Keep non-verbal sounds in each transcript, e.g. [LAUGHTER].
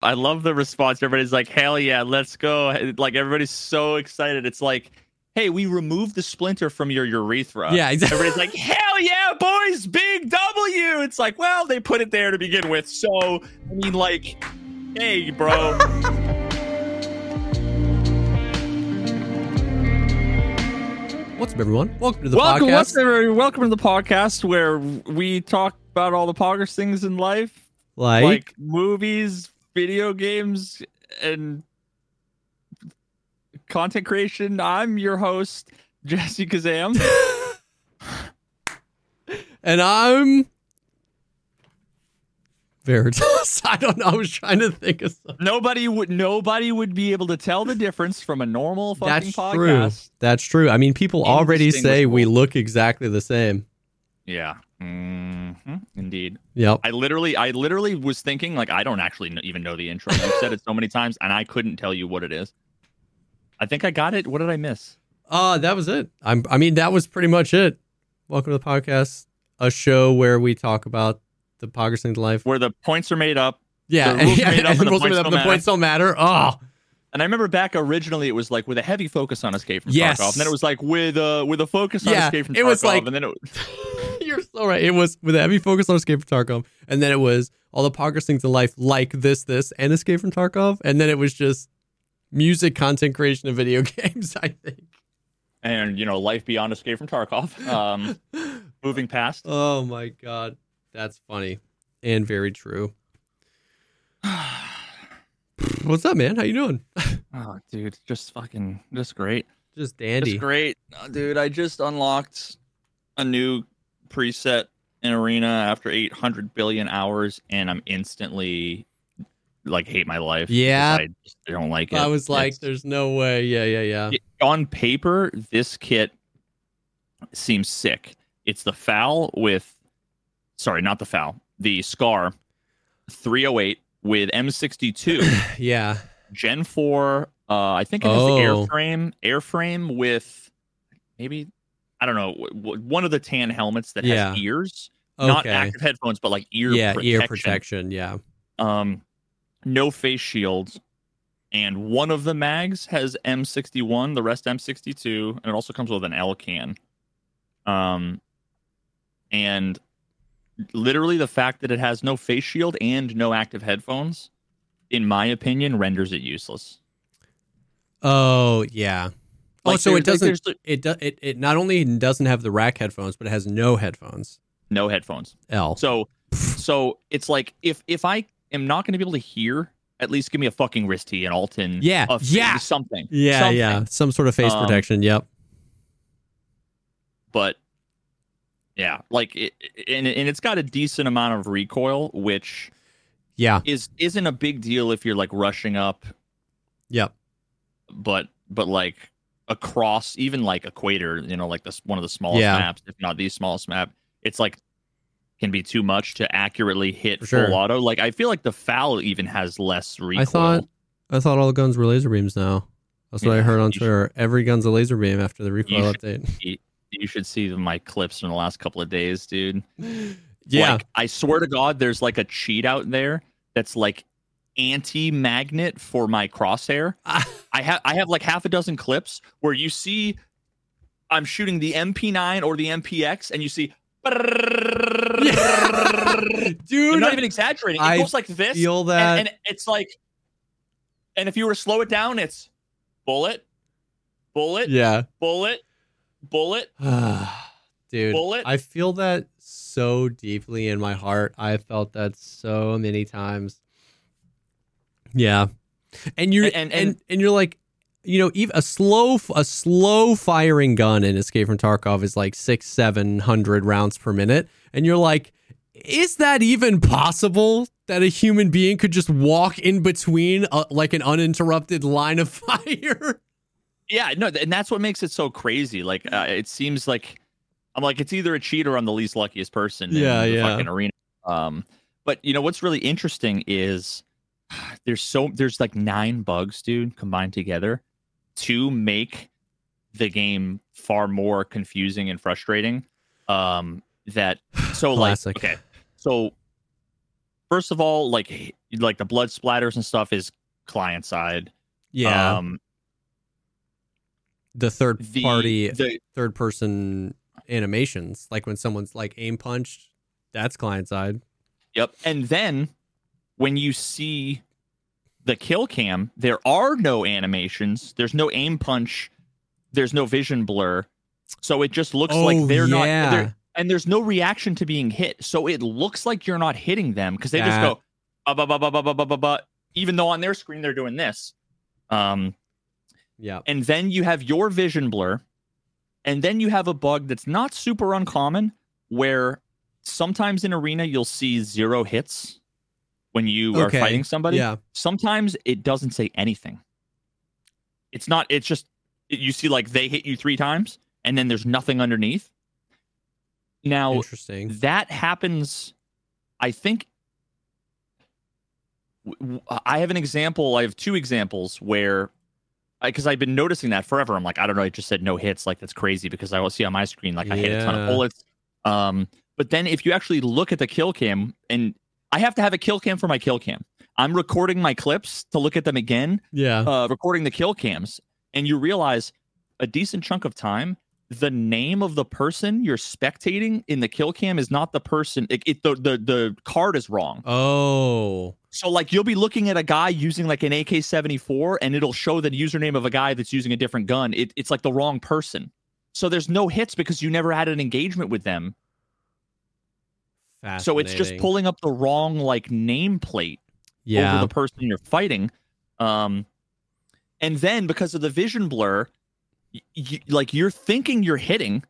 I love the response. Everybody's like, "Hell yeah, let's go!" Like everybody's so excited. It's like, "Hey, we removed the splinter from your urethra." Yeah, exactly. Everybody's like, [LAUGHS] "Hell yeah, boys, big W!" It's like, well, they put it there to begin with. So I mean, like, hey, bro. What's up, everyone? Welcome to the welcome, podcast. what's everybody? welcome to the podcast where we talk about all the poggers things in life, like, like movies, video games, and content creation. I'm your host, Jesse Kazam. [LAUGHS] and I'm Veritas. [LAUGHS] I don't know. I was trying to think of something. nobody would nobody would be able to tell the difference from a normal fucking That's podcast. true. That's true. I mean, people already say we look exactly the same. Yeah. Hmm Indeed. Yep. I literally, I literally was thinking like I don't actually even know the intro. You said it so many times, and I couldn't tell you what it is. I think I got it. What did I miss? Uh, that was it. I'm, I mean, that was pretty much it. Welcome to the podcast, a show where we talk about the Poggers thing to life. Where the points are made up. Yeah, the rules and, [LAUGHS] made up and the rules points made up, don't the matter. points don't matter. Oh, And I remember back originally it was like with a heavy focus on Escape from Yes. Tarkov. And then it was like with uh with a focus on Yeah, Escape from it was Tarkov. like- and then it [LAUGHS] You're so right. It was with a heavy focus on Escape from Tarkov, and then it was all the Poggers things in life, like this, this, and Escape from Tarkov, and then it was just music, content creation, and video [LAUGHS] games. I think. and you know life beyond Escape from Tarkov. Um, [LAUGHS] moving past. Oh my god, that's funny and very true. [SIGHS] [SIGHS] What's up, man? How you doing? Oh, dude, just fucking, just great. Just dandy. Just great, Uh, dude. I just unlocked a new preset in Arena after 800 billion hours, and I'm instantly like hate my life. Yeah. I just don't like it. I was like, It's- "There's no way." Yeah, yeah, yeah. it- on paper, this kit seems sick. It's the FAL with, sorry, not the FAL, the scar 308 with M62. [CLEARS THROAT] Yeah. Gen 4, uh, I think it has Oh. the airframe, airframe with maybe, I don't know, one of the tan helmets that Yeah. has ears, not active headphones, but like ear yeah, protection. ear protection. Yeah. Um, no face shields, and one of the mags has M61, the rest M62, and it also comes with an L can. Um, and literally the fact that it has no face shield and no active headphones, in my opinion, renders it useless. Oh yeah. oh, Like, so it doesn't. like, it, do, it it not only doesn't have the rack headphones, but it has no headphones. no headphones. L. So, so it's like if if I am not going to be able to hear, at least give me a fucking Rys-T, an Altyn, Yeah, a, yeah. something, yeah, something. yeah. Some sort of face Um, protection. Yep. but yeah, like it, and and it's got a decent amount of recoil, which Yeah. is isn't a big deal if you're like rushing up, Yep. but but like across even like equator, you know, like this one of the smallest Yeah. maps, if not the smallest map, it's like can be too much to accurately hit For full sure. auto. Like I feel like the FAL even has less recoil. I thought I thought all the guns were laser beams now. That's what I heard on you should- Twitter. Every gun's a laser beam after the recoil should- update. You should see my clips from the last couple of days, dude. [GASPS] Yeah. Like, I swear to God, there's like a cheat out there that's like anti-magnet for my crosshair. [LAUGHS] I have I have like half a dozen clips where you see I'm shooting the MP9 or the MPX, and you see. [LAUGHS] Dude, I'm not even exaggerating. It I goes like this, feel that. and, and it's like, and if you were to slow it down, it's bullet, bullet, yeah. bullet, bullet, [SIGHS] Dude, bullet. I feel that so deeply in my heart. I felt that so many times. Yeah. And you're And- and and- and, you're like you know, even a slow a slow firing gun in Escape from Tarkov is like six, seven hundred rounds per minute. And you're like, is that even possible that a human being could just walk in between uh like an uninterrupted line of [LAUGHS] fire? Yeah, no, and that's what makes it so crazy. Like, uh, it seems like I'm like it's either a cheat or I'm the least luckiest person. Yeah, in the yeah. Fucking arena. Um, but you know what's really interesting is [SIGHS] there's so there's like nine bugs, dude, combined together to make the game far more confusing and frustrating. Um, that [SIGHS] so Classic. like okay, so first of all, like like the blood splatters and stuff is client side. Yeah. Um, the third the, party, the third person animations, like when someone's like aim punched, that's client side. Yep. And then when you see the kill cam, there are no animations. There's no aim punch. There's no vision blur. So it just looks Oh, like they're not they're, and there's no reaction to being hit. So it looks like you're not hitting them because they just go "Ah, ba ba ba ba ba ba ba ba even though on their screen they're doing this. Um Yeah. and then you have your vision blur and then you have a bug that's not super uncommon where sometimes in arena you'll see zero hits when you Okay. are fighting somebody Yeah. sometimes it doesn't say anything it's not it's just you see like they hit you three times and then there's nothing underneath now Interesting. that happens i think I have an example i have two examples where because i've been noticing that forever. I'm like i don't know it just said no hits like that's crazy because i will see on my screen like i hit a ton of bullets. Um but then if you actually look at the kill cam and i have to have a kill cam for my kill cam. I'm recording my clips to look at them again Yeah. uh, recording the kill cams, and you realize a decent chunk of time, the name of the person you're spectating in the kill cam is not the person. It, it the, the the card is wrong. oh. So like you'll be looking at a guy using like an AK seventy four, and it'll show the username of a guy that's using a different gun. It, it's like the wrong person. So there's no hits because you never had an engagement with them. So it's just pulling up the wrong like nameplate Yeah. over the person you're fighting. Um, and then because of the vision blur, like you're thinking you're hitting.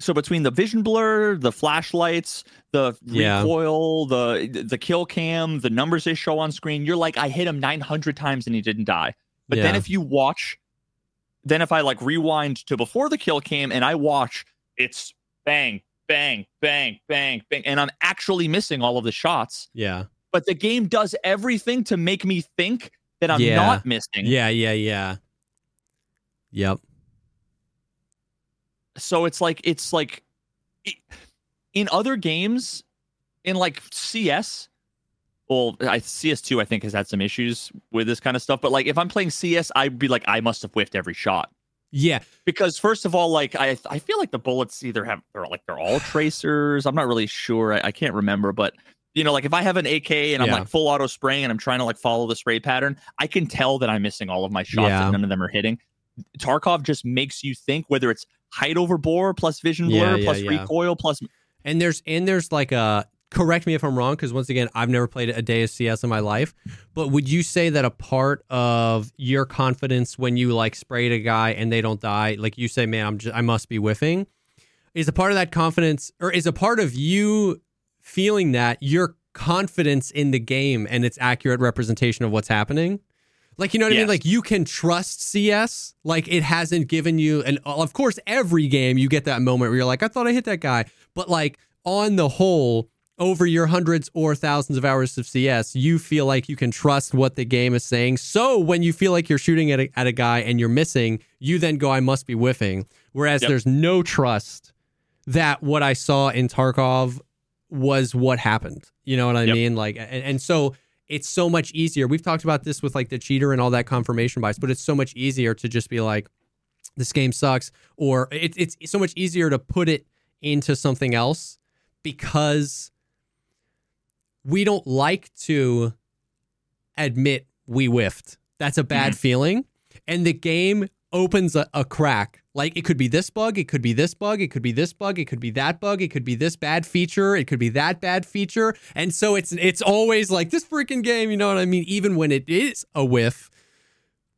So between the vision blur, the flashlights, the Yeah. recoil, the the kill cam, the numbers they show on screen, you're like, I hit him 900 times and he didn't die. But then if you watch, then if I like rewind to before the kill cam and I watch, it's bang, bang, bang, bang, bang, and I'm actually missing all of the shots Yeah. but the game does everything to make me think that I'm Yeah. not missing. Yeah. Yeah. Yeah. Yep. So it's like it's like in other games, in like CS, well, I CS2 I think has had some issues with this kind of stuff. But like if I'm playing CS, I'd be like, I must have whiffed every shot Yeah. because first of all, like I I feel like the bullets either have they're like they're all tracers. I'm not really sure. I, I can't remember, but. You know, like if I have an AK and I'm Yeah. like full auto spraying and I'm trying to like follow the spray pattern, I can tell that I'm missing all of my shots Yeah. and none of them are hitting. Tarkov just makes you think whether it's height over bore plus vision Yeah, blur yeah, plus yeah. recoil plus And there's and there's like a correct me if I'm wrong because once again I've never played a day of CS in my life. But would you say that a part of your confidence when you like sprayed a guy and they don't die, like you say, man, I'm just I must be whiffing, is a part of that confidence or is a part of you feeling that your confidence in the game and its accurate representation of what's happening? Like you know what I mean? Like you can trust CS. Like it hasn't given you and of course every game you get that moment where you're like, I thought I hit that guy. But like on the whole, over your hundreds or thousands of hours of CS, you feel like you can trust what the game is saying. So when you feel like you're shooting at a, at a guy and you're missing, you then go, I must be whiffing. Whereas Yep. there's no trust that what I saw in Tarkov was what happened. You know what I Yep. mean? Like, and, and so it's so much easier. We've talked about this with like the cheater and all that confirmation bias, but it's so much easier to just be like, this game sucks, or it, it's so much easier to put it into something else because we don't like to admit we whiffed. That's a bad mm-hmm. feeling. And the game opens a, a crack. Like it could be this bug, it could be this bug, it could be this bug, it could be that bug, it could be this bad feature, it could be that bad feature. And so it's it's always like this freaking game, you know what I mean? Even when it is a whiff.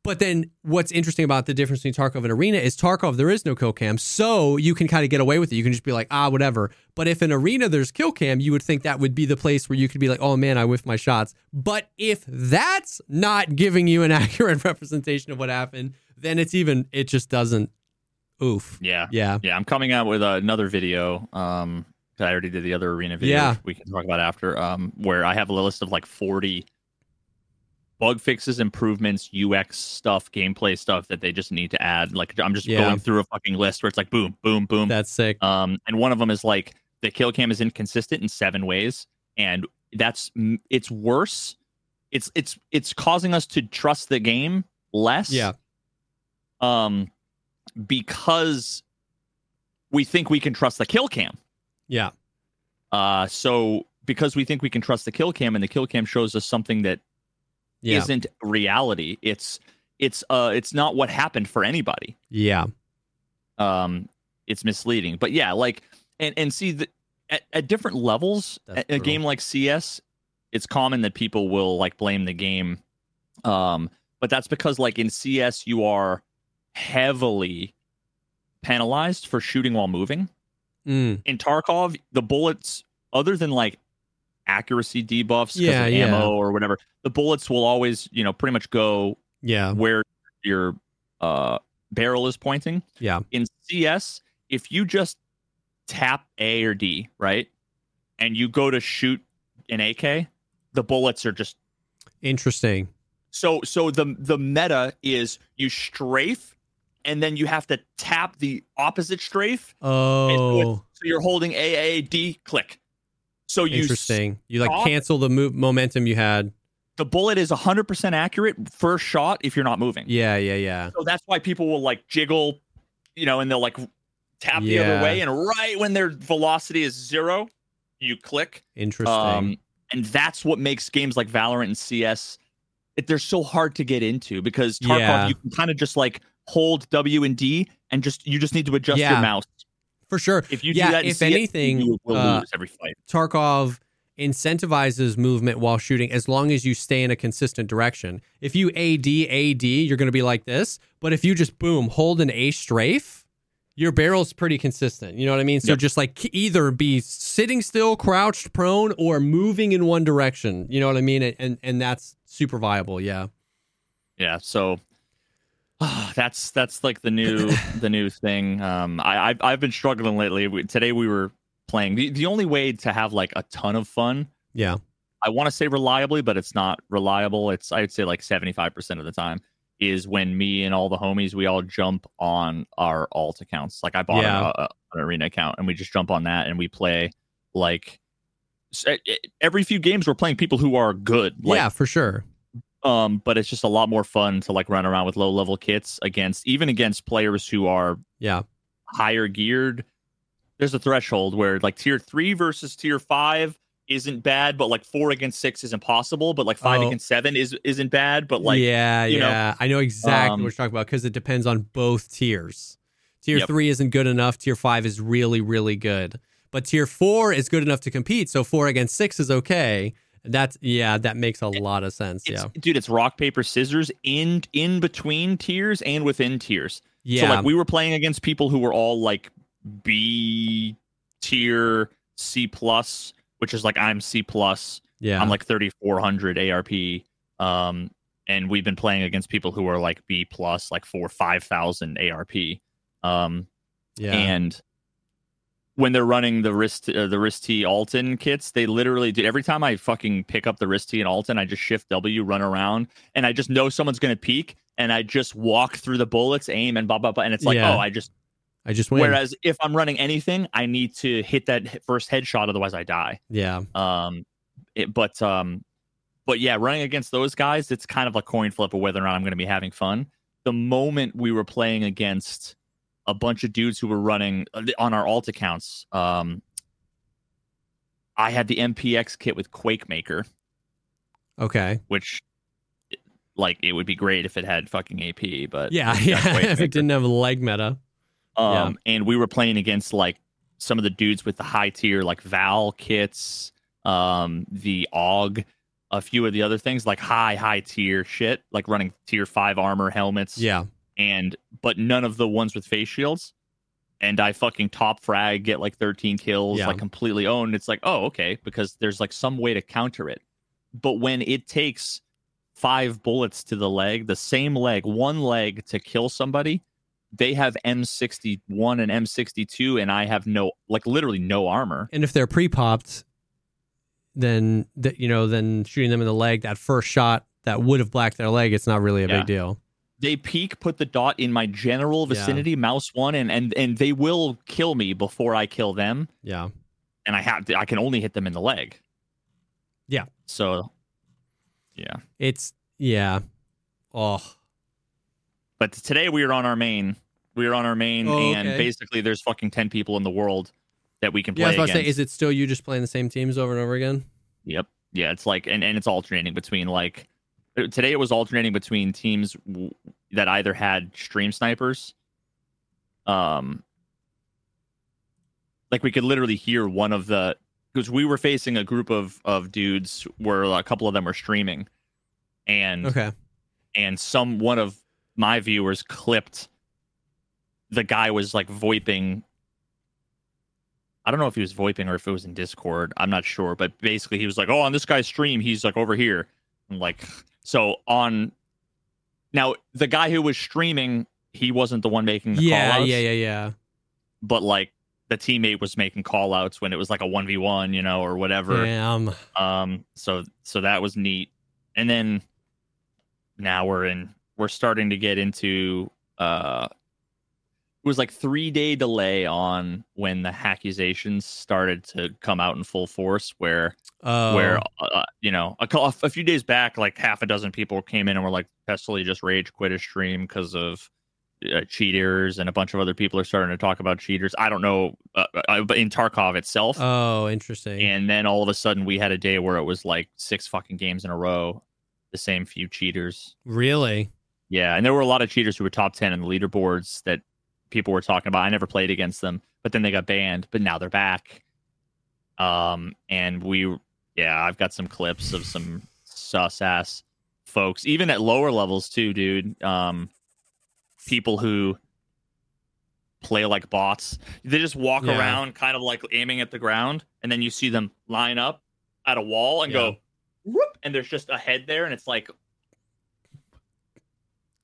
But then what's interesting about the difference between Tarkov and Arena is Tarkov, there is no kill cam. So you can kind of get away with it. You can just be like, ah, whatever. But if in Arena there's kill cam, you would think that would be the place where you could be like, oh man, I whiffed my shots. But if that's not giving you an [LAUGHS] accurate representation of what happened, then it's even, it just doesn't. Oof. yeah. Yeah. Yeah, I'm coming out with another video. Um, I already did the other arena video. Yeah. We can talk about after. Um, where I have a list of like 40 bug fixes, improvements, UX stuff, gameplay stuff that they just need to add. Like I'm just Yeah. going through a fucking list where it's like boom, boom, boom. That's sick. Um, and one of them is like the kill cam is inconsistent in seven ways, and that's it's worse. It's it's it's causing us to trust the game less. Yeah. Um, because we think we can trust the kill cam. Yeah. Uh, so because we think we can trust the kill cam, and the kill cam shows us something that Yeah. not reality. It's it's uh it's not what happened for anybody. yeah. Um, it's misleading. But yeah, like and and see the at, at different levels, a game like CS, it's common that people will like blame the game. Um, but that's because like in CS, you are heavily penalized for shooting while moving. Mm. In Tarkov, the bullets, other than like accuracy debuffs, Yeah, of yeah. ammo or whatever, the bullets will always, you know, pretty much go Yeah. where your uh, barrel is pointing. Yeah. In CS, if you just tap A or D, right, and you go to shoot an AK, the bullets are just Interesting. so. So the the meta is you strafe, and then you have to tap the opposite strafe. Oh, So you're holding A A D click. So you interesting. You like cancel the move momentum you had. the bullet is 100% accurate first shot if you're not moving. Yeah. Yeah. Yeah. So that's why people will like jiggle, you know, and they'll like tap the other way. And right when their velocity is zero, you click. Interesting. Um, and that's what makes games like Valorant and CS, it, they're so hard to get into because Tarkov, Yeah. you can kind of just like hold W and D and just, you just need to adjust Yeah. your mouse. For sure. If you Yeah, do that, if anything, you will uh, lose every fight. Tarkov incentivizes movement while shooting as long as you stay in a consistent direction. If you AD AD, you're going to be like this, but if you just boom, hold an A strafe, your barrel's pretty consistent. You know what I mean? So Yep. just like either be sitting still, crouched, prone or moving in one direction. You know what I mean? And and, and that's super viable, yeah. Yeah. So [SIGHS] that's that's like the new [LAUGHS] the new thing. Um, I I've, I've been struggling lately. We, today we were playing. The, the only way to have like a ton of fun, Yeah. I want to say reliably, but it's not reliable. It's I'd say like seventy five percent of the time is when me and all the homies we all jump on our alt accounts. Like I bought Yeah. a, a- an arena account and we just jump on that and we play like every few games we're playing people who are good. Like, yeah, for sure. Um but it's just a lot more fun to like run around with low level kits against even against players who are Yeah. higher geared there's a threshold where like tier 3 versus tier 5 isn't bad but like 4 against 6 is impossible but like 5 Oh. against 7 is isn't bad but like yeah, you know, yeah. I know exactly um, what you're talking about because it depends on both tiers. Tier Yep. three isn't good enough. Tier five is really, really good. But tier four is good enough to compete. So four against six is okay. That's yeah, that makes a lot of sense. Yeah. dude it's rock paper scissors in in between tiers and within tiers Yeah. So like we were playing against people who were all like B tier C plus, which is like I'm C plus. yeah. I'm like 3400 ARP. Um, and we've been playing against people who are like B plus, like four five thousand ARP. Um, yeah. and when they're running the wrist uh, the wrist T Altyn kits, they literally do every time I fucking pick up the Rys-T and Altyn, I just shift W, run around, and I just know someone's gonna peek, and I just walk through the bullets, aim, and blah blah blah, and it's like, Yeah. oh, I just. I just win. Whereas if I'm running anything, I need to hit that first headshot, otherwise I die. yeah. Um, it, but um, but yeah, running against those guys, it's kind of a coin flip of whether or not I'm going to be having fun. The moment we were playing against a bunch of dudes who were running uh, on our alt accounts, um, I had the MPX kit with Quake Maker, Okay. which like it would be great if it had fucking AP, but Yeah. Yeah. [LAUGHS] If it didn't have a leg meta. Um, and we were playing against like some of the dudes with the high tier like Val kits, um, the AUG, a few of the other things like high high tier shit, like running tier five armor helmets. Yeah. And but none of the ones with face shields. And I fucking top frag, get like 13 kills, Yeah. like completely owned. It's like, oh, okay, because there's like some way to counter it. But when it takes five bullets to the leg, the same leg, one leg to kill somebody, they have M61 and M62, and I have no, like literally no armor. And if they're pre-popped, then that you know, then shooting them in the leg, that first shot that would have blacked their leg, it's not really a Yeah. big deal. They peek, put the dot in my general Yeah. vicinity, mouse one, and and and they will kill me before I kill them. Yeah. And I have, to, I can only hit them in the leg. Yeah. So, yeah. It's yeah. Oh, But today we are on our main. We are on our main, Oh, and okay. basically there's fucking ten people in the world that we can play yeah. I was about to say, is it still you just playing the same teams over and over again? Yep. Yeah, it's like and, and it's alternating between like today it was alternating between teams w- that either had stream snipers um like we could literally hear one of the because we were facing a group of of dudes where a couple of them were streaming and Okay. and some one of my viewers clipped the guy was like voiping I don't know if he was voiping or if it was in Discord. I'm not sure, but basically he was like, "Oh, on this guy's stream, he's like over here." I'm like, so on now the guy who was streaming, he wasn't the one making the Yeah, call-outs, yeah, yeah, yeah. but like the teammate was making call outs when it was like a 1v1, you know, or whatever. Damn. Um, so so that was neat. And then now we're in we're starting to get into uh it was like three day delay on when the accusations started to come out in full force where Oh, where uh, you know a, a few days back like half a dozen people came in and were like Pestily just rage quit his stream because of uh, cheaters and a bunch of other people are starting to talk about cheaters. I don't know uh, uh, but in tarkov itself. Oh, interesting. and then all of a sudden we had a day where it was like six fucking games in a row the same few cheaters. Really? yeah and there were a lot of cheaters who were top 10 in the leaderboards that people were talking about. I never played against them but then they got banned but now they're back. Um and we yeah i've got some clips of some sus ass folks even at lower levels too dude um people who play like bots they just walk Yeah. around kind of like aiming at the ground and then you see them line up at a wall and Yeah. go whoop, and there's just a head there and it's like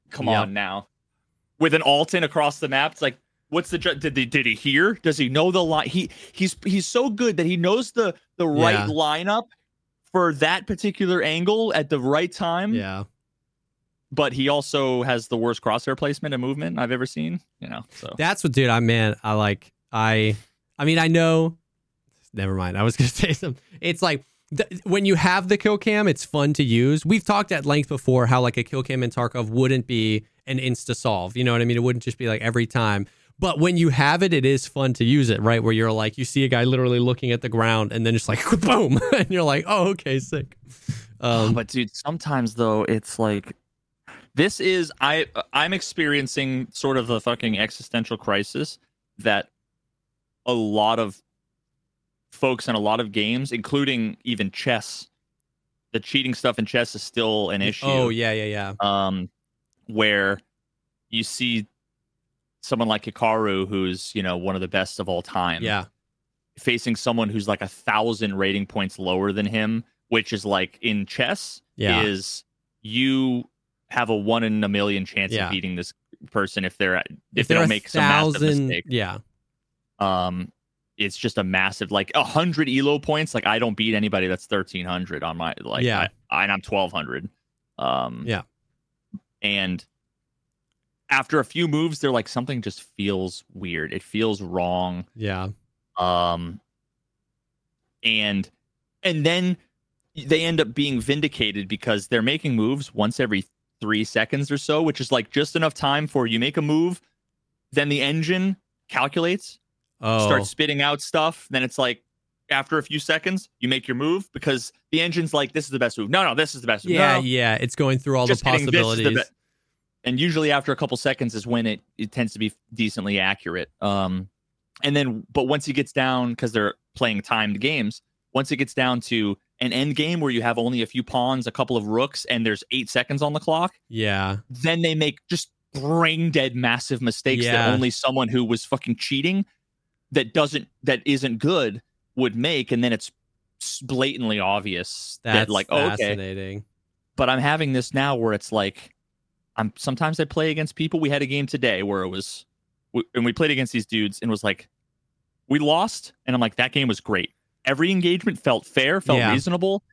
come on now with an Altyn across the map it's like what's the did he did he hear does he know the line he he's he's so good that he knows the the right Yeah. lineup for that particular angle at the right time Yeah. but he also has the worst crosshair placement and movement I've ever seen. You know, so That's what, dude. I man, I like. I. I mean, I know. Never mind. I was gonna [LAUGHS] say something. It's like th- when you have the kill cam, it's fun to use. We've talked at length before how like a kill cam in Tarkov wouldn't be an insta solve. You know what I mean? It wouldn't just be like every time. But when you have it, it is fun to use it, right? Where you're like, you see a guy literally looking at the ground, and then just like [LAUGHS] boom, [LAUGHS] and you're like, oh, okay, sick. Um, but dude, sometimes though it's like this is I I'm experiencing sort of the fucking existential crisis that a lot of folks in a lot of games, including even chess, the cheating stuff in chess is still an issue. oh yeah, yeah, yeah. um, where you see someone like Hikaru, who's you know one of the best of all time, Yeah. facing someone who's like a thousand rating points lower than him, which is like in chess, Yeah. is you have a one in a million chance Yeah. of beating this person if they're if, they they're don't make some massive mistake. Yeah. Um, it's just a massive like a hundred elo points. Like I don't beat anybody that's thirteen hundred on my like Yeah. I, and I'm twelve hundred. Um, Yeah. and after a few moves, they're like something just feels weird. It feels wrong. Yeah. Um, and and then they end up being vindicated because they're making moves once every three seconds or so, which is like just enough time for you make a move, then the engine calculates, Oh. starts spitting out stuff. Then it's like after a few seconds, you make your move because the engine's like, this is the best move. No, no, this is the best move. Yeah, No, yeah. It's going through all the kidding, this is the possibilities. be- and usually after a couple seconds is when it, it tends to be decently accurate. Um, and then, but once he gets down, because they're playing timed games, once it gets down to an end game where you have only a few pawns, a couple of rooks, and there's eight seconds on the clock, yeah. then they make just brain dead massive mistakes Yeah. that only someone who was fucking cheating that doesn't that isn't good would make and then it's blatantly obvious That's that like oh, okay but i'm having this now where it's like i'm sometimes i play against people. We had a game today where it was w- and we played against these dudes and was like we lost and i'm like that game was great. Every engagement felt fair felt Yeah. reasonable.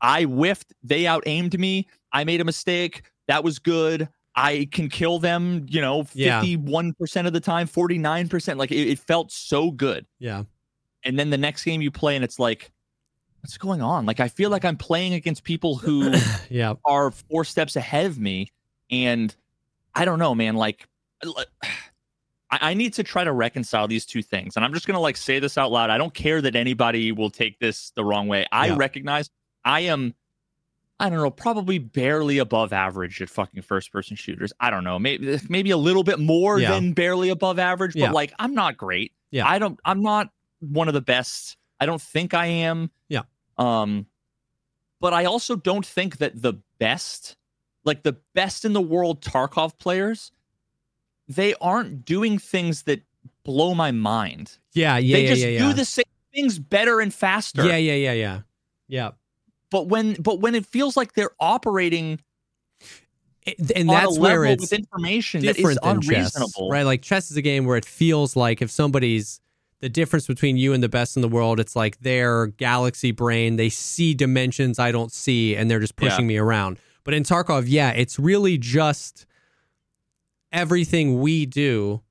I whiffed. They out aimed me. I made a mistake. That was good. I can kill them you know 51% of the time 49% like it, it felt so good. Yeah. and then the next game you play and it's like what's going on? Like I feel like I'm playing against people who [CLEARS THROAT] yeah. are four steps ahead of me, and I don't know, man. Like [SIGHS] I, I need to try to reconcile these two things, and I'm just gonna like say this out loud. I don't care that anybody will take this the wrong way. I Yeah. recognize I am. I don't know, probably barely above average at fucking first person shooters. I don't know, maybe [SIGHS] maybe a little bit more Yeah. than barely above average, but Yeah. like I'm not great. Yeah. I don't I'm not one of the best. I don't think I am. Yeah. Um but I also don't think that the best like the best in the world Tarkov players they aren't doing things that blow my mind. Yeah, yeah, they yeah, just yeah, yeah. do the same things better and faster. Yeah, yeah, yeah, yeah. Yeah. But when but when it feels like they're operating and on that's a where level it's with information that is different than chess, unreasonable. right? Like chess is a game where it feels like if somebody's the difference between you and the best in the world, it's like their galaxy brain. They see dimensions I don't see, and they're just Yeah. pushing me around. But in Tarkov, yeah, it's really just everything we do,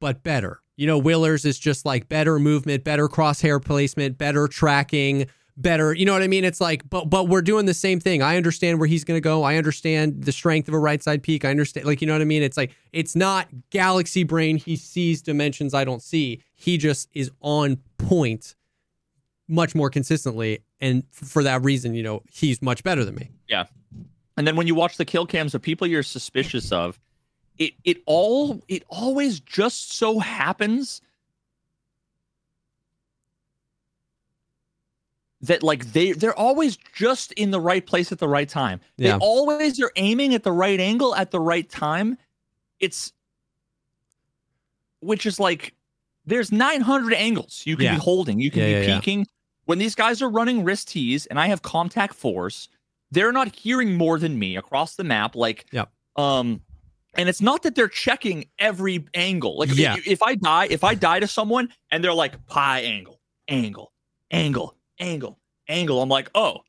but better. You know, Willerz is just like better movement, better crosshair placement, better tracking, better. You know what I mean? It's like, but but we're doing the same thing. I understand where he's going to go. I understand the strength of a right side peak. I understand, like you know what I mean? It's like it's not galaxy brain. He sees dimensions I don't see. He just is on point, much more consistently, and for that reason, you know, he's much better than me. And then when you watch the kill cams of people you're suspicious of, it it all it always just so happens that like they they're always just in the right place at the right time. Yeah. They always are aiming at the right angle at the right time. It's which is like there's 900 angles you can Yeah. be holding. You can Yeah, be peeking. When these guys are running Rys-Ts and I have ComTac fours, they're not hearing more than me across the map. Like, Yep. um, and it's not that they're checking every angle. Like, Yeah. if, if I die, if I die to someone and they're like pie angle, angle, angle, angle, angle, I'm like, oh,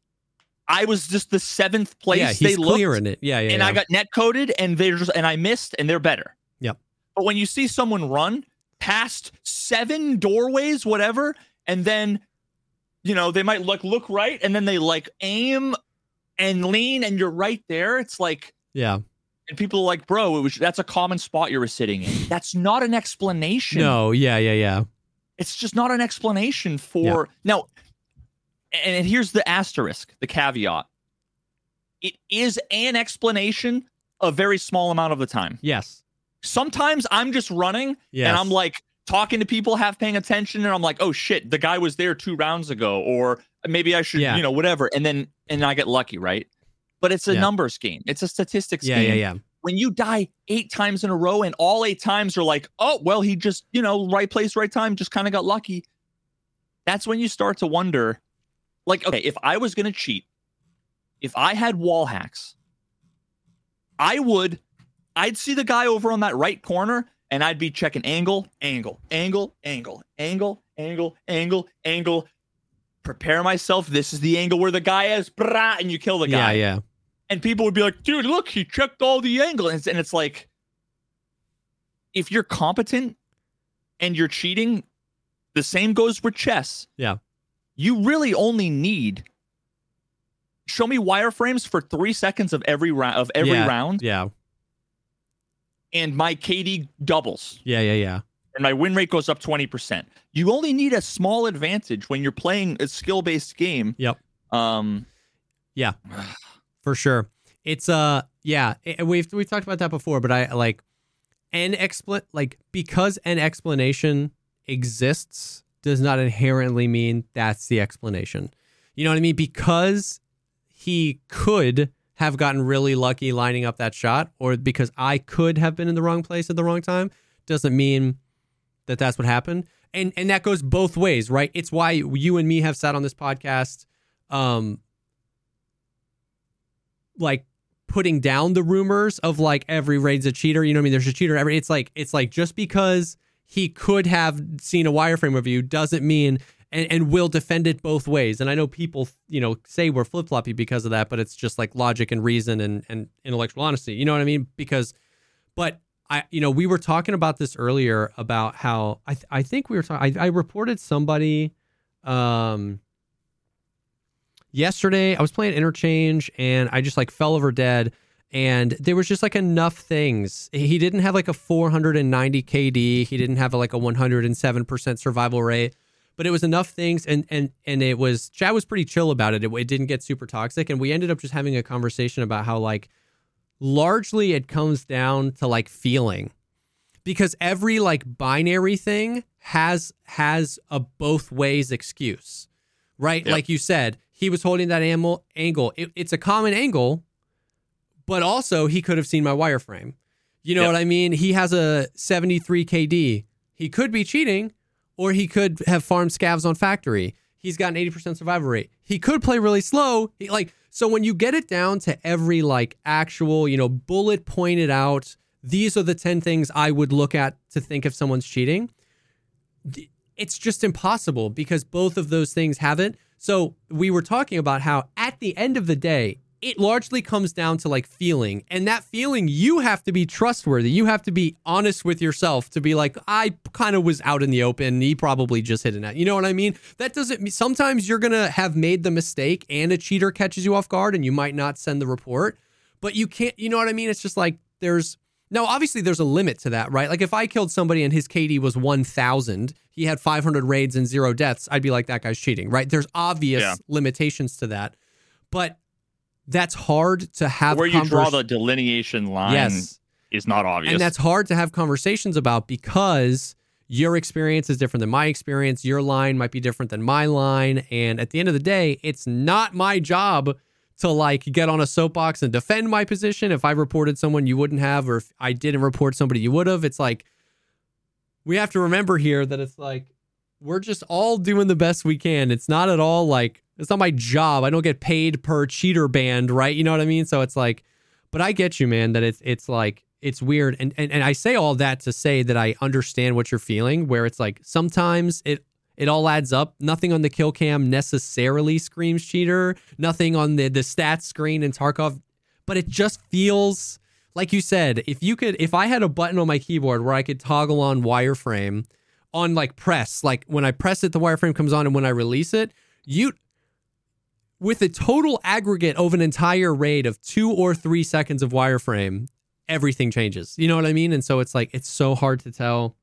I was just the seventh place yeah, they he's looked, clearing it. Yeah, yeah, and yeah. I got net coded, and they're just and I missed, and they're better. Yep. But when you see someone run past seven doorways, whatever, and then you know they might look look right, and then they like aim and lean, and you're right there. It's like, yeah. and people are like, bro, it was that's a common spot you were sitting in. That's not an explanation. No, yeah, yeah, yeah. It's just not an explanation for now. And, and here's the asterisk, the caveat. It is an explanation a very small amount of the time. Yes. Sometimes I'm just running Yes. and I'm like talking to people, half paying attention, and I'm like, oh shit, the guy was there two rounds ago, or maybe I should, Yeah. you know, whatever. And then and I get lucky, right? But it's a Yeah. numbers game. It's a statistics yeah, game yeah, yeah. when you die eight times in a row and all eight times are like, oh, well, he just, you know, right place, right time, just kind of got lucky. That's when you start to wonder, like, okay, if I was going to cheat, if I had wall hacks, I would, I'd see the guy over on that right corner and I'd be checking angle, angle, angle, angle, angle, angle, angle, angle. Prepare myself. This is the angle where the guy is, brah, and you kill the guy Yeah, yeah. and people would be like, dude, look, he checked all the angles. And it's, and it's like, if you're competent and you're cheating, the same goes with chess. Yeah. You really only need show me wireframes for three seconds of every round of every Yeah, round, Yeah. and my KD doubles Yeah, yeah, yeah. And my win rate goes up 20%. You only need a small advantage when you're playing a skill-based game. Yep. Um yeah, [SIGHS] for sure. It's uh yeah, it- we've we've talked about that before, but I like an expla like because an explanation exists does not inherently mean that's the explanation. You know what I mean? Because he could have gotten really lucky lining up that shot or because I could have been in the wrong place at the wrong time doesn't mean that that's what happened. And and that goes both ways, right? It's why you and me have sat on this podcast um like putting down the rumors of like every raid's a cheater. You know what I mean? There's a cheater every. It's like it's like just because he could have seen a wireframe review doesn't mean and and will defend it both ways. And I know people you know say we're flip floppy because of that, but it's just like logic and reason and and intellectual honesty. You know what I mean? Because, but. I, you know, we were talking about this earlier about how I, th- I think we were talking. I, reported somebody, um, yesterday I was playing interchange and I just like fell over dead and there was just like enough things. He didn't have like a 490 KD, he didn't have like a 107% survival rate, but it was enough things and and and it was Chad was pretty chill about it. it. It didn't get super toxic and we ended up just having a conversation about how like largely it comes down to like feeling. Because every like binary thing has has a both ways excuse right? Yep. like you said he was holding that animal angle. It, it's a common angle but also he could have seen my wireframe. You know Yep. what i mean? He has a 73 kd he could be cheating or he could have farmed scavs on factory he's got an 80% survival rate he could play really slow He- like so when you get it down to every like actual you know bullet pointed out these are the 10 things i would look at to think if someone's cheating it's just impossible because both of those things have it. So we were talking about how at the end of the day, it largely comes down to like feeling. And that feeling, you have to be trustworthy. You have to be honest with yourself to be like, I kind of was out in the open. He probably just hit it out. You know what I mean? That doesn't mean sometimes you're going to have made the mistake and a cheater catches you off guard and you might not send the report. But you can't, you know what I mean? It's just like there's, now, obviously, there's a limit to that, right? Like, if I killed somebody and his KD was 1,000, he had 500 raids and zero deaths, I'd be like, that guy's cheating, right? There's obvious Yeah. limitations to that. But that's hard to have Where you draw the delineation line Yes. is not obvious. And that's hard to have conversations about because your experience is different than my experience. Your line might be different than my line. And at the end of the day, it's not my job to like get on a soapbox and defend my position. If I reported someone you wouldn't have, or if I didn't report somebody you would have, it's like we have to remember here that it's like we're just all doing the best we can. It's not at all like it's not my job. I don't get paid per cheater banned, right? You know what I mean? So it's like, but I get you, man, that it's it's like it's weird. And and, and I say all that to say that I understand what you're feeling, where it's like sometimes it it all adds up. Nothing on the kill cam necessarily screams cheater. Nothing on the the stats screen in Tarkov, but it just feels like you said. If you could, if I had a button on my keyboard where I could toggle on wireframe on like press, like when I press it, the wireframe comes on, and when I release it, you with a total aggregate of an entire raid of two or three seconds of wireframe, everything changes. You know what I mean? And so it's like it's so hard to tell.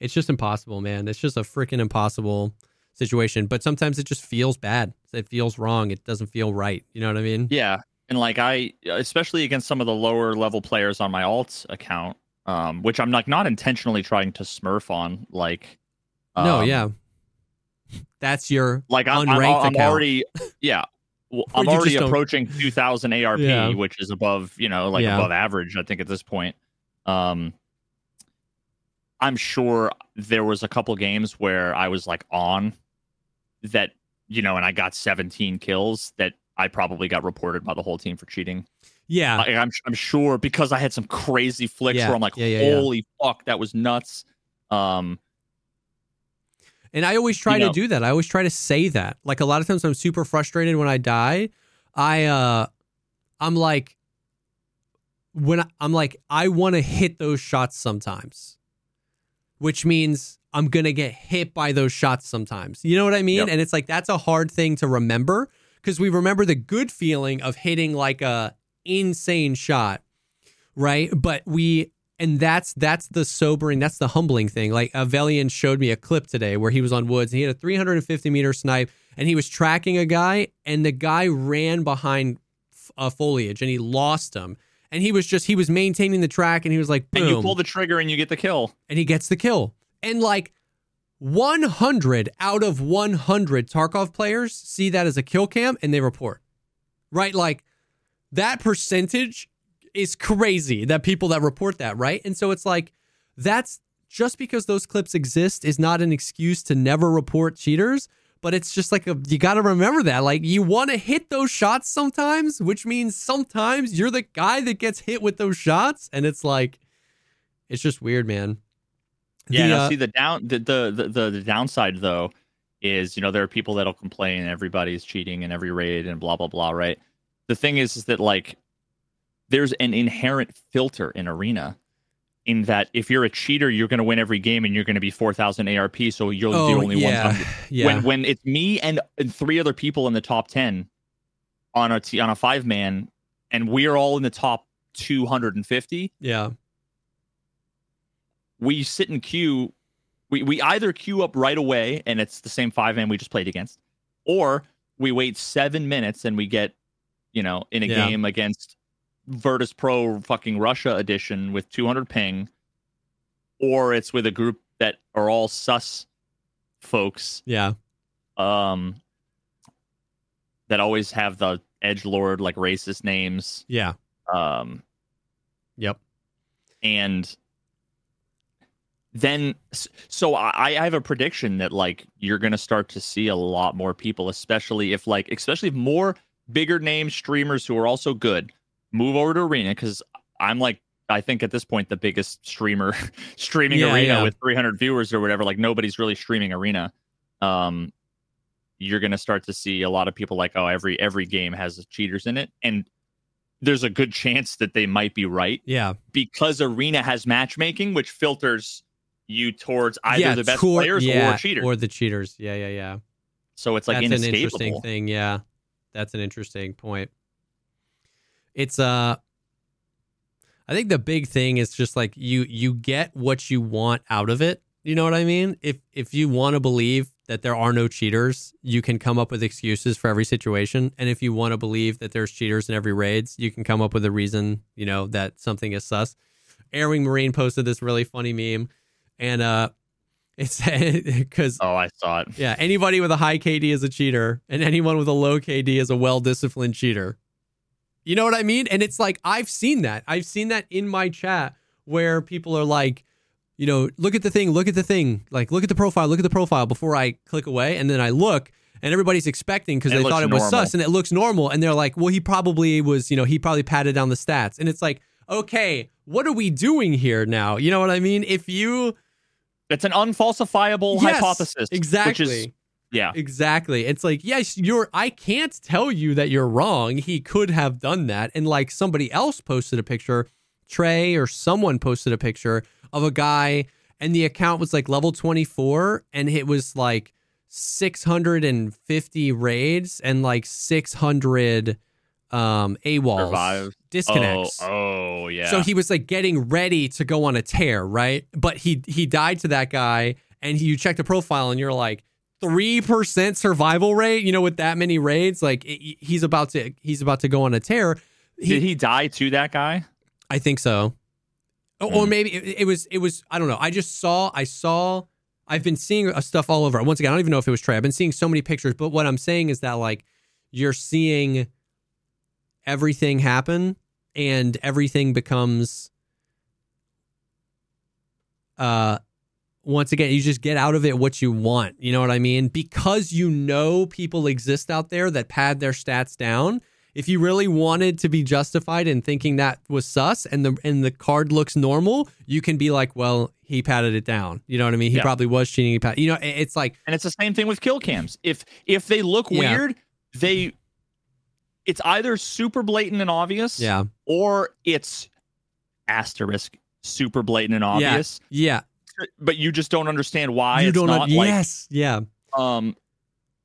It's just impossible, man. It's just a freaking impossible situation. But sometimes it just feels bad. It feels wrong. It doesn't feel right. You know what I mean? Yeah, and like I, especially against some of the lower level players on my alt account, um, which I'm like not intentionally trying to smurf on, like. no, um, yeah. That's your Like I'm, I'm, Unranked I'm account. already, yeah. Well, [LAUGHS] I'm already just don't- approaching 2,000 ARP, Yeah. which is above, you know, like Yeah. above average. I think at this point. Um, I'm sure there was a couple games where I was like on that, you know, and I got 17 kills that I probably got reported by the whole team for cheating. Yeah. I'm I'm sure because I had some crazy flicks Yeah, where I'm like, yeah, yeah, holy fuck, that was nuts. Um, And I always try You to do that. I always try to say that. Like a lot of times I'm super frustrated when I die. I uh I'm like when I, I'm like I want to hit those shots sometimes. Which means I'm going to get hit by those shots sometimes. You know what I mean? Yep. And it's like that's a hard thing to remember because we remember the good feeling of hitting like a insane shot, right? But we and that's that's the sobering, that's the humbling thing. Like Avelian showed me a clip today where he was on woods and he had a 350 meter snipe and he was tracking a guy and the guy ran behind uh, foliage and he lost him. And he was just he was maintaining the track and he was like boom and you pull the trigger and you get the kill. and he gets the kill. And like 100 out of 100 Tarkov players see that as a kill cam and they report. Right? Like that percentage is crazy that people that report that, right? And so it's like that's just because those clips exist is not an excuse to never report cheaters, but it's just like a, you got to remember that like you want to hit those shots sometimes, which means sometimes you're the guy that gets hit with those shots and it's like it's just weird, man. Yeah, The, now uh, see the down the, the the the the downside though is you know there are people that'll complain everybody's cheating in every raid and blah blah blah, right? The thing is is that like there's an inherent filter in arena in that if you're a cheater, you're going to win every game and you're going to be 4,000 ARP. So you're oh, the only yeah. one. Yeah. When when it's me and, and three other people in the top 10 on a t- on a five man, and we're all in the top 250, yeah. we sit in queue. We we either queue up right away and it's the same five man we just played against, or we wait seven minutes and we get, you know, in a Yeah. game against Virtus Pro fucking Russia edition with 200 ping, or it's with a group that are all sus folks, Yeah. um, that always have the edge lord like racist names, Yeah. um, Yep. and then so I, I have a prediction that like you're gonna start to see a lot more people especially if like especially if more bigger name streamers who are also good move over to arena because i'm like i think at this point the biggest streamer [LAUGHS] streaming Yeah, arena yeah. with 300 viewers or whatever like nobody's really streaming arena um you're gonna start to see a lot of people like oh every every game has cheaters in it and there's a good [LAUGHS] chance that they might be right Yeah. because arena has matchmaking which filters you towards either yeah, the best toward- players or cheaters Or the cheaters. Yeah, yeah, yeah. so it's like That's an interesting thing. Yeah. That's an interesting point. It's uh I think the big thing is just like you you get what you want out of it. You know what I mean? If if you want to believe that there are no cheaters, you can come up with excuses for every situation. And if you want to believe that there's cheaters in every raids, you can come up with a reason, you know, that something is sus. Airwing Marine posted this really funny meme and uh it's [LAUGHS] because oh i saw it yeah, anybody with a high KD is a cheater, and anyone with a low KD is a well disciplined cheater. You know what I mean? And it's like, I've seen that. I've seen that in my chat where people are like, you know, look at the thing, look at the thing, like, look at the profile, look at the profile before I click away. And then I look, and everybody's expecting because they thought it was normal. sus, and it looks normal. And they're like, well, he probably was, you know, he probably patted down the stats. And it's like, okay, what are we doing here now? You know what I mean? If you. It's an unfalsifiable Yes, hypothesis Exactly. which is yeah Exactly. It's like, yes, you're I can't tell you that you're wrong. He could have done that. And like somebody else posted a picture, Trey or someone posted a picture of a guy and the account was like level 24 and it was like 650 raids and like 600 um AWOLs Survive. disconnects. oh, oh yeah So he was like getting ready to go on a tear, right? But he he died to that guy, and he, you check the profile, and you're like three percent survival rate. You know, with that many raids, like it, he's about to he's about to go on a tear. did he die to that guy I think so, or, or Hmm. maybe it, it was it was I don't know. I just saw I saw I've been seeing uh, stuff all over. Once again, I don't even know if it was Trey. I've been seeing so many pictures, but what I'm saying is that like you're seeing everything happen and everything becomes uh once again you just get out of it what you want. You know what i mean? Because you know people exist out there that pad their stats down if you really wanted to be justified in thinking that was sus and the and the card looks normal you can be like well he padded it down. You know what i mean? He Yeah. probably was cheating. He pad- you know it's like and it's the same thing with kill cams. If if they look Yeah. weird they it's either super blatant and obvious yeah. or it's asterisk super blatant and obvious. Yeah. But you just don't understand why you it's don't not like yes. Yeah. um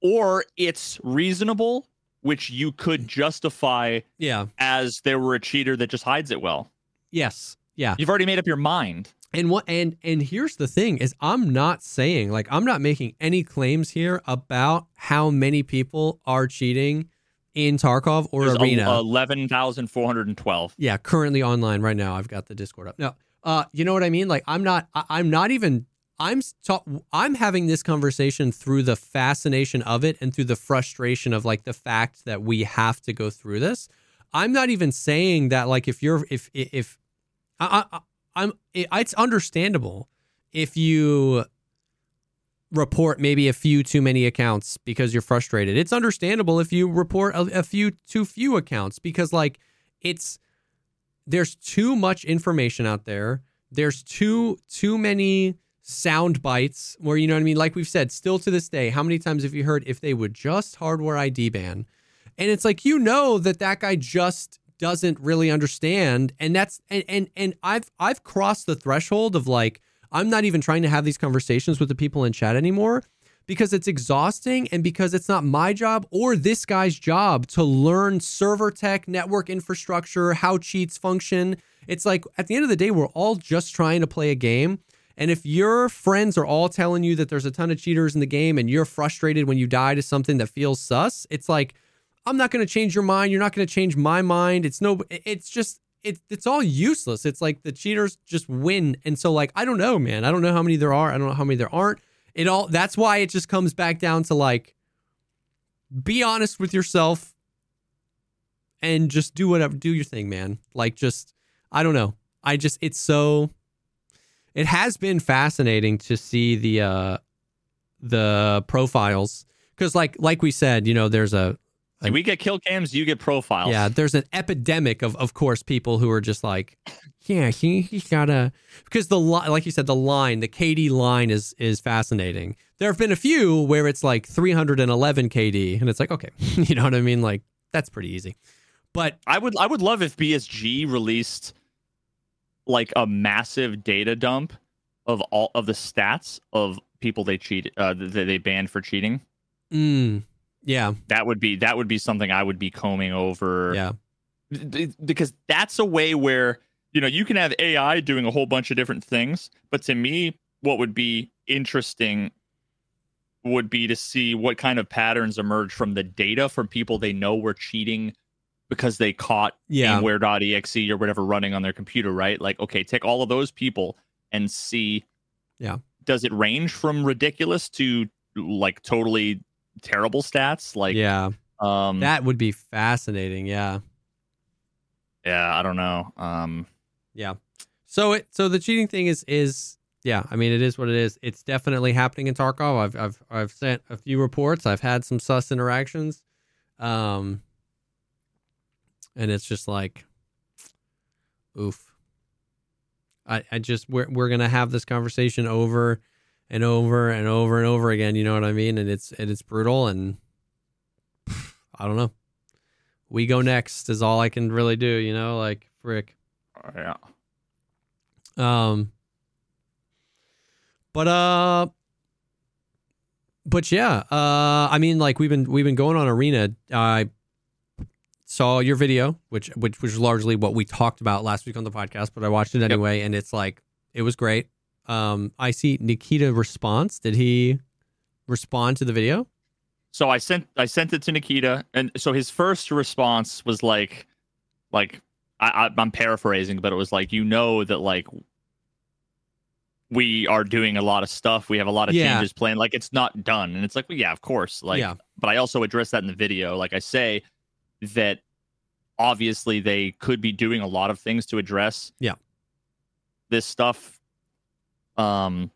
or it's reasonable which you could justify yeah. as there were a cheater that just hides it well. Yes. Yeah. You've already made up your mind. And what and and here's the thing is I'm not saying like I'm not making any claims here about how many people are cheating in Tarkov or There's Arena. el- 11,412 yeah, currently online right now. I've got the Discord up. No. Uh you know what I mean? Like I'm not I, I'm not even I'm ta- I'm having this conversation through the fascination of it and through the frustration of like the fact that we have to go through this. I'm not even saying that like if you're if if I, I I'm it, it's understandable if you report maybe a few too many accounts because you're frustrated. It's understandable if you report a, a few too few accounts because like it's there's too much information out there. There's too too many sound bites where you know what I mean. Like we've said, still to this day, how many times have you heard if they would just hardware ID ban? And it's like you know that that guy just doesn't really understand and that's and and, and I've I've crossed the threshold of like I'm not even trying to have these conversations with the people in chat anymore because it's exhausting and because it's not my job or this guy's job to learn server tech, network infrastructure, how cheats function. It's like at the end of the day, we're all just trying to play a game. And if your friends are all telling you that there's a ton of cheaters in the game and you're frustrated when you die to something that feels sus, it's like, I'm not going to change your mind. You're not going to change my mind. It's no, it's just, it's it's all useless. It's like the cheaters just win. And so, like, I don't know, man. I don't know how many there are. I don't know how many there aren't. It all that's why it just comes back down to like be honest with yourself and just do whatever do your thing, man. Like just I don't know. I just it's so it has been fascinating to see the uh the profiles cuz like like we said, you know, there's a like, we get kill cams, you get profiles. Yeah, there's an epidemic of, of course, people who are just like, yeah, he he's got a because the li- like you said, the line, the KD line is is fascinating. There have been a few where it's like 311 KD, and it's like, okay, [LAUGHS] you know what I mean? Like that's pretty easy. But I would I would love if BSG released like a massive data dump of all of the stats of people they cheated uh, that they banned for cheating. Mm, yeah. That would be that would be something I would be combing over. Yeah. Because that's a way where, you know, you can have AI doing a whole bunch of different things, but to me what would be interesting would be to see what kind of patterns emerge from the data from people they know were cheating because they caught yeah. gameware.exe or whatever running on their computer, right? Like, okay, take all of those people and see yeah. Does it range from ridiculous to like totally terrible stats. Like yeah, um, that would be fascinating. Yeah, yeah. I don't know. Um, yeah. So it so the cheating thing is is yeah. I mean, it is what it is. It's definitely happening in Tarkov. I've I've I've sent a few reports. I've had some sus interactions, um, and it's just like, oof. I, I just we're we're gonna have this conversation over and over and over and over again. You know what I mean? And it's and it's brutal. And [SIGHS] I don't know. We go next is all I can really do. You know, like frick. Oh, yeah. Um. But uh. But yeah, uh, I mean, like we've been we've been going on arena. I saw your video, which which was largely what we talked about last week on the podcast, but I watched it anyway, yep. and it's like it was great um, I see Nikita response. Did he respond to the video? So I sent I sent it to Nikita, and so his first response was like, like I, I, am paraphrasing, but it was like, you know that like we are doing a lot of stuff. We have a lot of yeah. changes planned. Like it's not done, and it's like, well, yeah, of course. Like, yeah. but I also address that in the video. Like I say that obviously they could be doing a lot of things to address yeah this stuff um,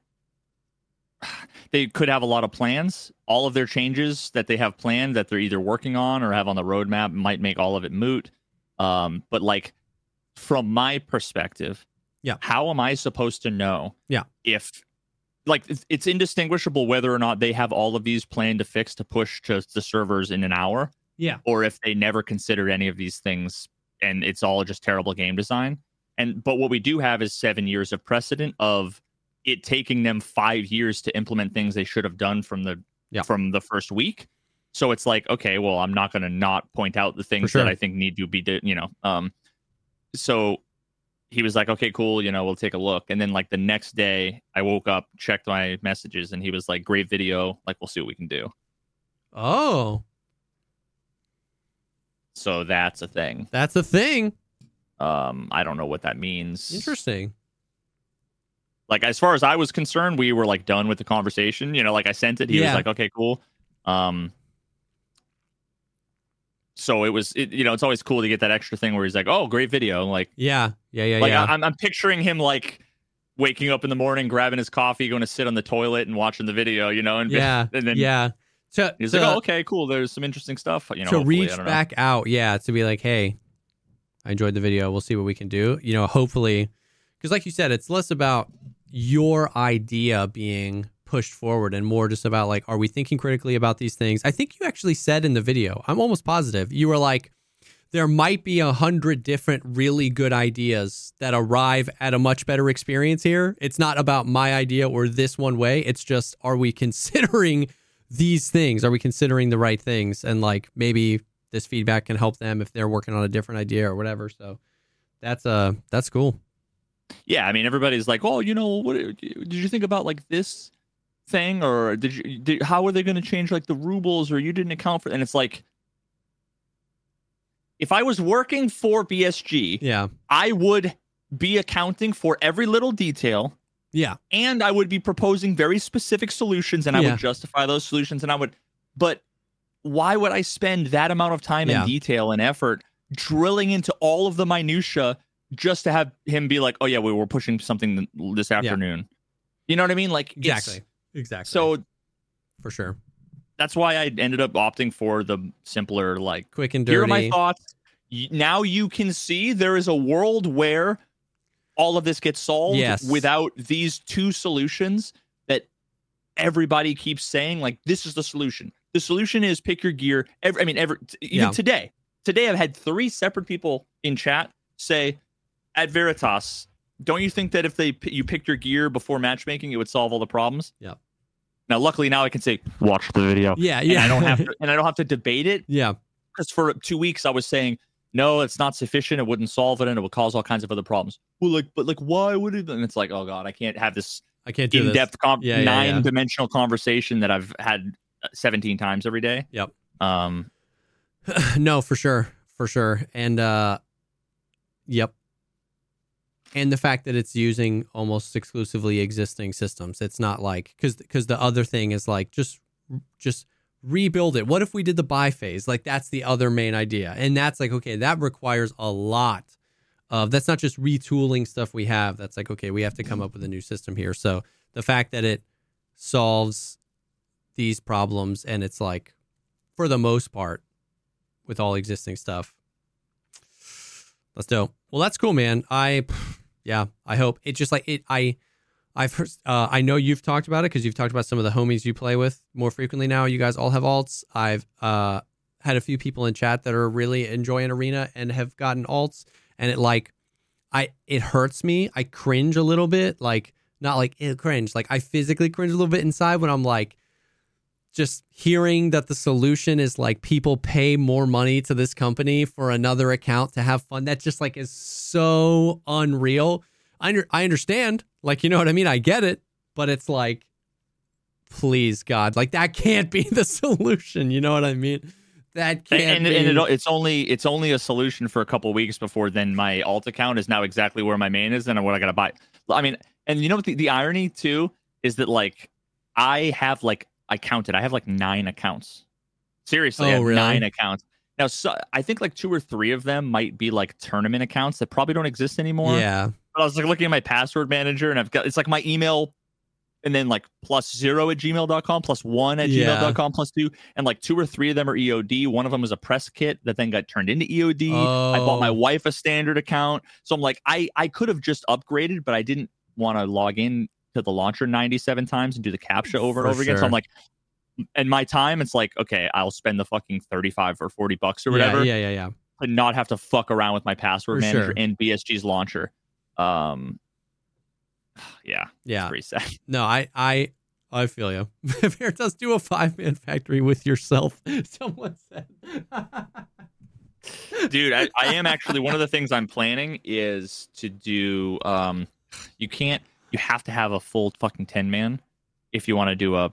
[SIGHS] they could have a lot of plans. All of their changes that they have planned that they're either working on or have on the roadmap might make all of it moot. Um, but like from my perspective, yeah, how am I supposed to know? Yeah, if like it's indistinguishable whether or not they have all of these planned to fix to push to the servers in an hour. Yeah, or if they never considered any of these things and it's all just terrible game design. And but what we do have is seven years of precedent of it taking them five years to implement things they should have done from the yeah. from the first week. So it's like, okay, well, I'm not going to not point out the things sure. that I think need to be, you know. Um, so he was like, okay, cool, you know, we'll take a look. And then like the next day, I woke up, checked my messages, and he was like, great video, like we'll see what we can do. Oh, so that's a thing. That's a thing. Um, I don't know what that means. Interesting like as far as I was concerned, we were like done with the conversation. You know, like I sent it. He yeah. was like, okay, cool. Um, so it was, it, you know, it's always cool to get that extra thing where he's like, oh, great video. Like, yeah, yeah, yeah, like yeah. I, I'm, I'm picturing him like waking up in the morning, grabbing his coffee, going to sit on the toilet and watching the video, you know, and yeah, [LAUGHS] and then yeah. So he's to, like, oh, okay, cool. There's some interesting stuff, you know. To reach back out, yeah, to be like, hey, I enjoyed the video. We'll see what we can do. You know, hopefully, because like you said, it's less about your idea being pushed forward and more just about like are we thinking critically about these things i think you actually said in the video i'm almost positive you were like there might be a hundred different really good ideas that arrive at a much better experience here. It's not about my idea or this one way. It's just are we [LAUGHS] considering these things? Are we considering the right things? And like maybe this feedback can help them if they're working on a different idea or whatever. So that's uh that's cool. Yeah, I mean everybody's like, "Oh, you know, what did you think about like this thing or did you did, how are they going to change like the rubles or you didn't account for?" And it's like if I was working for BSG, Yeah. I would be accounting for every little detail Yeah. and I would be proposing very specific solutions and I Yeah. would justify those solutions and I would but why would I spend that amount of time Yeah. and detail and effort drilling into all of the minutia just to have him be like, "Oh yeah, we were pushing something this afternoon." You know what I mean? Like Exactly. Exactly. So for sure. that's why I ended up opting for the simpler like Quick and dirty. here are my thoughts. Now you can see there is a world where all of this gets solved Yes. without these two solutions that everybody keeps saying. Like this is the solution. The solution is pick your gear. Every, I mean, every even Yeah. today. Today I've had three separate people in chat say, "At Veritas, don't you think that if they you picked your gear before matchmaking, it would solve all the problems?" Yeah. Now, luckily, now I can say, "Watch the video." Yeah, And yeah. I don't have to, and I don't have to debate it yeah. because for two weeks I was saying, no, it's not sufficient. It wouldn't solve it, and it would cause all kinds of other problems. Well, like, but like, why would it? And it's like, oh god, I can't have this I can't do in-depth, com- Yeah, yeah, yeah. nine-dimensional conversation that I've had uh, 17 times every day. Yep. Um. [SIGHS] no, for sure, for sure, and uh, yep. And the fact that it's using almost exclusively existing systems, it's not like because because the other thing is like just just rebuild it. What if we did the buy phase? Like that's the other main idea, and that's like okay, that requires a lot of. That's not just retooling stuff we have. That's like okay, we have to come up with a new system here. So the fact that it solves these problems and it's like for the most part with all existing stuff. Let's do. Well, that's cool, man. I, yeah, I hope it just like it. I, I've heard. Uh, I know you've talked about it because you've talked about some of the homies you play with more frequently now. You guys all have alts. I've uh had a few people in chat that are really enjoying arena and have gotten alts, and it like, I it hurts me. I cringe a little bit. Like not like it cringe. Like I physically cringe a little bit inside when I'm like just hearing that the solution is like people pay more money to this company for another account to have fun that just like is so unreal. I, under, I understand. Like you know what i mean? I get it. But it's like please god. Like that can't be [LAUGHS] the solution. You know what i mean? That can't And, be. and it, it's only it's only a solution for a couple weeks before then my alt account is now exactly where my main is and what I gotta buy. I mean, and you know what the, the irony too is that like I have like I counted I have like nine accounts. Seriously, I Oh, have really? nine accounts. Now, so I think like two or three of them might be like tournament accounts that probably don't exist anymore. yeah But I was like looking at my password manager and I've got it's like my email and then like plus zero at gmail.com, plus one at Yeah. gmail.com, plus two. And like two or three of them are EOD. One of them was a press kit that then got turned into EOD. I bought my Oh. wife a standard account. So I'm like, I, I could have just upgraded, but I didn't want to log in to the launcher 97 times and do the captcha over For and over again. So. I'm like, and my time, it's like, okay, I'll spend the fucking 35 or 40 bucks or whatever yeah yeah yeah to not have to fuck around with my password For manager sure. and BSG's launcher. Um, [SIGHS] yeah, yeah pretty sad. [LAUGHS] no i i I feel you. [LAUGHS] Veritas, do a five man factory with yourself. [LAUGHS] Someone said. dude I, I am actually one of the things i'm planning is to do um you can't you have to have a full fucking 10 man if you want to do a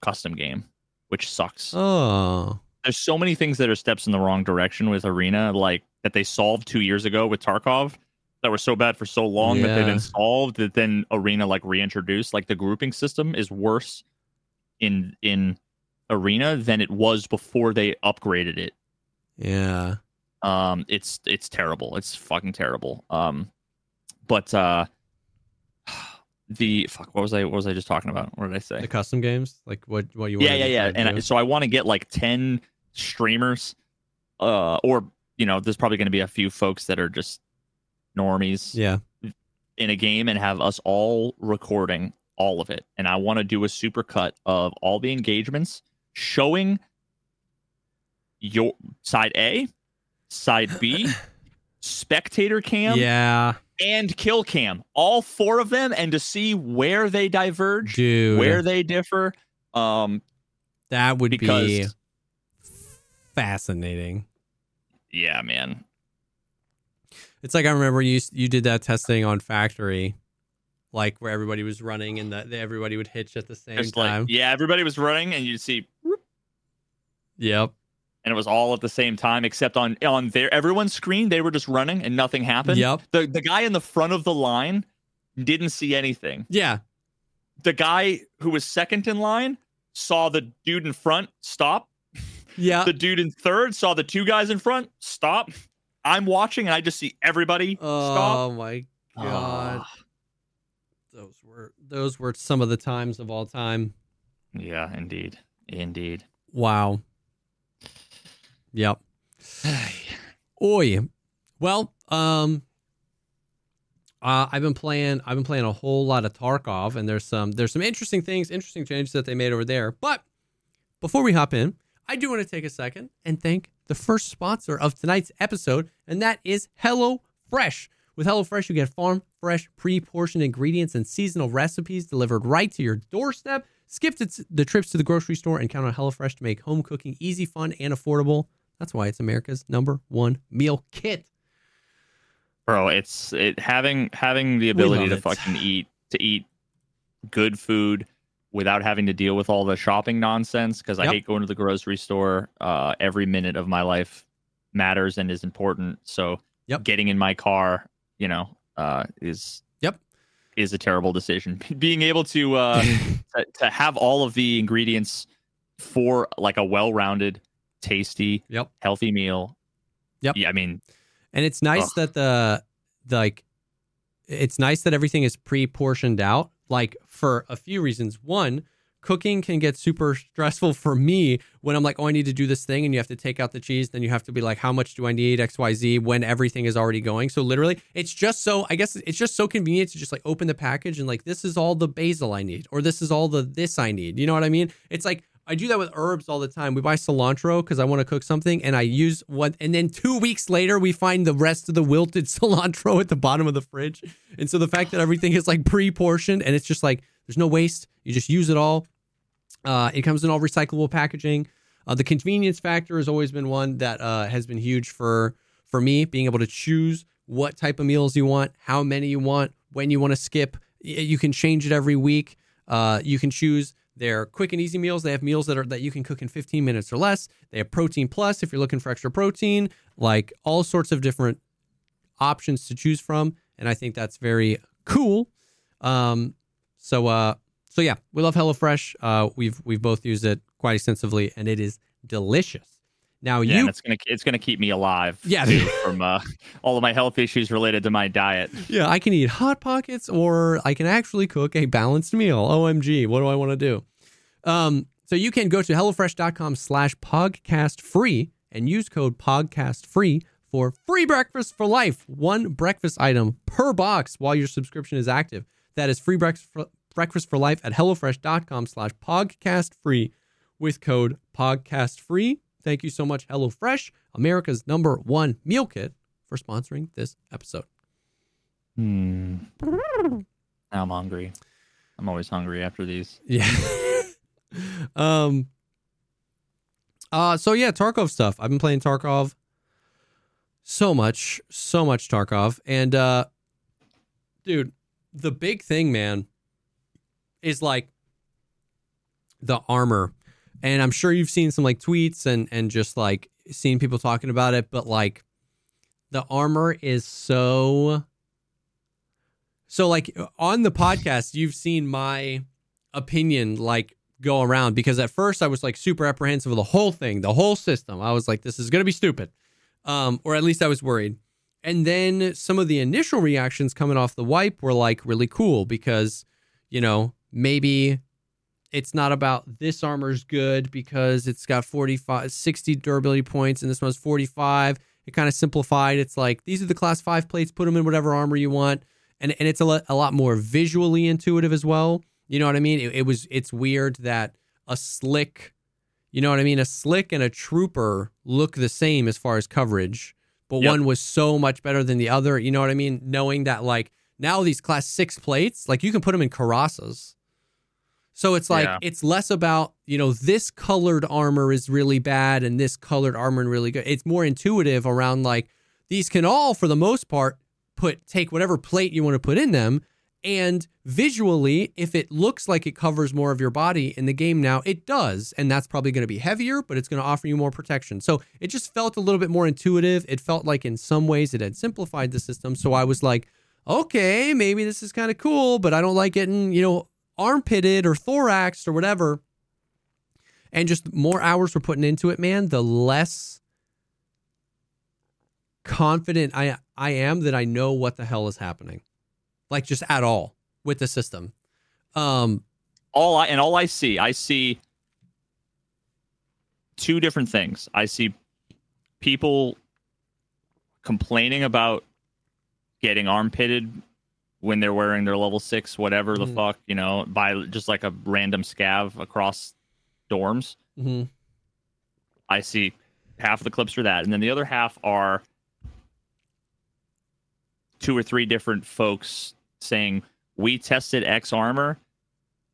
custom game which sucks. Oh, there's so many things that are steps in the wrong direction with arena like that they solved two years ago with tarkov that were so bad for so long that they've been solved that then arena like reintroduced. Like the grouping system is worse in in arena than it was before they upgraded it. Yeah. um it's it's terrible. It's fucking terrible. Um but uh the fuck what was i what was i just talking about? What did i say? The custom games, like what what you yeah want yeah yeah. yeah. and I, so i want to get like 10 streamers uh or you know there's probably going to be a few folks that are just normies yeah, in a game and have us all recording all of it. And i want to do a super cut of all the engagements showing your side a side B, [LAUGHS] spectator cam, yeah, and kill cam. All four of them, and to see where they diverge, dude, where they differ. Um, that would because be fascinating. yeah, man. It's like I remember you you did that testing on Factory, like where everybody was running and that everybody would hitch at the same Just time. like yeah, everybody was running, and you'd see, Yep. And it was all at the same time, except on on their everyone's screen, they were just running, and nothing happened. Yep. The the guy in the front of the line didn't see anything. Yeah. The guy who was second in line saw the dude in front stop. Yeah. The dude in third saw the two guys in front stop. I'm watching, and I just see everybody stop. oh stop. my god. Ah, Those were those were some of the times of all time. yeah, indeed, indeed. Wow. Yep. Oi. Well, um uh, I've been playing I've been playing a whole lot of Tarkov and there's some there's some interesting things, interesting changes that they made over there. But before we hop in, I do want to take a second and thank the first sponsor of tonight's episode, and that is Hello Fresh. With HelloFresh, you get farm fresh, pre-portioned ingredients and seasonal recipes delivered right to your doorstep. Skip the trips to the grocery store and count on HelloFresh to make home cooking easy, fun, and affordable. That's why it's America's number one meal kit. bro it's it having having the ability to it. fucking eat to eat good food without having to deal with all the shopping nonsense because i hate going to the grocery store uh every minute of my life matters and is important so Yep. getting in my car you know uh is Yep. is a terrible decision [LAUGHS] being able to uh [LAUGHS] to, to have all of the ingredients for like a well-rounded tasty Yep. healthy meal Yep. yeah i mean And it's nice Ugh. that the, the like it's nice that everything is pre-portioned out like for a few reasons. One, cooking can get super stressful for me when I'm like, "Oh, I need to do this thing," and you have to take out the cheese, then you have to be like, "How much do I need XYZ when everything is already going?" So literally, it's just so I guess it's just so convenient to just like open the package and like this is all the basil I need or this is all the this I need. You know what I mean? It's like I do that with herbs all the time. We buy cilantro because I want to cook something, and I use one. And then two weeks later, we find the rest of the wilted [LAUGHS] cilantro at the bottom of the fridge. And so the fact that everything is like pre-portioned and it's just like there's no waste, you just use it all. Uh, it comes in all recyclable packaging. Uh, the convenience factor has always been one that uh, has been huge for for me, being able to choose what type of meals you want, how many you want, when you want to skip. You can change it every week. Uh, you can choose their quick and easy meals. They have meals that are that you can cook in 15 minutes or less. They have protein plus if you're looking for extra protein, like all sorts of different options to choose from. And I think that's very cool. Um, so uh, so yeah, we love HelloFresh. Uh, we've we've both used it quite extensively, and it is delicious. Now Yeah, you it's gonna it's gonna keep me alive. Yeah. too, from uh, [LAUGHS] all of my health issues related to my diet. Yeah, I can eat hot pockets or I can actually cook a balanced meal. OMG, what do I want to do? Um, so you can go to HelloFresh.com slash pogcast free and use code pogcast free for free breakfast for life. One breakfast item per box while your subscription is active. That is free breakfast for, breakfast for life at HelloFresh.com slash pogcast free with code pogcast free. Thank you so much, HelloFresh, America's number one meal kit, for sponsoring this episode. Hmm. Now I'm hungry. I'm always hungry after these. Yeah. [LAUGHS] um. Uh. So yeah, Tarkov stuff. I've been playing Tarkov. So much, so much Tarkov, and uh, dude, the big thing, man, is like the armor, and I'm sure you've seen some like tweets and and just like seen people talking about it, but like the armor is so. So like on the podcast, you've seen my opinion like go around because at first I was like super apprehensive of the whole thing, the whole system. I was like, this is gonna be stupid, um, or at least I was worried. And then some of the initial reactions coming off the wipe were like really cool because, you know, maybe it's not about this armor's good because it's got 45, 60 durability points and this one's 45. It kind of simplified. It's like these are the class five plates, put them in whatever armor you want. And, and it's a lot, a lot more visually intuitive as well. You know what I mean? It, it was it's weird that a slick, you know what I mean? A slick and a trooper look the same as far as coverage. but Yep. one was so much better than the other. You know what I mean? Knowing that like now these class six plates, like you can put them in Kirasas. So it's like Yeah. it's less about you know this colored armor is really bad and this colored armor is really good. It's more intuitive around like these can all for the most part put take whatever plate you want to put in them. And visually if it looks like it covers more of your body in the game now it does. And that's probably going to be heavier but it's going to offer you more protection. So it just felt a little bit more intuitive. It felt like in some ways it had simplified the system. So i was like okay maybe this is kind of cool but i don't like getting you know armpitted or thoraxed or whatever and just more hours we're putting into it man the less confident i i am that i know what the hell is happening like just at all with the system. Um, all I and all I see, I see two different things. I see people complaining about getting armpitted when they're wearing their level six, whatever the Mhm. fuck, you know, by just like a random scav across dorms. mhm. I see half of the clips for that, and then the other half are two or three different folks saying we tested X armor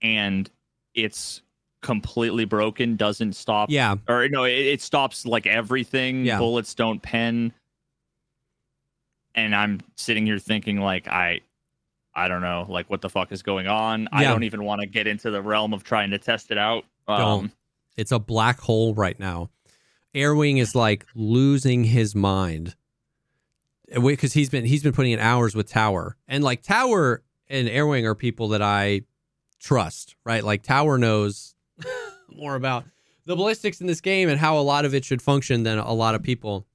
and it's completely broken, doesn't stop, yeah, or no, it, it stops like everything. Yeah. Bullets don't pen, and I'm sitting here thinking like I. I don't know, like what the fuck is going on. I don't even want to get into the realm of trying to test it out. Um, it's a black hole right now. Airwing is like losing his mind because he's been he's been putting in hours with Tower and like Tower and Airwing are people that I trust, right? Like Tower knows [LAUGHS] more about the ballistics in this game and how a lot of it should function than a lot of people.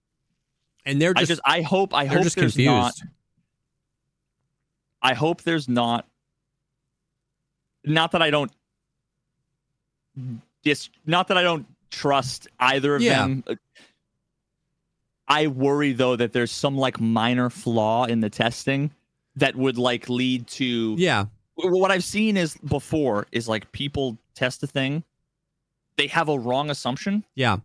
And they're I just, just I hope I hope just there's confused. not I hope there's not not that I don't dis not that I don't trust either of Yeah. them. I worry though that there's some like minor flaw in the testing that would like lead to yeah, what I've seen is before is like people test a thing, they have a wrong assumption yeah,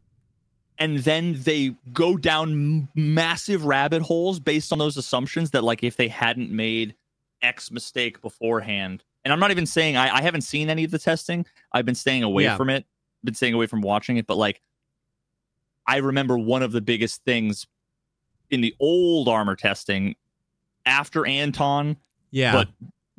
and then they go down m- massive rabbit holes based on those assumptions that like if they hadn't made x mistake beforehand and i'm not even saying i, I haven't seen any of the testing i've been staying away Yeah. from it been staying away from watching it but like i remember one of the biggest things in the old armor testing after anton yeah, but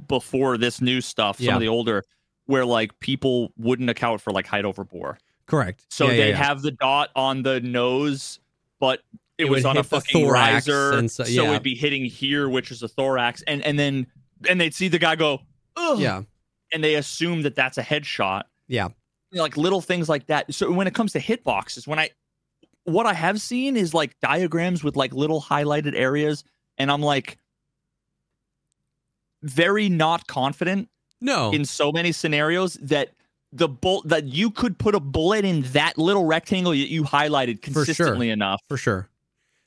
before this new stuff some Yeah. of the older where like people wouldn't account for like height over bore correct. so Yeah, they have the dot on the nose, but it, It was on a fucking thorax riser, so- so, it'd be hitting here, which is a thorax, and and then and they'd see the guy go, Ugh, yeah, and they assume that that's a headshot. Yeah. You know, like little things like that. So when it comes to hitboxes, when I what I have seen is like diagrams with like little highlighted areas, and I'm like very not confident no, in so many scenarios that the bull that you could put a bullet in that little rectangle that you highlighted sure. consistently enough. for sure.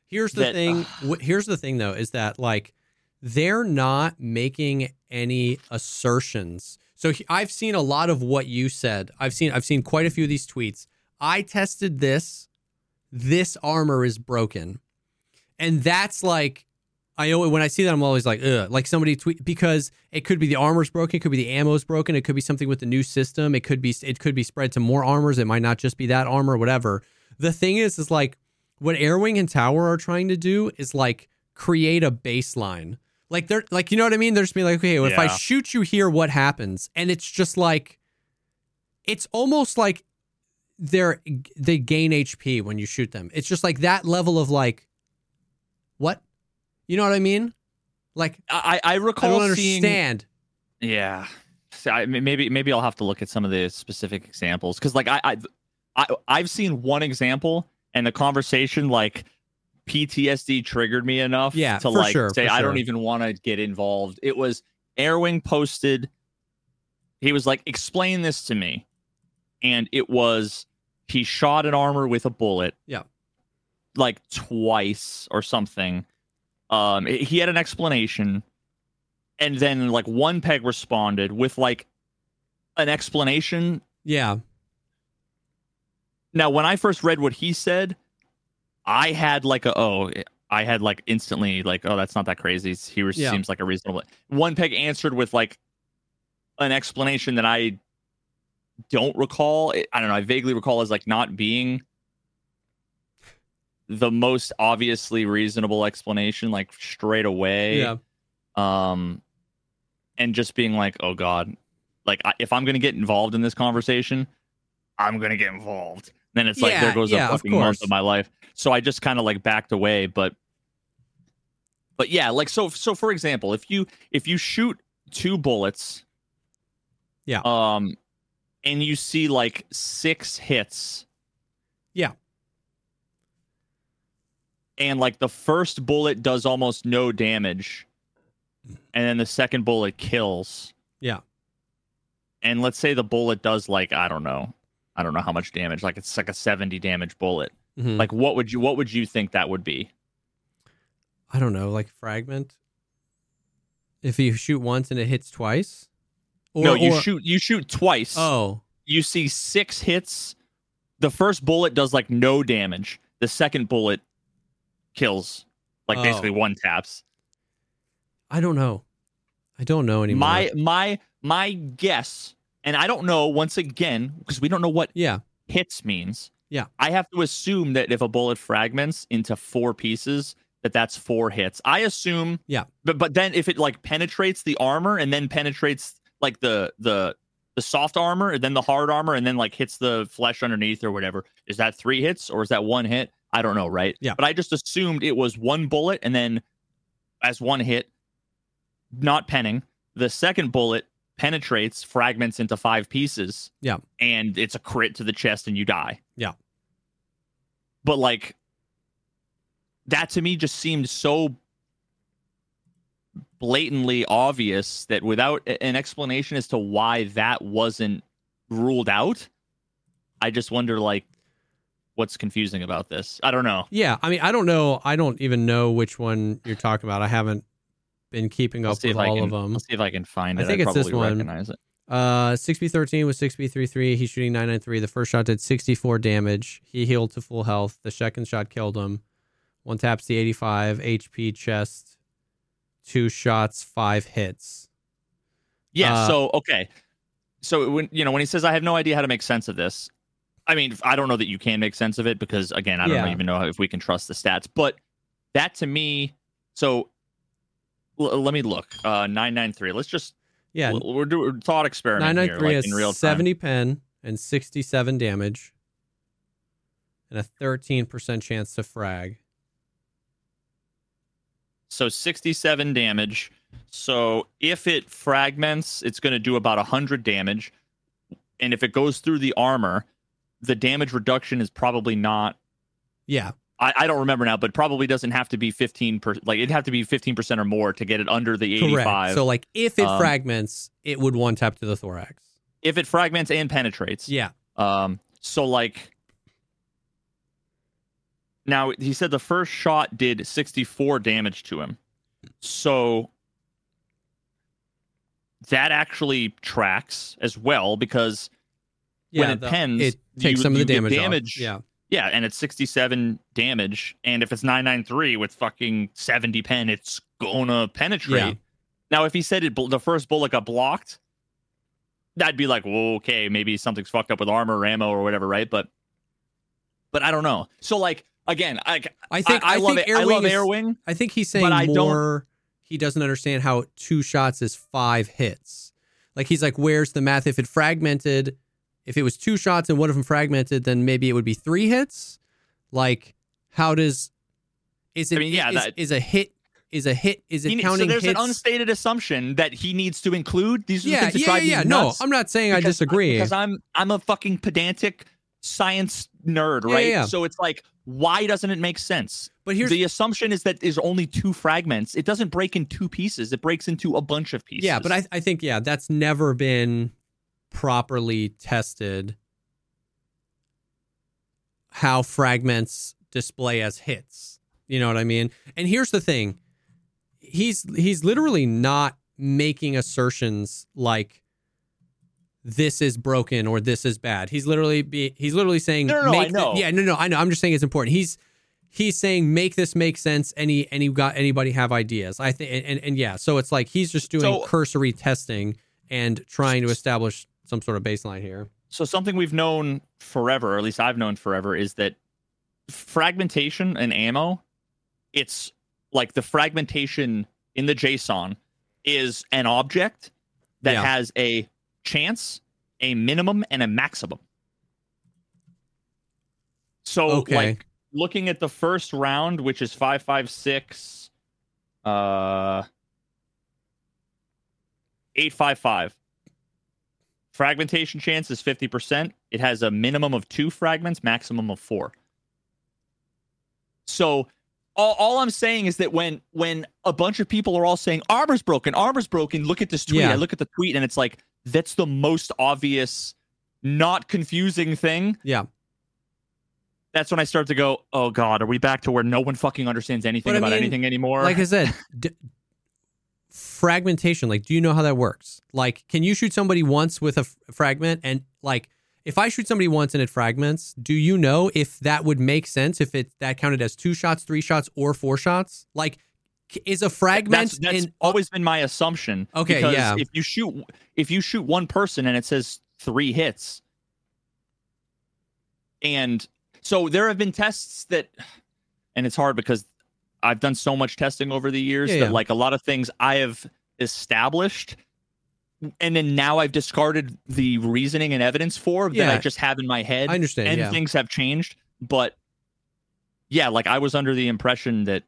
Here's the That- thing. wh- here's the thing, though, is that like they're not making any assertions. So he- I've seen a lot of what you said. I've seen I've seen quite a few of these tweets. I tested this. This armor is broken, and that's like. I know when I see that, I'm always like, ugh, like somebody tweet because it could be the armor's broken, it could be the ammo's broken, it could be something with the new system, it could be it could be spread to more armors, it might not just be that armor, whatever. The thing is, is like what Airwing and Tower are trying to do is like create a baseline. Like they're like, you know what I mean? They're just being like, okay, well, if I shoot you here, what happens? And it's just like, it's almost like they're they gain HP when you shoot them. It's just like that level of like, what? You know what I mean? Like I I recall I don't seeing understand. yeah. So I, maybe maybe I'll have to look at some of the specific examples because like I, I I I've seen one example and the conversation like PTSD triggered me enough Yeah, to like sure, say I don't even want to get involved. It was Airwing posted. He was like, "Explain this to me," and it was he shot an armor with a bullet. Yeah. like twice or something. Um, he had an explanation, and then like one peg responded with like an explanation Yeah. Now, when I first read what he said, I had like a oh, I had like instantly like, oh, that's not that crazy. He was, Yeah. seems like a reasonable. One peg answered with like an explanation that I don't recall. I don't know. I vaguely recall as like not being the most obviously reasonable explanation, like straight away. Yeah. Um, and just being like, oh god, like I, if I'm gonna get involved in this conversation, I'm gonna get involved. Then it's like there goes yeah, a of fucking month of my life. So I just kind of like backed away, but but yeah, like so so for example, if you if you shoot two bullets, Yeah. um, and you see like six hits, Yeah. and like the first bullet does almost no damage, and then the second bullet kills. Yeah. And let's say the bullet does like I don't know, I don't know how much damage. Like it's like a seventy damage bullet. Mhm. Like what would you what would you think that would be? I don't know, like fragment. If you shoot once and it hits twice, or, no, you or- shoot you shoot twice. Oh, you see six hits. The first bullet does like no damage. The second bullet kills, like Oh. basically one taps. I don't know. I don't know anymore. My my my guess, and I don't know once again because we don't know what yeah, hits means. Yeah. I have to assume that if a bullet fragments into four pieces, that that's four hits. I assume. Yeah. But but then if it like penetrates the armor and then penetrates like the the the soft armor and then the hard armor and then like hits the flesh underneath or whatever, is that three hits or is that one hit? I don't know, right? Yeah. But I just assumed it was one bullet and then as one hit, not penning. The second bullet penetrates, fragments into five pieces. Yeah. And it's a crit to the chest and you die. Yeah. But like that to me just seemed so blatantly obvious that without an explanation as to why that wasn't ruled out, I just wonder like what's confusing about this. I don't know. yeah. I mean, I don't know. I don't even know which one you're talking about. I haven't been keeping I'll up with all can, of them. I'll see if I can find I it. think I'd it's this one. recognize it. Uh, 6B13 with 6B33. He's shooting 993. The first shot did 64 damage. He healed to full health. The second shot killed him. One taps the 85 HP chest. Two shots, five hits. Yeah. Uh, so okay. So when you know when he says I have no idea how to make sense of this, I mean I don't know that you can make sense of it because again I don't Yeah. even know if we can trust the stats. But that to me, so l- let me look. Uh, nine nine three. Let's just Yeah, l- we're doing thought experiment here, 993 like has in real time. 70 pen and 67 damage. And a 13% chance to frag. So 67 damage. So if it fragments, it's going to do about 100 damage. And if it goes through the armor, the damage reduction is probably not Yeah. I, I don't remember now, but probably doesn't have to be 15 per like it'd have to be 15% or more to get it under the 85. Correct. So, like, if it Um, fragments, it would one tap to the thorax. if it fragments and penetrates. Yeah. Um so like now he said the first shot did 64 damage to him. So that actually tracks as well because Yeah. when it the- pens, it takes you- some of the damage. damage. Yeah. Yeah, and it's 67 damage. And if it's 993 with fucking 70 pen, it's gonna penetrate. Yeah. Now, if he said it, the first bullet got blocked, that'd be like, well, okay, maybe something's fucked up with armor or ammo or whatever, right? But, but I don't know. So, like, again, I, I think I, I, love think it. I love is- Airwing. I think he's saying But I don't- He doesn't understand how two shots is five hits. Like he's like, where's the math? If it fragmented, if it was two shots and one of them fragmented, then maybe it would be three hits. Like, how does? Is it? I mean, yeah, is, that- is a hit? Is a hit? Is it He- so there's hits? an unstated assumption that he needs to include. These are the yeah, yeah, yeah. No. I'm not saying I disagree. because I'm I'm a fucking pedantic science nerd, Yeah, right? yeah. So it's like, why doesn't it make sense? but here's the assumption is that there's only two fragments. It doesn't break in two pieces. It breaks into a bunch of pieces. Yeah, but I, I think yeah, that's never been properly tested. How fragments display as hits. You know what I mean? And here's the thing. He's he's literally not making assertions like this is broken or this is bad. He's literally be he's literally saying No, no, no, I know. yeah, no, no, I know. I'm just saying it's important. He's he's saying make this make sense. Any any got anybody have ideas? I think and, and, and yeah, so it's like he's just doing So- cursory testing and trying to establish some sort of baseline here. so something we've known forever, or at least I've known forever, is that fragmentation and ammo, it's like the fragmentation in the JSON is an object that Yeah. has a chance, a minimum, and a maximum. So Okay. like looking at the first round, which is five five six uh eight five five. Fragmentation chance is 50%. It has a minimum of two fragments, maximum of four. So all, all I'm saying is that when when a bunch of people are all saying armor's broken, armor's broken, look at this tweet. Yeah. I look at the tweet and it's like that's the most obvious, not confusing thing. Yeah. That's when I start to go, oh god, are we back to where no one fucking understands anything But I about mean, anything anymore? Like I said, [LAUGHS] d- fragmentation. Like, do you know how that works? Like, can you shoot somebody once with a f- fragment and like? If I shoot somebody once and it fragments, do you know if that would make sense? If it that counted as two shots, three shots, or four shots? Like, is a fragment that's, that's in always been my assumption. Okay, because yeah. If you shoot if you shoot one person and it says three hits, and so there have been tests that, and it's hard because I've done so much testing over the years Yeah, that yeah. like a lot of things I have established. And then now I've discarded the reasoning and evidence for that I just have in my head I understand. and yeah. things have changed but yeah like i was under the impression that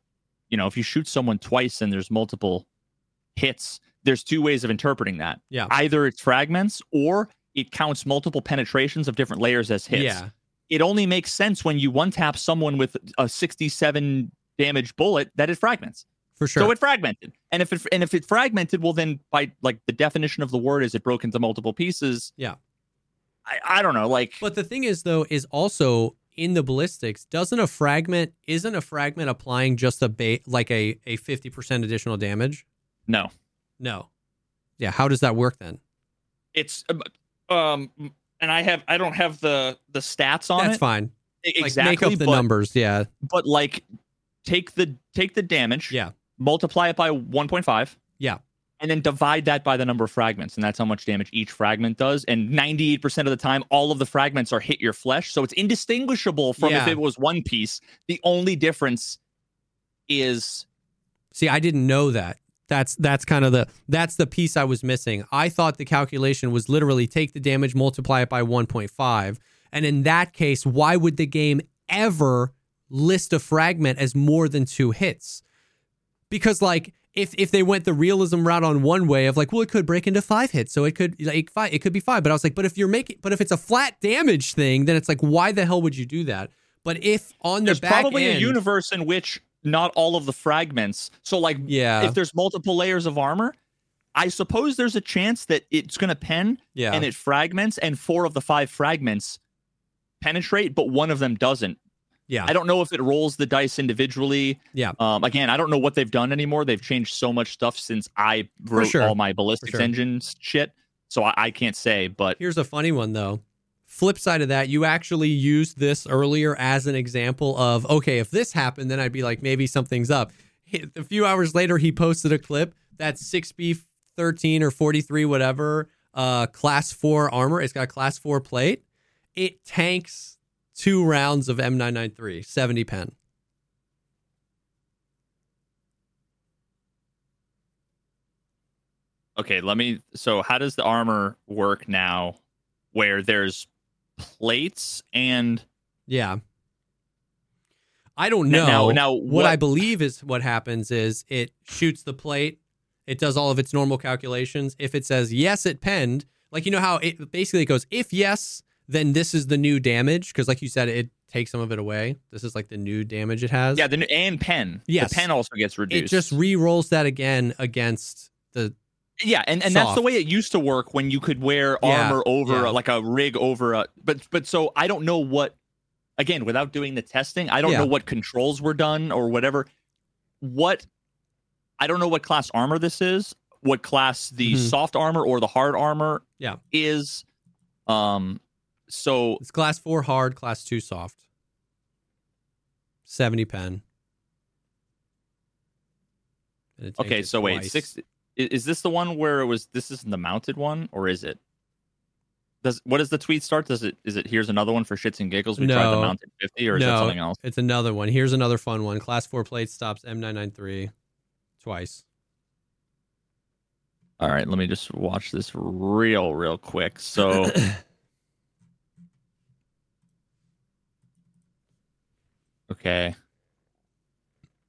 you know if you shoot someone twice and there's multiple hits there's two ways of interpreting that Yeah. either it's fragments or it counts multiple penetrations of different layers as hits Yeah. it only makes sense when you one tap someone with a 67 damage bullet that it fragments For sure. so it fragmented and if it and if it fragmented well then by like the definition of the word is it broke into multiple pieces Yeah. i, I don't know like But the thing is, though, is also in the ballistics, doesn't a fragment isn't a fragment applying just a ba- like a a fifty percent additional damage? no No. Yeah. How does that work then? it's um and i have i don't have the the stats on That's it fine. E- Like exactly make up the but, numbers. Yeah. but like take the take the damage Yeah. multiply it by 1.5 Yeah. and then divide that by the number of fragments and that's how much damage each fragment does and 98% of the time all of the fragments are hit your flesh so it's indistinguishable from if it was one piece the only difference is See, I didn't know that. That's that's kind of the that's the piece I was missing. I thought the calculation was literally take the damage, multiply it by 1.5. And in that case, why would the game ever list a fragment as more than two hits? Because like if if they went the realism route on one way of like, well, it could break into five hits, so it could like five, it could be five. But I was like, but if you're making, but if it's a flat damage thing, then it's like, why the hell would you do that? But if on the there's back probably end, a universe in which not all of the fragments so like yeah, if there's multiple layers of armor, I suppose there's a chance that it's going to pen yeah, and it fragments, and four of the five fragments penetrate, but one of them doesn't. Yeah, I don't know if it rolls the dice individually. yeah. Um, again, I don't know what they've done anymore. They've changed so much stuff since I wrote sure. all my ballistics sure. engines shit, so I, I can't say. But Here's a funny one though. Flip side of that, you actually used this earlier as an example of okay, if this happened, then I'd be like, maybe something's up. A few hours later, he posted a clip that's 6B 13 or 43, whatever, uh, class four armor. It's got class four plate. It tanks two rounds of M993, 70 pen. okay, let me. So, how does the armor work now? Where there's plates and Yeah. I don't know. now- now what, what- I believe is what happens is it shoots the plate. It does all of its normal calculations. If it says yes, it penned. Like you know how it basically it goes. If yes, then this is the new damage because, like you said, it takes some of it away. This is like the new damage it has. yeah, the and pen. Yes. the pen also gets reduced. it just re-rolls that again against the. Yeah, and, and that's the way it used to work when you could wear Yeah, armor over yeah. like a rig over a but but so I don't know what again without doing the testing, I don't Yeah. know what controls were done or whatever. What I don't know what class armor this is, what class the Mhm. soft armor or the hard armor Yeah. is. Um so It's class four hard, class two soft. 70 pen. And it takes Okay, so wait, six. Is this the one where it was? This isn't the mounted one, or is it? Does what does the tweet start? Does it is it here's another one for shits and giggles? We tried the mounted fifty, or is that No. something else? It's another one. Here's another fun one. Class 4 plate stops M993 twice. All right, let me just watch this real, real quick. So, [COUGHS] okay.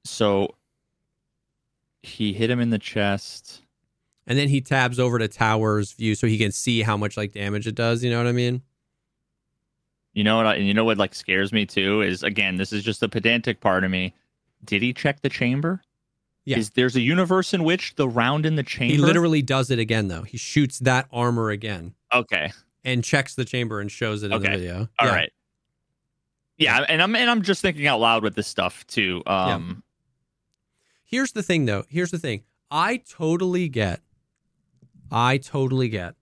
So he hit him in the chest. And then he tabs over to Tower's view so he can see how much like damage it does. You know what I mean? You know what? I, and you know what like scares me too is again, this is just the pedantic part of me. Did he check the chamber? Yeah. Is there's a universe in which the round in the chamber? He literally does it again though. He shoots that armor again Okay. and checks the chamber and shows it in Okay. the video. All Yeah. right. Yeah, and I'm and I'm just thinking out loud with this stuff too. Um Here's the thing though. Here's the thing. I totally get I totally get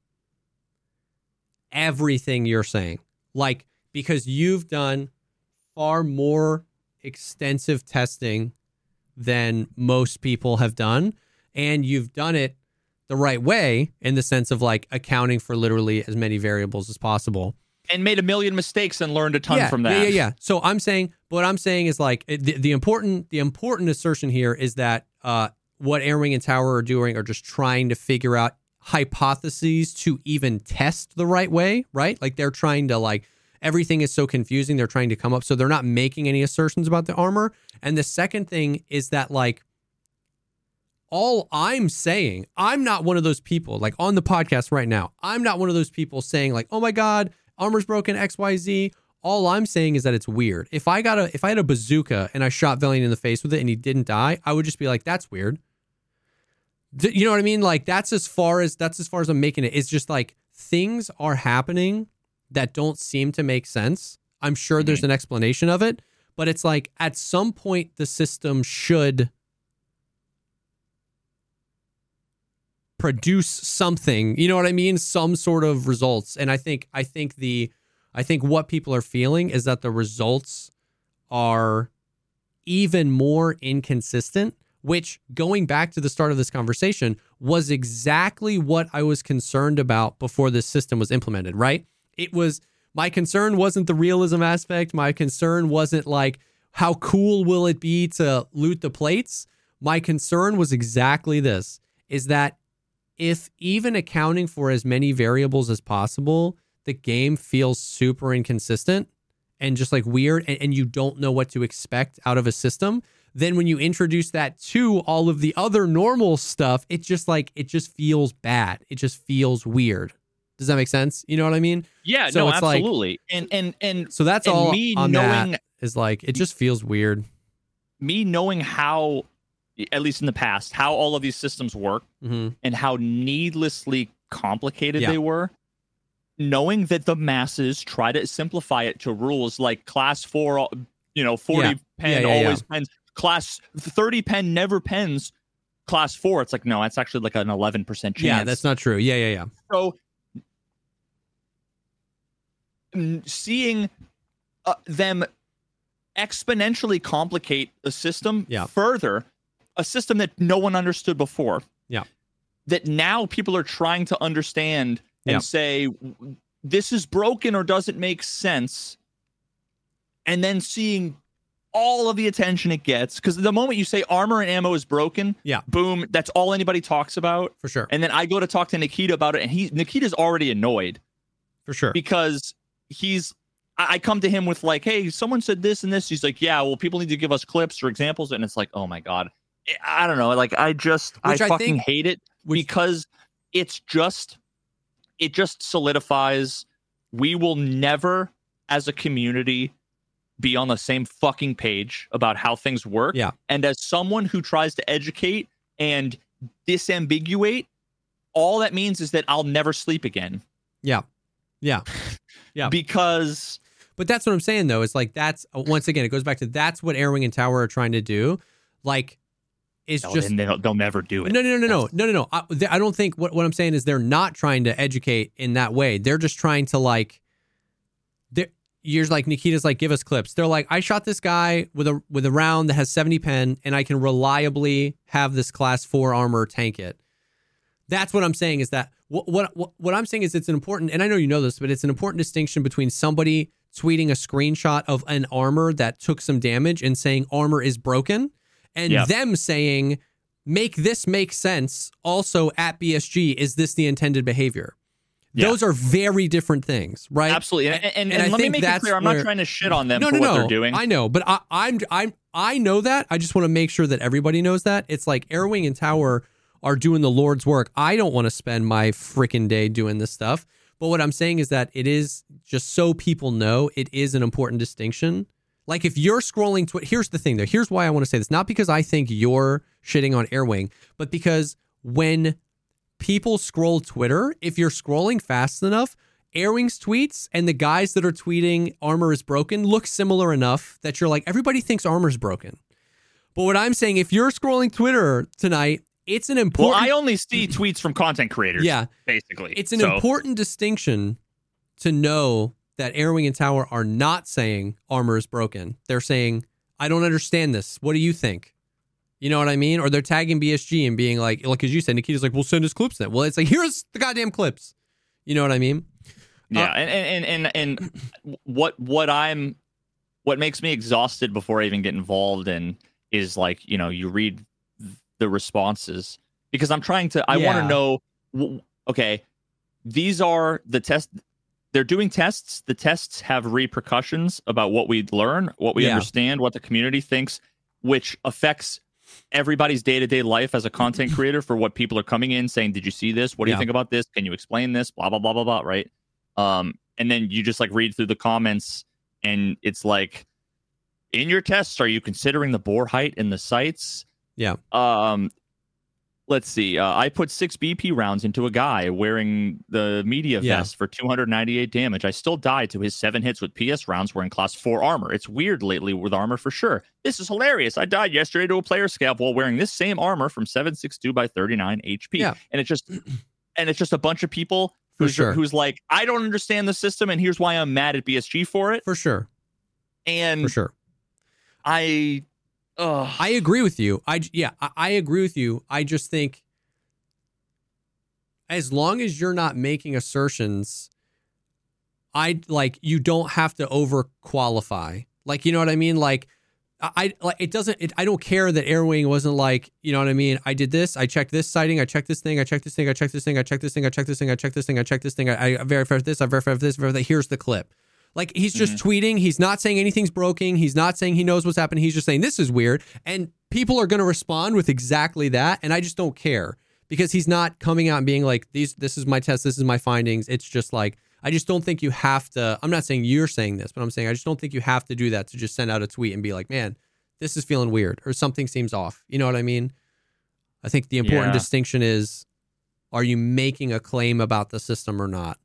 everything you're saying. Like because you've done far more extensive testing than most people have done and you've done it the right way in the sense of like accounting for literally as many variables as possible. And made a million mistakes and learned a ton yeah, from that. Yeah, yeah, yeah. So I'm saying, what I'm saying is like the, the important the important assertion here is that uh, what Airwing and Tower are doing are just trying to figure out hypotheses to even test the right way, right? Like they're trying to like everything is so confusing. They're trying to come up, so they're not making any assertions about the armor. And the second thing is that like all I'm saying, I'm not one of those people like on the podcast right now. I'm not one of those people saying like, "Oh my god, armor's broken XYZ." All I'm saying is that it's weird. If I got a if I had a bazooka and I shot Valiant in the face with it and he didn't die, I would just be like, "That's weird." D- You know what I mean? Like that's as far as that's as far as I'm making it. It's just like things are happening that don't seem to make sense. I'm sure there's mm-hmm. an explanation of it, but it's like at some point the system should produce something you know what i mean? Some sort of results. And i think i think the i think what people are feeling is that the results are even more inconsistent which going back to the start of this conversation was exactly what i was concerned about before this system was implemented right? It was my concern wasn't the realism aspect. My concern wasn't like how cool will it be to loot the plates? My concern was exactly this is that if even accounting for as many variables as possible, the game feels super inconsistent and just like weird, and, and you don't know what to expect out of a system, then when you introduce that to all of the other normal stuff, it just like it just feels bad. It just feels weird. Does that make sense? You know what I mean? Yeah, So no, it's like- absolutely. and and and So that's and all me on knowing that is like it just feels weird. me knowing how at least in the past how all of these systems work hmm and how needlessly complicated Yeah. they were knowing that the masses try to simplify it to rules like class 4 you know 40 Yeah. pen Yeah, always pens class 30 pen never pens class 4 it's like no that's actually like an 11% chance Yeah, that's not true. Yeah, yeah, yeah. so seeing uh, them exponentially complicate the system Yeah. further a system that no one understood before Yeah. that now people are trying to understand and Yeah. say this is broken or doesn't make sense and then seeing all of the attention it gets because the moment you say armor and ammo is broken Yeah. boom that's all anybody talks about For sure. and then I go to talk to Nikita about it, and he Nikita's already annoyed For sure. because he's. I I come to him with like, "Hey, someone said this and this." He's like, "Yeah, well, people need to give us clips or examples," and it's like, "Oh my god, I don't know." Like, I just, Which I I fucking hate it which- because it's just, it just solidifies. We will never, as a community, be on the same fucking page about how things work. Yeah. And as someone who tries to educate and disambiguate, all that means is that I'll never sleep again Yeah. Yeah. [LAUGHS] Yeah. because But that's what I'm saying though. It's like that's once again it goes back to that's what Airwing and Tower are trying to do. Like is no, just they'll, they'll never do it. No, no, no, no, no, no, no. no. I, I don't think what what I'm saying is they're not trying to educate in that way. They're just trying to like. You're like Nikita's like give us clips. They're like I shot this guy with a with a round that has 70 pen and I can reliably have this class 4 armor tank it. That's what I'm saying is that what, what what I'm saying is it's an important and I know you know this but it's an important distinction between somebody tweeting a screenshot of an armor that took some damage and saying armor is broken and them saying make this make sense. Also at BSG, is this the intended behavior? Yeah. Those are very different things, right? Absolutely. And, and, and, and let me make it clear, I'm where- not trying to shit on them no, for no, what no. they're doing. I know, but I, I'm, I'm, I know that. I just want to make sure that everybody knows that. It's like Airwing and Tower are doing the Lord's work. I don't want to spend my freaking day doing this stuff. But what I'm saying is that it is just so people know it is an important distinction. Like if you're scrolling Twitter, here's the thing though. Here's why I want to say this. Not because I think you're shitting on Airwing, but because when people scroll Twitter, if you're scrolling fast enough, Airwing's tweets and the guys that are tweeting armor is broken look similar enough that you're like, everybody thinks armor's broken. But what I'm saying, if you're scrolling Twitter tonight, it's an important. well, I only see tweets from content creators. Yeah. Basically. it's an So, important distinction to know that Airwing and Tower are not saying armor is broken. They're saying, I don't understand this. What do you think? You know what I mean? Or they're tagging BSG and being like, like as you said, Nikita's like, we'll send us clips then. Well, it's like, [LAUGHS] here's the goddamn clips. You know what I mean? Yeah, Uh, and, and and and what what I'm what makes me exhausted before I even get involved in is like you know you read the responses because I'm trying to I want to know okay these are the test they're doing tests the tests have repercussions about what we learn what we Yeah. understand what the community thinks which affects everybody's day-to-day life as a content creator for what people are coming in saying did you see this what do Yeah. you think about this can you explain this blah blah blah blah blah right um and then you just like read through the comments and it's like in your tests are you considering the bore height in the sights Yeah. um let's see uh, i put six bp rounds into a guy wearing the media Yeah. vest for 298 damage i still died to his seven hits with ps rounds wearing class 4 armor it's weird lately with armor for sure this is hilarious i died yesterday to a player scalp while wearing this same armor from 762 by 39 hp Yeah. and it's just and it's just a bunch of people For who's, sure. who's like i don't understand the system and here's why i'm mad at bsg for it For sure. and For sure. i Ugh. I agree with you. I yeah, I, I agree with you. I just think as long as you're not making assertions, I like you don't have to over qualify. Like you know what I mean? Like I like it doesn't. It, I don't care that Airwing wasn't like you know what I mean. I did this. I checked this sighting. I checked this thing. I checked this thing. I checked this thing. I checked this thing. I checked this thing. I checked this thing. I checked this thing. I, I verified this. I verified this. Verified. Here's the clip. Like he's just mm-hmm. tweeting. He's not saying anything's broken. He's not saying he knows what's happening. He's just saying this is weird. And people are going to respond with exactly that. And I just don't care because he's not coming out and being like these. This is my test. This is my findings. It's just like I just don't think you have to. I'm not saying you're saying this, but I'm saying I just don't think you have to do that to just send out a tweet and be like, man, this is feeling weird or something seems off. You know what I mean? I think the important Yeah. distinction is are you making a claim about the system or not?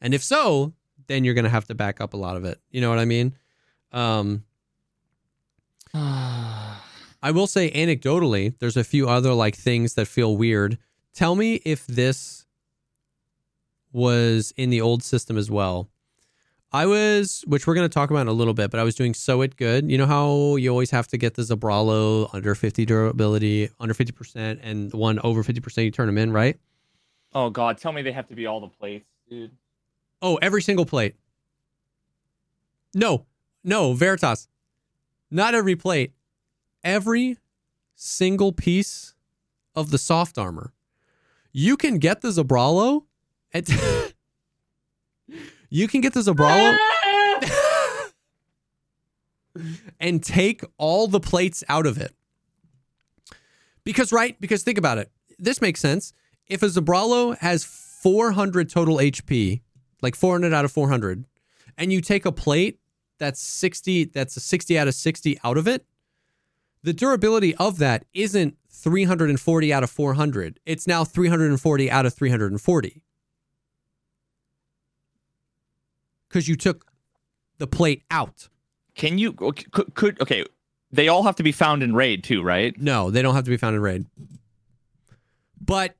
And if so, then you're going to have to back up a lot of it. You know what I mean? Um, [SIGHS] I will say anecdotally, there's a few other like things that feel weird. Tell me if this was in the old system as well. I was, which we're going to talk about in a little bit, but I was doing sew it good. You know how you always have to get the Zabralo under 50 durability, under 50%, and the one over 50%, you turn them in, right? oh god tell me they have to be all the plates dude Oh, every single plate. No, no, Veritas. Not every plate. Every single piece of the soft armor. You can get the Zabralo and [LAUGHS] you can get the Zabralo [LAUGHS] and take all the plates out of it. Because right, because think about it. This makes sense. If a Zabralo has 400 total HP, like 400 out of 400, and you take a plate that's 60, that's a 60 out of 60 out of it, the durability of that isn't 340 out of 400. It's now 340 out of 340. Because you took the plate out. can you could, could okay they all have to be found in raid too right No, they don't have to be found in raid. But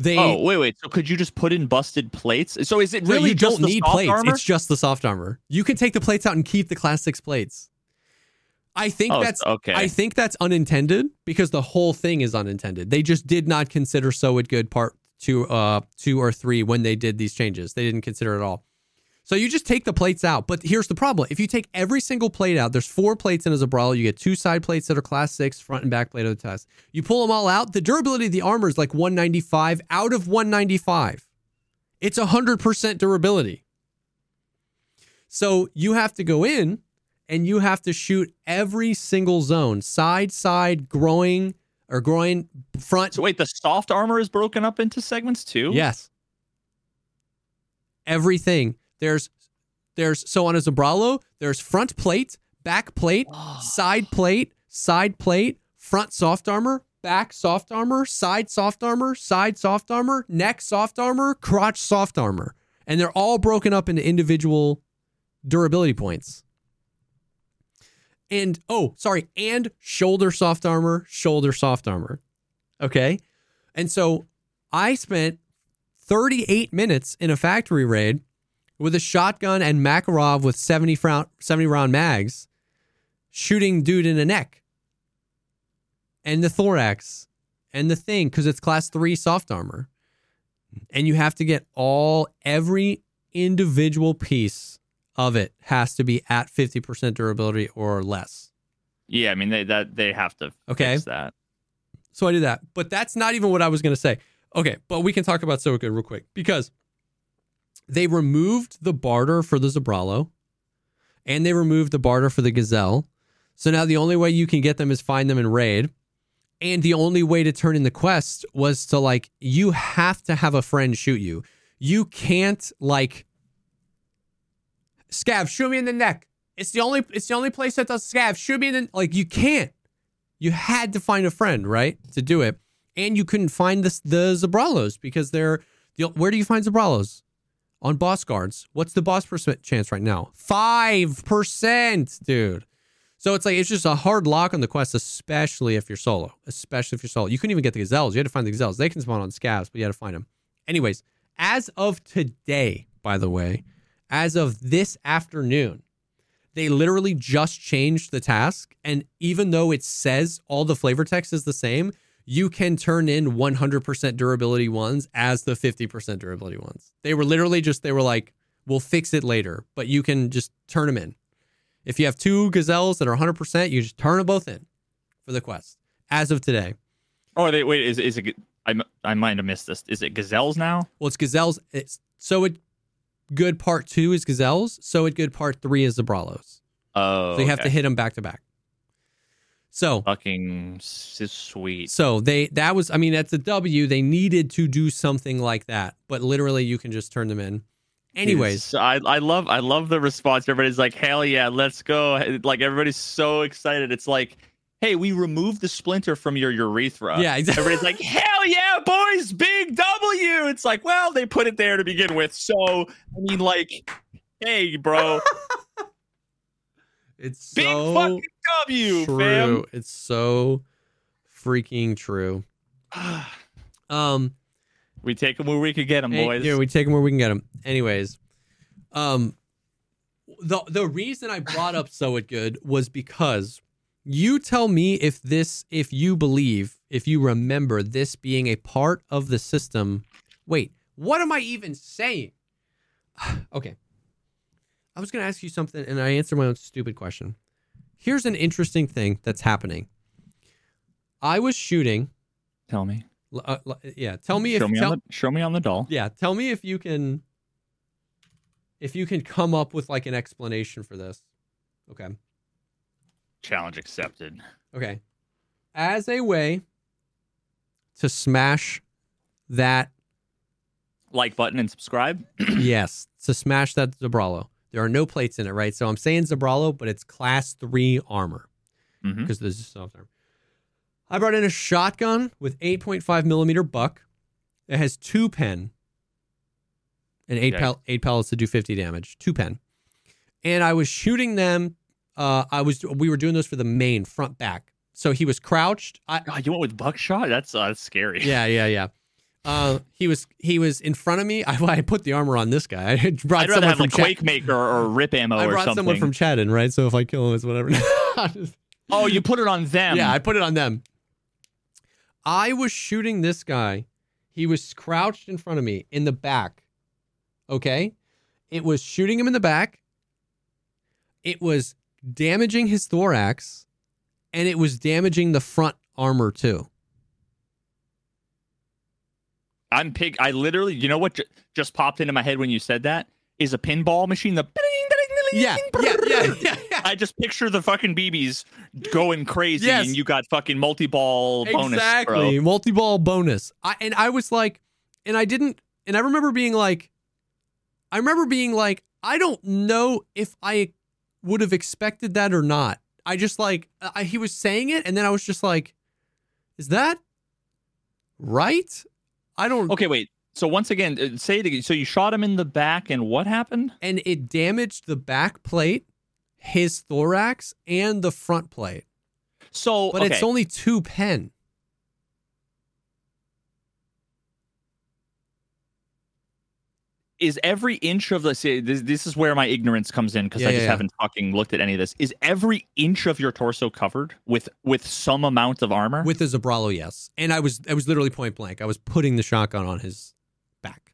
They oh wait, wait. So could you just put in busted plates? So is it No, really you don't the need soft plates. armor? It's just the soft armor. You can take the plates out and keep the class six plates. I think Oh, that's okay. I think that's unintended because the whole thing is unintended. They just did not consider Sew It Good part two, uh, two or three when they did these changes. They didn't consider it at all. So you just take the plates out. But here's the problem: if you take every single plate out, there's four plates in a Zabralo. You get two side plates that are class six, front and back plate of the test. You pull them all out. The durability of the armor is like 195 out of 195. It's 100% durability. So you have to go in and you have to shoot every single zone side, side, growing or groin, front. So wait, the soft armor is broken up into segments too. Yes. Everything. There's, there's, so on a Zabralo, there's front plate, back plate, oh. side plate, side plate, front soft armor, back soft armor, side soft armor, side soft armor, neck soft armor, crotch soft armor. And they're all broken up into individual durability points. And oh, sorry, and shoulder soft armor, shoulder soft armor. Okay. And so I spent 38 minutes in a factory raid with a shotgun and Makarov with 70 round, 70 round mags shooting dude in the neck and the thorax and the thing because it's class 3 soft armor. And you have to get all every individual piece of it has to be at 50% durability or less. Yeah, I mean they that they have to Okay. fix that. So I did that. But that's not even what I was going to say. Okay, but we can talk about Sew Good real quick because they removed the barter for the Zabralo and they removed the barter for the Gazelle. So now the only way you can get them is find them in raid. And the only way to turn in the quest was to like, you have to have a friend shoot you. You can't like, Scav, shoot me in the neck. It's the only, it's the only place that does Scav. Shoot me in the, like, you can't you had to find a friend, right, to do it, and you couldn't find the the Zabralos because they're the, where do you find Zabralos? On boss guards. What's the boss percent chance right now? Five percent, dude. So it's like it's just a hard lock on the quest, especially if you're solo. Especially if you're solo. You couldn't even get the gazelles. You had to find the gazelles. They can spawn on scavs, but you had to find them. Anyways, as of today, by the way, as of this afternoon, they literally just changed the task. And even though it says all the flavor text is the same, you can turn in 100% durability ones as the 50% durability ones. They were literally just, they were like, we'll fix it later, but you can just turn them in. If you have two gazelles that are 100%, you just turn them both in for the quest as of today. Oh, they wait. Is is it? I I might have missed this. Is it gazelles now? Well, it's gazelles. It's sew it good part two is gazelles. Sew it good part three is the Zabralos. Oh, So you have to hit them back to back. So fucking sweet. So they that was I mean that's a W. They needed to do something like that, but literally you can just turn them in. Anyways, I I love I love the response. Everybody's like, hell yeah, let's go! Like everybody's so excited. It's like, hey, we removed the splinter from your urethra. yeah, exactly. Everybody's like, hell yeah, boys, big W. It's like, well, they put it there to begin with. So I mean, like, hey, bro, [LAUGHS] It's big so fucking W, true. It's so freaking true. [SIGHS] Um, we take them where we could get them, boys. yeah, we take them where we can get them. Anyways, um, the the reason I brought up sew it good was because you tell me if this, if you believe, if you remember this being a part of the system. Wait, what am I even saying? [SIGHS] okay. I was going to ask you something and I answered my own stupid question. Here's an interesting thing that's happening. I was shooting. Tell me. Uh, yeah, tell me if show me tell, on the show me on the doll. yeah, tell me if you can if you can come up with like an explanation for this. Okay. Challenge accepted. Okay. As a way to smash that Like button and subscribe. [CLEARS THROAT] yes, to smash that Zabralo. There are no plates in it, right? So I'm saying Zabralo, but it's class 3 armor Mm-hmm. because this is soft armor. I brought in a shotgun with 8.5 millimeter buck. It has two pen and eight, pel- eight pellets to do 50 damage. Two pen. And I was shooting them. Uh, I was we were doing those for the main front back. So he was crouched. I, God, you went with buckshot? That's uh, that's scary. yeah, yeah, yeah. Uh, he was he was in front of me. [LAUGHS] I, I put the armor on this guy. I brought I'd someone from like Chad- Quake Maker or [LAUGHS] Rip Ammo I or brought something. someone from Chadden, right? So if I kill him, it's whatever. [LAUGHS] oh, you put it on them. yeah, I put it on them. I was shooting this guy. He was crouched in front of me in the back. Okay, it was shooting him in the back. It was damaging his thorax, and it was damaging the front armor too. I'm pig. I literally, you know what ju- just popped into my head when you said that is a pinball machine. The Yeah, yeah, yeah, yeah. I just picture the fucking BBs going crazy, Yes. and you got fucking multi-ball bonus. exactly multi-ball bonus I, and i was like and i didn't and i remember being like i remember being like i don't know if i would have expected that or not i just like I, he was saying it and then i was just like is that right i don't Okay, wait. So once again, uh, say it again. So you shot him in the back, and what happened? and it damaged the back plate his thorax and the front plate So, but okay. it's only two pen is every inch of the say, this, this is where my ignorance comes in because Yeah, I just yeah. haven't fucking looked at any of this. Is every inch of your torso covered with with some amount of armor? With the Zabralo, yes. And I was I was literally point blank. I was putting the shotgun on his back.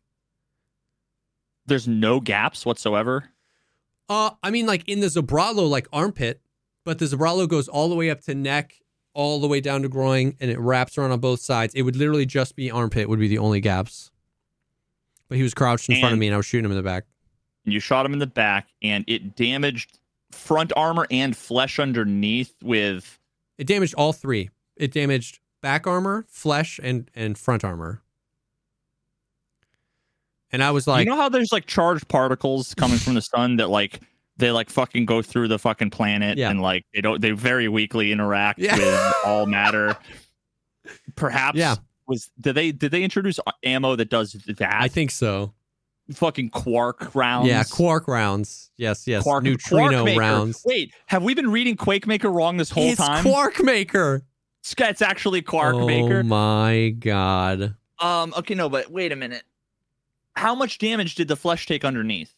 There's no gaps whatsoever. Uh I mean like in the Zabralo like armpit, but the Zabralo goes all the way up to neck, all the way down to groin, and it wraps around on both sides. It would literally just be armpit would be the only gaps. But he was crouched in front of me and I was shooting him in the back. And you shot him in the back, and it damaged front armor and flesh underneath with It damaged all three. It damaged back armor, flesh, and and front armor. And I was like, you know how there's like charged particles coming from the [LAUGHS] sun that like they like fucking go through the fucking planet Yeah. and like they don't they very weakly interact Yeah. with all [LAUGHS] matter. Perhaps Yeah. Was did they did they introduce ammo that does that? I think so. fucking quark rounds. Yeah, quark rounds. Yes, yes. Quark, Neutrino Quark rounds. Wait, have we been reading Quake Maker wrong this whole it's time? Quark Maker. It's- It's actually Quark oh Maker. my god. Um. Okay, no, but wait a minute. How much damage did the flesh take underneath?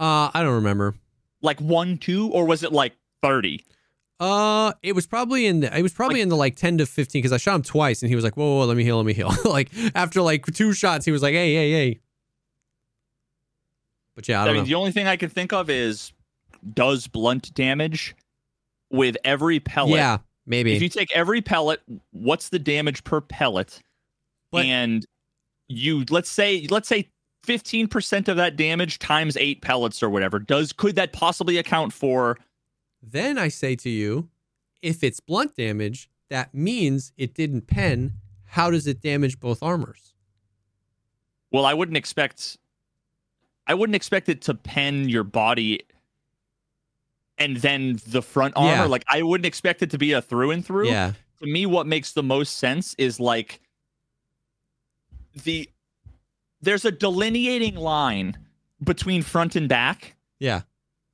Uh, I don't remember. Like one, two, or was it like thirty? Uh, it was probably in the, it was probably Like- in the like ten to fifteen because I shot him twice and he was like, whoa, whoa, let me heal, let me heal. [LAUGHS] like after like two shots, he was like, hey, hey, hey. But yeah, I I, mean, know. the only thing I can think of is does blunt damage with every pellet. yeah, maybe. If you take every pellet, what's the damage per pellet? But- and you let's say let's say 15% of that damage times 8 pellets or whatever. Does could that possibly account for then I say to you, if it's blunt damage, that means it didn't pen. How does it damage both armors? well, I wouldn't expect I wouldn't expect it to pen your body and then the front armor. Yeah. Like I wouldn't expect it to be a through and through. Yeah, to me what makes the most sense is like the there's a delineating line between front and back yeah,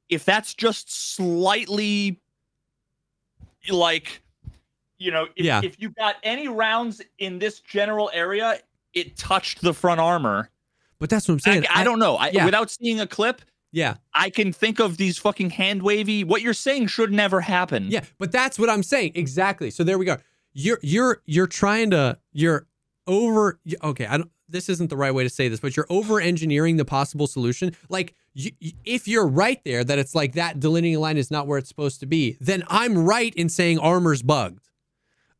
if that's just slightly like you know if, Yeah. if you got any rounds in this general area it touched the front armor but that's what I'm I, saying. I don't know I, yeah. without seeing a clip Yeah, i can think of these fucking hand wavy what you're saying should never happen Yeah, but that's what I'm saying exactly. So there we go. You're you're you're trying to you're over. Okay, I don't. This isn't the right way to say this, but you're over engineering the possible solution. Like, you, if you're right there that it's like that delineating line is not where it's supposed to be, then I'm right in saying armor's bugged.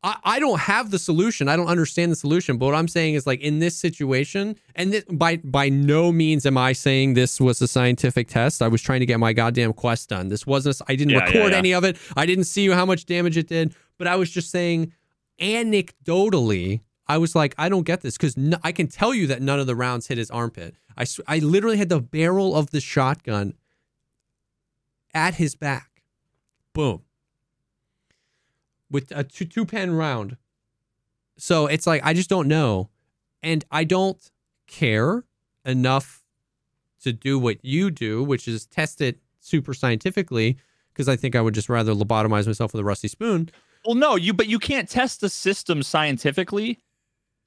I, I don't have the solution. I don't understand the solution. But what I'm saying is like in this situation, and this, by by no means am I saying this was a scientific test. I was trying to get my goddamn quest done. This wasn't. I didn't Yeah, yeah, record yeah. any of it. I didn't see how much damage it did. But I was just saying, anecdotally, I was like, I don't get this because I can tell you that none of the rounds hit his armpit. I sw- I literally had the barrel of the shotgun at his back. Boom. With a two, two pen round. So it's like, I just don't know. And I don't care enough to do what you do, which is test it super scientifically, because I think I would just rather lobotomize myself with a rusty spoon. well no you but you can't test the system scientifically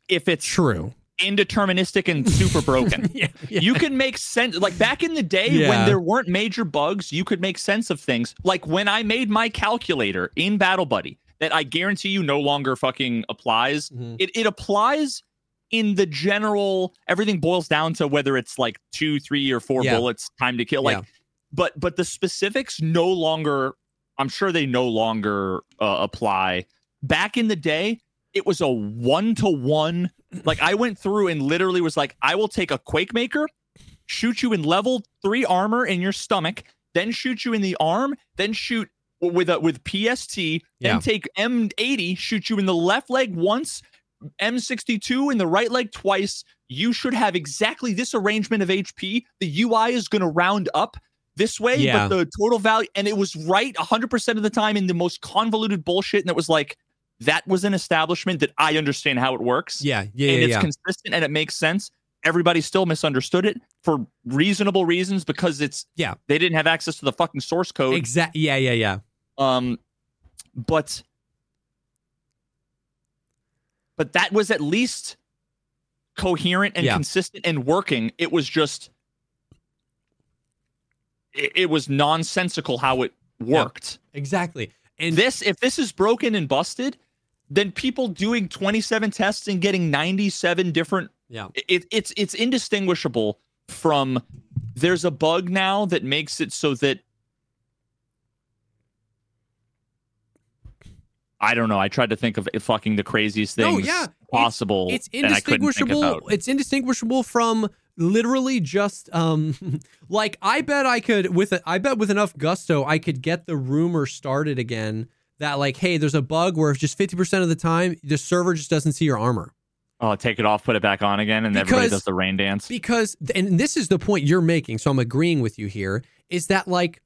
if it's True. indeterministic and super broken. [LAUGHS] yeah, yeah. You can make sense. Like back in the day Yeah. when there weren't major bugs, you could make sense of things. Like when I made my calculator in Battle Buddy, that I guarantee you no longer fucking applies. Mhm. It it applies in the general. Everything boils down to whether it's like two, three, or four bullets time to kill. Like, but but the specifics no longer. I'm sure they no longer uh, apply. Back in the day, it was a one to one. Like I went through and literally was like, I will take a Quake Maker, shoot you in level three armor in your stomach, then shoot you in the arm, then shoot with a with PST, Yeah. then take M80, shoot you in the left leg once, M62 in the right leg twice. You should have exactly this arrangement of HP. The UI is going to round up this way, Yeah. but the total value, and it was right 100% of the time in the most convoluted bullshit. And it was like, that was an establishment that I understand how it works yeah, yeah, and yeah, it's yeah. consistent and it makes sense. Everybody still misunderstood it for reasonable reasons because it's Yeah. they didn't have access to the fucking source code. Exactly. Yeah, yeah, yeah. Um, but but that was at least coherent and Yeah. consistent and working. It was just it, it was nonsensical how it worked. Exactly. And this if this is broken and busted, then people doing 27 tests and getting 97 different yeah, it, it's it's indistinguishable from there's a bug now that makes it so that I don't know. I tried to think of fucking the craziest things No, yeah, it's- possible. it's and I think indistinguishable. It's indistinguishable from literally just um [LAUGHS] like I bet I could with a, I bet with enough gusto I could get the rumor started again that like hey there's a bug where just 50% of the time the server just doesn't see your armor. Oh, take it off, put it back on again, and everybody does the rain dance. because and this is the point you're making so i'm agreeing with you here is that like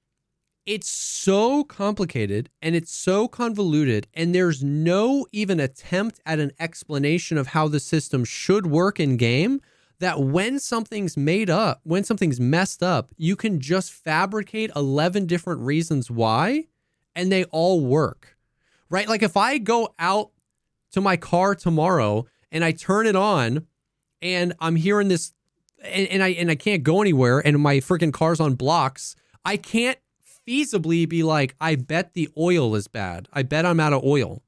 it's so complicated and it's so convoluted and there's no even attempt at an explanation of how the system should work in game that when something's made up when something's messed up you can just fabricate 11 different reasons why and they all work right like if i go out to my car tomorrow and i turn it on and I'm hearing this and, and I and I can't go anywhere and my freaking car's on blocks, I can't feasibly be like, I bet the oil is bad. I bet I'm out of oil.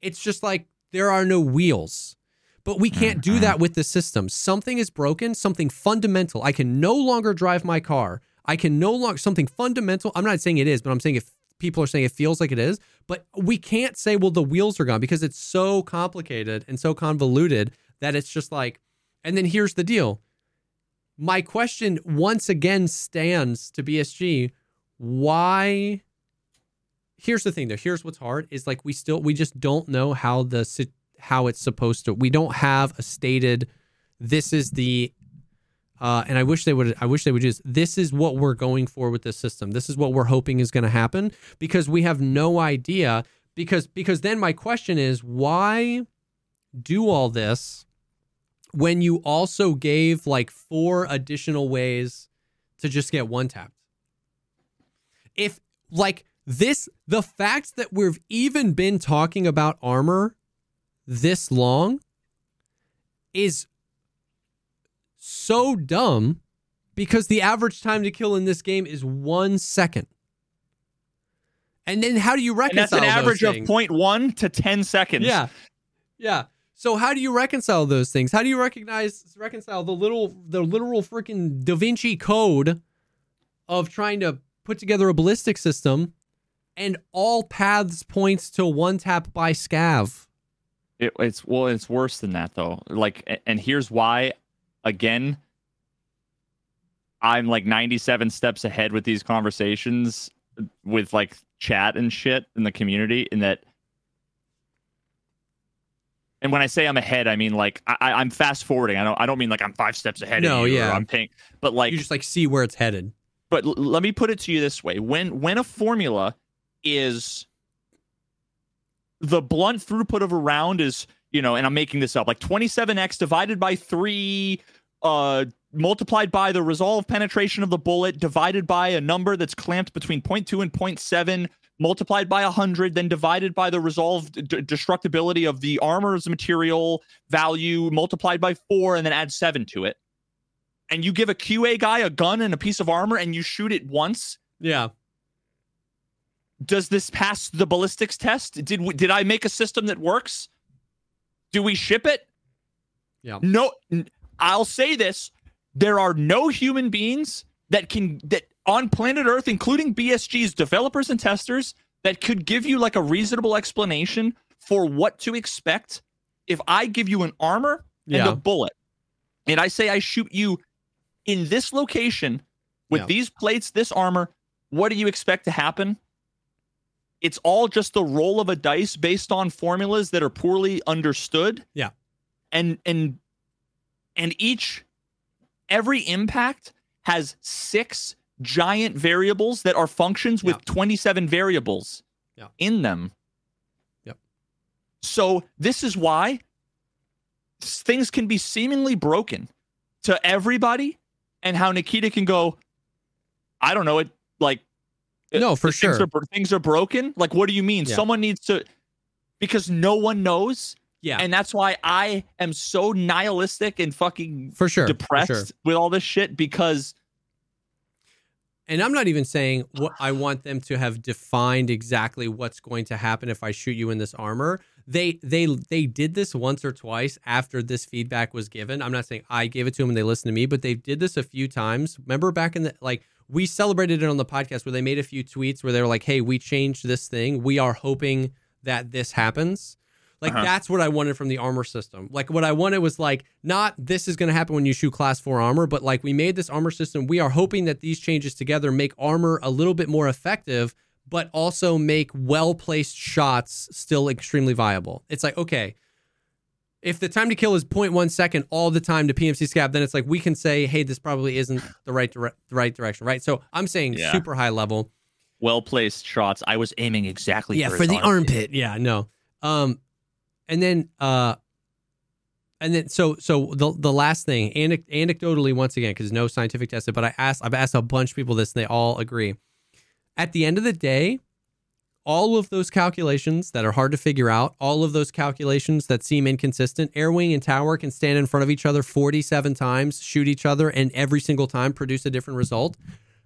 It's just like there are no wheels. But we can't do that mm-hmm. with the system. Something is broken, something fundamental. I can no longer drive my car. I can no longer something fundamental. I'm not saying it is, but I'm saying if people are saying it feels like it is, but we can't say well the wheels are gone because it's so complicated and so convoluted that it's just like and then here's the deal. My question once again stands to BSG. Why? Here's the thing though. Here's what's hard is like we still we just don't know how the how it's supposed to. We don't have a stated. This is the. Uh, and I wish they would. I wish they would just. This is what we're going for with this system. This is what we're hoping is going to happen because we have no idea. Because because then my question is why do all this when you also gave like four additional ways to just get one tapped. If like this, the fact that we've even been talking about armor this long is so dumb because the average time to kill in this game is one second. And then how do you And reconcile that's an average those of things? 0.1 to 10 seconds. Yeah. Yeah. So how do you reconcile those things? How do you recognize reconcile the little the literal freaking Da Vinci code of trying to put together a ballistic system and all paths points to one tap by scav? It, it's well, it's worse than that though. Like, and here's why. Again, I'm like 97 steps ahead with these conversations with like chat and shit in the community. In that, and when I say I'm ahead, I mean like I, I'm fast forwarding. I don't. I don't mean like I'm five steps ahead. No, of you or yeah. I'm paying, but like you just like see where it's headed. but l- let me put it to you this way when when a formula is the blunt throughput of a round is you know and i'm making this up like 27x divided by 3 uh multiplied by the resolve penetration of the bullet divided by a number that's clamped between 0.2 and 0.7 multiplied by 100 then divided by the resolved d- destructibility of the armor's material value multiplied by 4 and then add 7 to it. And you give a qa guy a gun and a piece of armor and you shoot it once? Yeah. does this pass the ballistics test? Did did i make a system that works do we ship it Yeah. no I'll say this there are no human beings that can that on planet earth including bsg's developers and testers that could give you like a reasonable explanation for what to expect if i give you an armor and Yeah. a bullet and i say i shoot you in this location with Yeah. these plates this armor what do you expect to happen it's all just the roll of a dice based on formulas that are poorly understood Yeah. and and and each every impact has six giant variables that are functions with 27 variables Yeah. in them Yep. so this is why things can be seemingly broken to everybody and how nikita can go i don't know it like No, for things sure. are, things are broken like what do you mean Yeah. someone needs to because no one knows Yeah. and that's why i am so nihilistic and fucking for sure. for depressed sure. with all this shit because And I'm not even saying what I want them to have defined exactly what's going to happen if I shoot you in this armor. They they they did this once or twice after this feedback was given. I'm not saying I gave it to them and they listened to me, but they did this a few times. Remember back in the like we celebrated it on the podcast where they made a few tweets where they were like, "Hey, we changed this thing. We are hoping that this happens." Like Uh-huh. that's what I wanted from the armor system. Like what I wanted was like not this is going to happen when you shoot class 4 armor, but like we made this armor system. We are hoping that these changes together make armor a little bit more effective, but also make well-placed shots still extremely viable. It's like, okay, if the time to kill is 0.1 second all the time to PMC scav, then it's like we can say, hey, this probably isn't the right dire- the right direction, right? So I'm saying Yeah. super high level. well placed shots i was aiming exactly yeah for, for the armpit yeah no um and then uh and then so so the the last thing anec- anecdotally once again because no scientific tested but i asked i've asked a bunch of people this and they all agree at the end of the day all of those calculations that are hard to figure out all of those calculations that seem inconsistent air wing and tower can stand in front of each other 47 times shoot each other and every single time produce a different result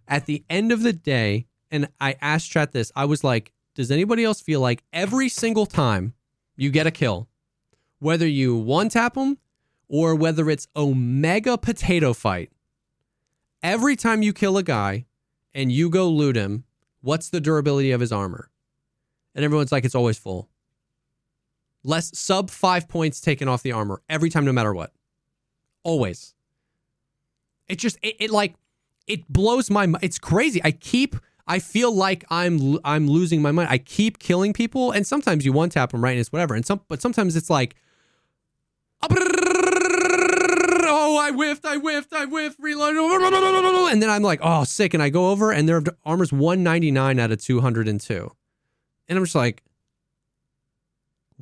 at the end of the day and i asked chat this i was like does anybody else feel like every single time you get a kill, whether you one tap them or whether it's Omega Potato Fight, every time you kill a guy and you go loot him, what's the durability of his armor? And everyone's like, it's always full. Less sub five points taken off the armor every time, no matter what. Always. It just, it, it like, it blows my mind. It's crazy. I keep I feel like I'm I'm losing my mind. I keep killing people, and sometimes you one tap them right, and it's whatever. And some, but sometimes it's like, oh, I whiffed, I whiffed, I whiffed, reload, and then I'm like, oh, sick, and I go over, and their armor's 199 out of 202, and I'm just like,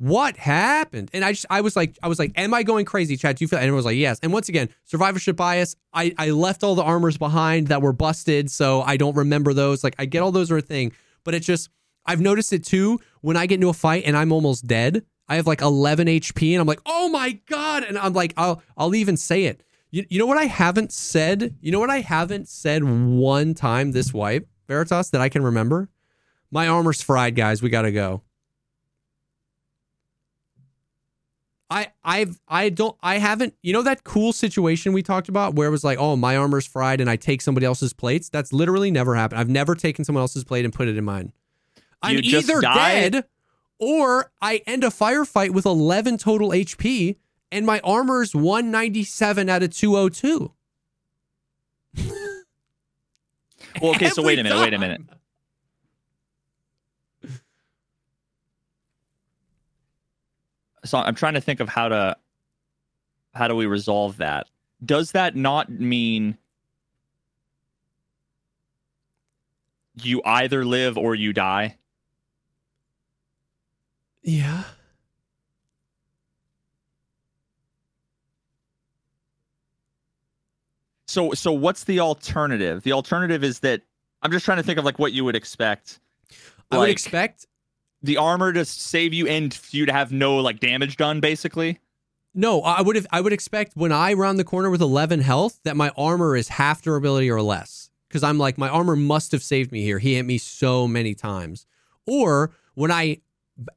what happened? And I just I was like I was like, am I going crazy, Chad? Do you feel? And everyone was like, yes. And once again, survivorship bias. I I left all the armors behind that were busted, so I don't remember those. Like I get all those are a thing, but it just I've noticed it too when I get into a fight and I'm almost dead. I have like 11 HP, and I'm like, oh my god! And I'm like, I'll I'll even say it. You, you know what I haven't said? You know what I haven't said one time this wipe, Veritas, that I can remember? My armor's fried, guys. We gotta go. I I've I don't I haven't you know that cool situation we talked about where it was like oh my armor's fried and I take somebody else's plates that's literally never happened I've never taken someone else's plate and put it in mine I'm You just either dead or I end a firefight with 11 total HP and my armor's 197 out of 202 Well, okay, so wait a Every minute, wait a minute. So i'm trying to think of how to how do we resolve that? Does that not mean you either live or you die? Yeah. So so what's the alternative? The alternative is that i'm just trying to think of like what you would expect. I would expect the armor to save you and for you to have no like damage done, basically. no. I would have. I would expect when I round the corner with 11 health that my armor is half durability or less. Because I'm like my armor must have saved me here. He hit me so many times. Or when I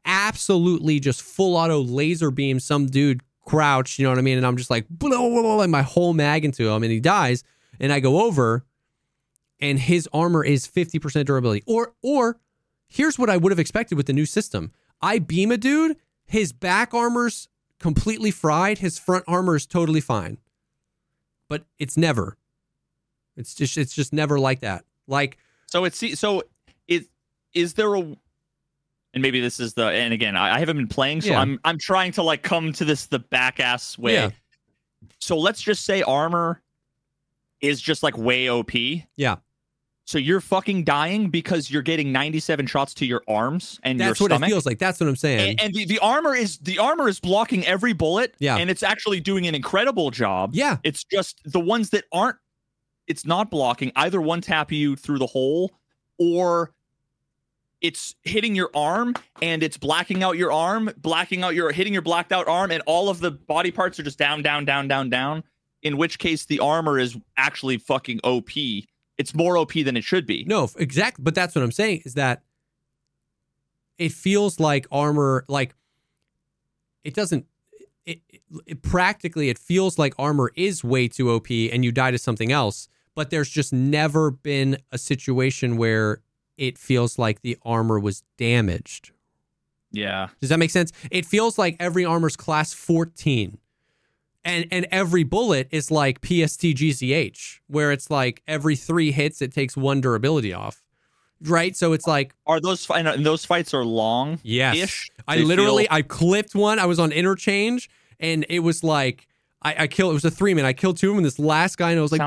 absolutely just full auto laser beam some dude crouched, you know what I mean? And I'm just like, blah, blah, blah, and my whole mag into him and he dies. And I go over and his armor is 50% durability. Or, or here's what I would have expected with the new system I beam a dude, his back armor's completely fried, his front armor is totally fine. But it's never. It's just it's just never like that. Like So it's so it is there a and maybe this is the and again I, I haven't been playing so Yeah. I'm I'm trying to like come to this the back ass way. Yeah. So let's just say armor is just like way OP. Yeah. So you're fucking dying because you're getting 97 shots to your arms and that's your what it feels like. That's what I'm saying. and, and the, the armor is the armor is blocking every bullet. Yeah. And it's actually doing an incredible job. yeah. It's just the ones that aren't it's not blocking either one tap you through the hole or it's hitting your arm and it's blacking out your arm, blacking out your hitting your blacked out arm and all of the body parts are just down down down down down in which case the armor is actually fucking OP. It's more OP than it should be. No, exactly. But that's what I'm saying is that it feels like armor, like it doesn't. It, it, it practically it feels like armor is way too OP, and you die to something else. But there's just never been a situation where it feels like the armor was damaged. Yeah. Does that make sense? It feels like every armor's class 14. And and every bullet is like PST GCH, where it's like every three hits it takes one durability off. Right? So it's like, Are those and those fights are long? yes. I literally feel- I clipped one. I was on interchange and it was like I, I killed it was a three man. I killed two of them and this last guy and I was like.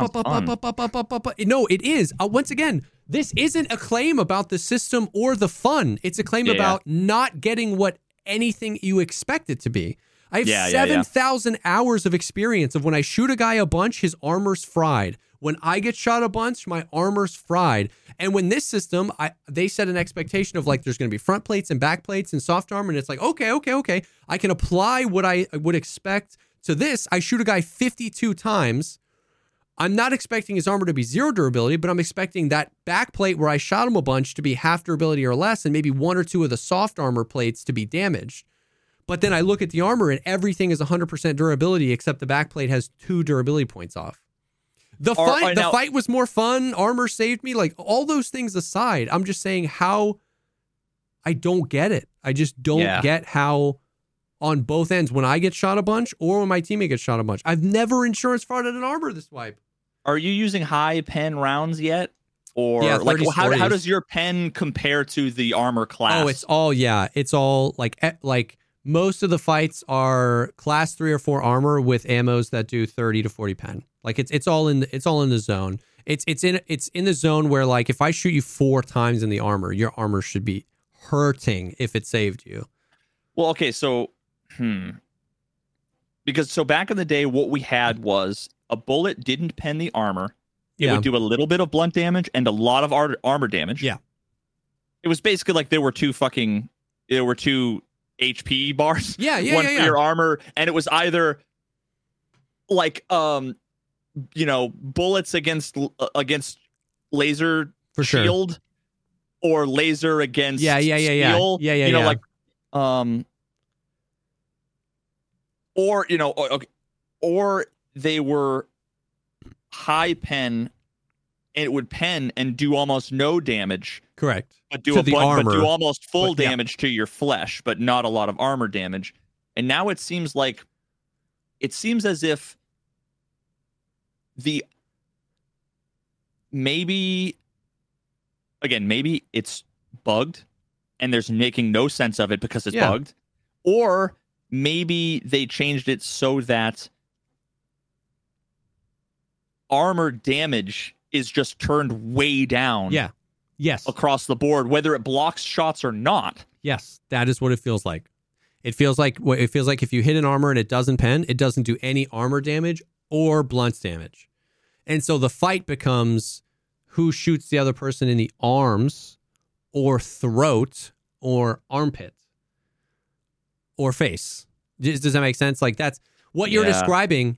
No, it is. Uh, once again, this isn't a claim about the system or the fun. It's a claim Yeah. about not getting what anything you expect it to be. I have Yeah, yeah, yeah. 7,000 hours of experience of when I shoot a guy a bunch, his armor's fried. When I get shot a bunch, my armor's fried. And when this system, I they set an expectation of like there's going to be front plates and back plates and soft armor, and it's like okay, okay, okay, I can apply what I would expect to this. I shoot a guy 52 times. I'm not expecting his armor to be zero durability, but I'm expecting that back plate where I shot him a bunch to be half durability or less, and maybe one or two of the soft armor plates to be damaged. But then I look at the armor and everything is 100% durability except the backplate has two durability points off. The fight, the now- fight was more fun. Armor saved me. Like all those things aside, I'm just saying how I don't get it. I just don't Yeah. get how on both ends when I get shot a bunch or when my teammate gets shot a bunch. I've never insurance frauded an armor this wipe. Are you using high pen rounds yet? Or Yeah, like 30s, how, how 40s. does your pen compare to the armor class? Oh, it's all yeah. It's all like like most of the fights are class three or four armor with ammos that do thirty to forty pen. Like it's it's all in the, it's all in the zone. It's it's in it's in the zone where like if I shoot you four times in the armor, your armor should be hurting if it saved you. Well, okay, so hmm. Because so back in the day, what we had was a bullet didn't pen the armor. It Yeah. would do a little bit of blunt damage and a lot of ar- armor damage. Yeah. It was basically like there were two fucking there were two HP bars. Yeah, yeah, one yeah, for yeah. your armor, and it was either like um you know bullets against uh, against laser For sure. shield or laser against Yeah, yeah, yeah, yeah. steel. Yeah, yeah, you know yeah. like um or you know okay, or they were high pen it would pen and do almost no damage Correct. but do To a the bunch, but do almost full But, yeah. damage to your flesh, but not a lot of armor damage. And now it seems like it seems as if the maybe again, maybe it's bugged and there's making no sense of it because it's Yeah. bugged. Or maybe they changed it so that armor damage is just turned way down Yeah. Yes. across the board, whether it blocks shots or not. Yes, that is what it feels like. It feels like it feels like if you hit an armor and it doesn't pen, it doesn't do any armor damage or blunt damage. And so the fight becomes who shoots the other person in the arms or throat or armpit or face. Does, does that make sense? Like that's what you're Yeah. describing.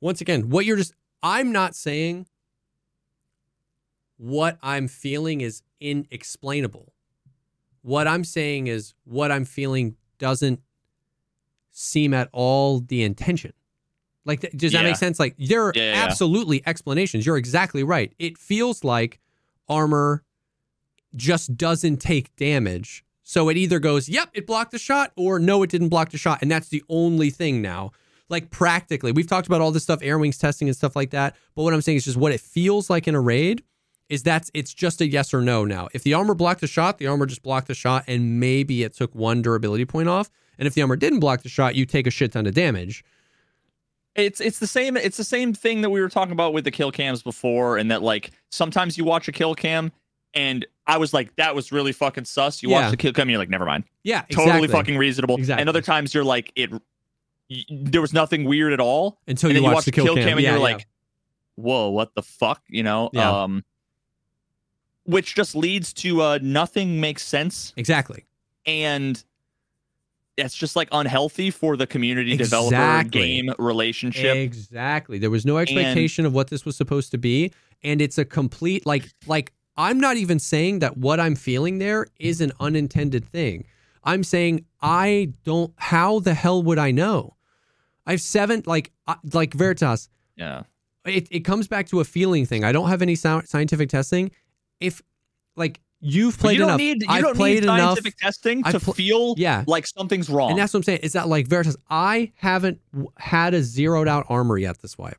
Once again, what you're just I'm not saying what I'm feeling is inexplainable. What I'm saying is what I'm feeling doesn't seem at all the intention. Like, does that Yeah. make sense? Like, there are Yeah, yeah, absolutely explanations. You're exactly right. It feels like armor just doesn't take damage. So it either goes, yep, it blocked the shot, or no, it didn't block the shot. And that's the only thing now. Like, practically, we've talked about all this stuff, air wings testing and stuff like that. But what I'm saying is just what it feels like in a raid is that's it's just a yes or no now. If the armor blocked the shot, the armor just blocked the shot, and maybe it took one durability point off. And if the armor didn't block the shot, you take a shit ton of damage. It's it's the same it's the same thing that we were talking about with the kill cams before, and that like sometimes you watch a kill cam and I was like, that was really fucking sus. You Yeah. watch the kill cam, and you're like, never mind. Yeah, Totally exactly. fucking reasonable. Exactly. And other times you're like, it y- there was nothing weird at all. until and you then you watch, watch the kill, cam. and yeah, you're yeah. like, whoa, what the fuck? You know? Yeah. Um which just leads to uh nothing makes sense exactly. and it's just like unhealthy for the community developer game relationship. Exactly. There was no expectation of what this was supposed to be, and it's a complete like like I'm not even saying that what I'm feeling there is an unintended thing. I'm saying I don't. How the hell would I know? I've seven like like Veritas. yeah. It it comes back to a feeling thing. I don't have any scientific testing. If like you've played you don't enough, need you I've don't played need enough. scientific testing to pl- feel Yeah. like something's wrong. And that's what I'm saying. Is that like Veritas? I haven't w- had a zeroed out armor yet this wipe.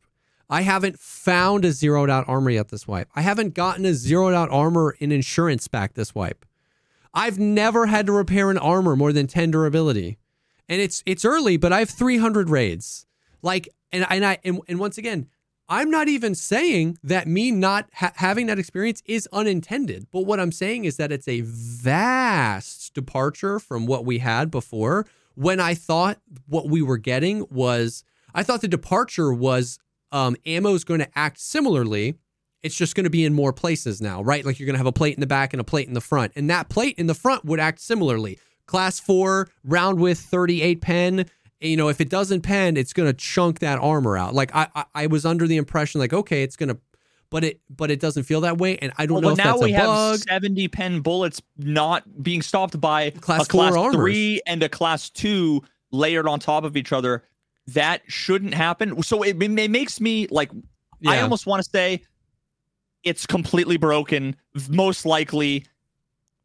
I haven't found a zeroed out armor yet this wipe. I haven't gotten a zeroed out armor in insurance back this wipe. I've never had to repair an armor more than 10 durability. And it's it's early, but I have 300 raids. Like and and I and, and once again, I'm not even saying that me not ha- having that experience is unintended. But what I'm saying is that it's a vast departure from what we had before when I thought what we were getting was I thought the departure was um ammo is going to act similarly. It's just going to be in more places now, right? Like you're going to have a plate in the back and a plate in the front. And that plate in the front would act similarly. Class 4 round with 38 pen you know, if it doesn't pen, it's gonna chunk that armor out. Like I, I, I was under the impression, like, okay, it's gonna, but it, but it doesn't feel that way, and I don't well, know but if now that's we a bug. have 70 pen bullets not being stopped by Class a class armors. three and a class two layered on top of each other. That shouldn't happen. So it, it makes me like I almost want to say it's completely broken, most likely.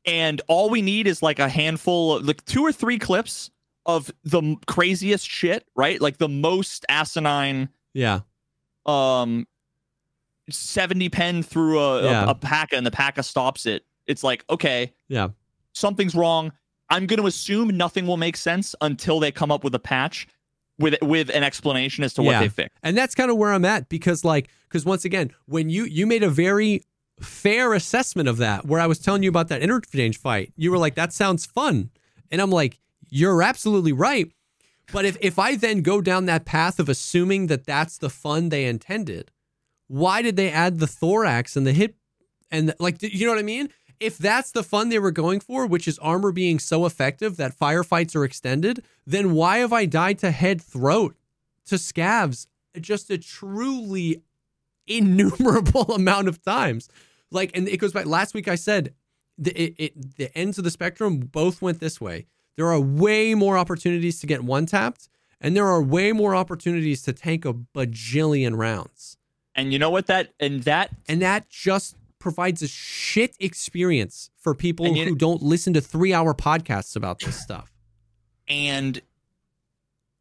And all we need is like a handful of like two or three clips of the craziest shit, right? Like the most asinine yeah, um 70 pen through a, Yeah. a, a pack and the pack stops it. It's like, okay, yeah, something's wrong. I'm going to assume nothing will make sense until they come up with a patch with with an explanation as to what Yeah. they fixed. and that's kind of where I'm at because, like, because once again, when you you made a very fair assessment of that, where I was telling you about that interchange fight, you were like, that sounds fun, and I'm like, you're absolutely right. But if if I then go down that path of assuming that that's the fun they intended, why did they add the thorax and the hip and the, like you know what I mean? If that's the fun they were going for, which is armor being so effective that firefights are extended, then why have I died to head throat to scavs just a truly innumerable [LAUGHS] amount of times? Like, and it goes back. Last week I said the it, it the ends of the spectrum both went this way. There are way more opportunities to get one tapped, and there are way more opportunities to tank a bajillion rounds. And you know what that and that And that just provides a shit experience for people you- who don't listen to three hour podcasts about this stuff. and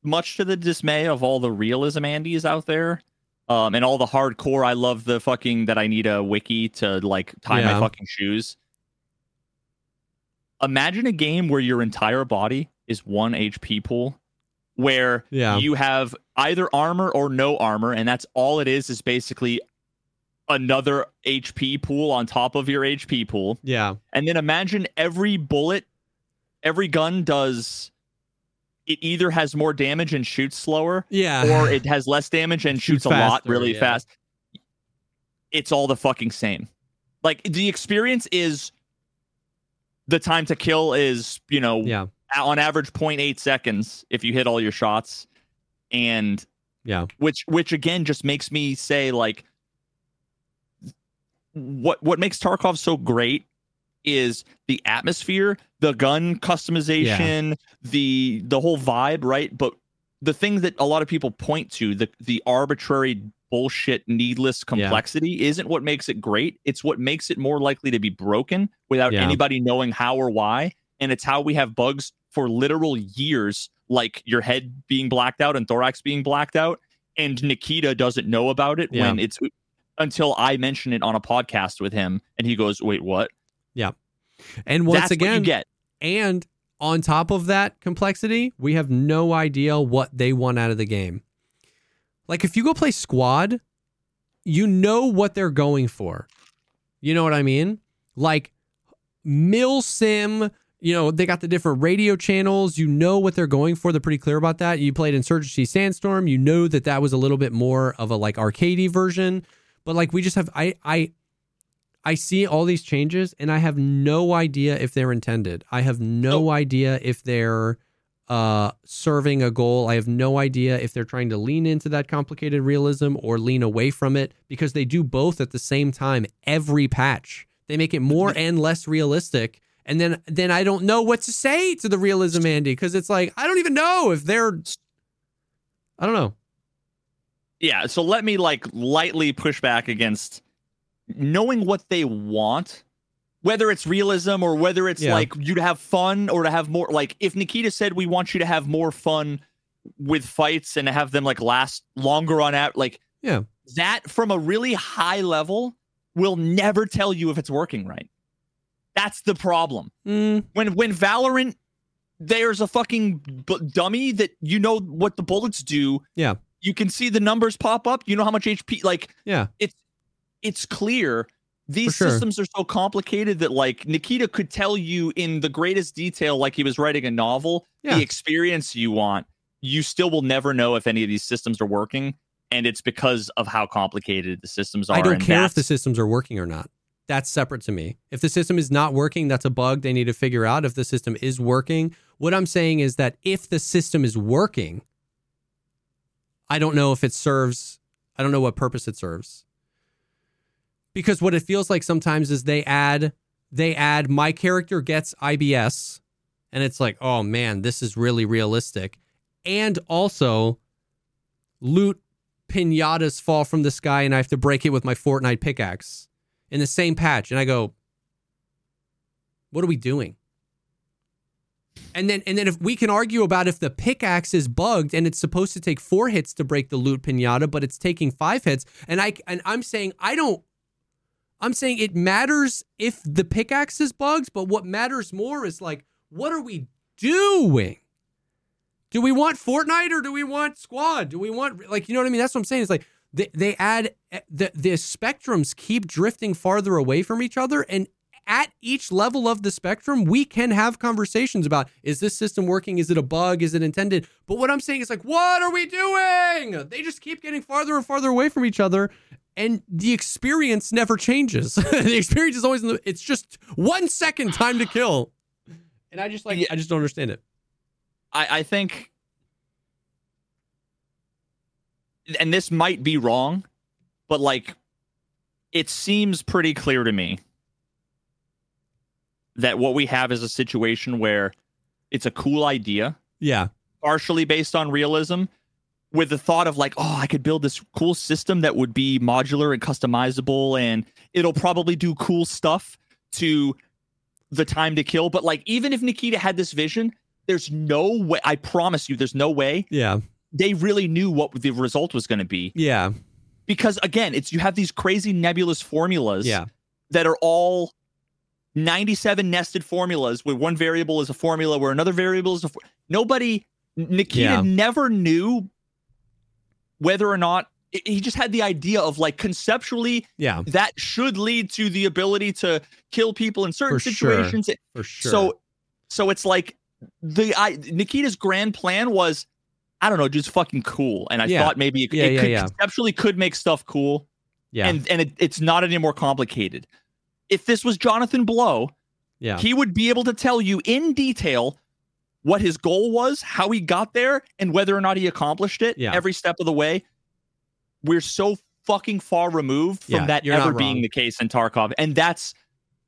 much to the dismay of all the realism Andy's out there, um, and all the hardcore, I love the fucking that I need a wiki to like tie Yeah. my fucking shoes. Imagine a game where your entire body is one HP pool, where Yeah. you have either armor or no armor, and that's all it is. Is basically another HP pool on top of your HP pool. Yeah. And then imagine every bullet, every gun does. It either has more damage and shoots slower, Yeah. or it has less damage and [LAUGHS] Shoots shoots, a lot really yeah. fast. It's all the fucking same. Like the experience is the time to kill is you know Yeah. on average 0.8 seconds if you hit all your shots and Yeah. which which again just makes me say like what what makes Tarkov so great is the atmosphere, the gun customization, the the whole vibe, right? But the thing that a lot of people point to, the the arbitrary bullshit needless complexity isn't what makes it great. It's what makes it more likely to be broken without Yeah. anybody knowing how or why. And it's how we have bugs for literal years, like your head being blacked out and thorax being blacked out. And Nikita doesn't know about it Yeah. when it's until I mention it on a podcast with him and he goes, Wait, what? Yeah. And once That's what again, you get. And on top of that complexity, we have no idea what they want out of the game. Like if you go play squad, you know what they're going for. You know what I mean? Like Mill Sim, you know, they got the different radio channels. You know what they're going for. They're pretty clear about that. You played Insurgency Sandstorm. You know that that was a little bit more of a like arcadey version. But like we just have, I, I, I see all these changes and I have no idea if they're intended. I have no Nope. idea if they're uh serving a goal. I have no idea if they're trying to lean into that complicated realism or lean away from it because they do both at the same time every patch. They make it more and less realistic. And then then I don't know what to say to the realism Andy because it's like I don't even know if they're I don't know. Yeah. So let me like lightly push back against knowing what they want, whether it's realism or whether it's Yeah. like you to have fun or to have more. Like if Nikita said we want you to have more fun with fights and have them like last longer on out, like Yeah. that from a really high level will never tell you if it's working right. That's the problem. Mm, When when Valorant, there's a fucking b- dummy that you know what the bullets do. Yeah. You can see the numbers pop up. You know how much HP. Like yeah. it's it's clear these sure. systems are so complicated that like Nikita could tell you in the greatest detail, like he was writing a novel, Yeah. the experience you want. You still will never know if any of these systems are working, and it's because of how complicated the systems are. I don't care if the systems are working or not. That's separate to me. If the system is not working, that's a bug they need to figure out. If the system is working, what I'm saying is that if the system is working, I don't know if it serves, I don't know what purpose it serves. Because what it feels like sometimes is they add, they add my character gets IBS, and it's like, oh man, this is really realistic. And also, loot pinatas fall from the sky and I have to break it with my Fortnite pickaxe in the same patch. And I go, what are we doing? And then and then if we can argue about if the pickaxe is bugged and it's supposed to take four hits to break the loot pinata, but it's taking five hits, and I and I'm saying I don't I'm saying it matters if the pickaxe is bugged, but what matters more is like, what are we doing? Do we want Fortnite or do we want Squad? Do we want like you know what I mean? That's what I'm saying. It's like they they add eh, the the spectrums keep drifting farther away from each other, and at each level of the spectrum, we can have conversations about is this system working? Is it a bug? Is it intended? But what I'm saying is like, what are we doing? They just keep getting farther and farther away from each other. And the experience never changes. [LAUGHS] the experience is always in the, it's just one second time to kill. And I just like Yeah. I just don't understand it. I, I think, and this might be wrong, but like, it seems pretty clear to me that what we have is a situation where it's a cool idea, Yeah. partially based on realism, with the thought of like, oh, I could build this cool system that would be modular and customizable, and it'll probably do cool stuff to the time to kill. But like, even if Nikita had this vision, there's no way. I promise you, there's no way Yeah. they really knew what the result was going to be. Yeah. Because again, it's you have these crazy nebulous formulas Yeah. that are all 97 nested formulas where one variable is a formula where another variable is a for- nobody Nikita Yeah. never knew whether or not he just had the idea of like conceptually Yeah. that should lead to the ability to kill people in certain For sure. situations For sure. so so it's like the I Nikita's grand plan was I don't know, just fucking cool. And I Yeah. thought maybe it, Yeah, it yeah, could yeah. conceptually could make stuff cool. yeah. And and it, it's not any more complicated. If this was Jonathan Blow, Yeah. he would be able to tell you in detail what his goal was, how he got there, and whether or not he accomplished it Yeah. every step of the way. We're so fucking far removed from Yeah, that ever being the case in Tarkov. And that's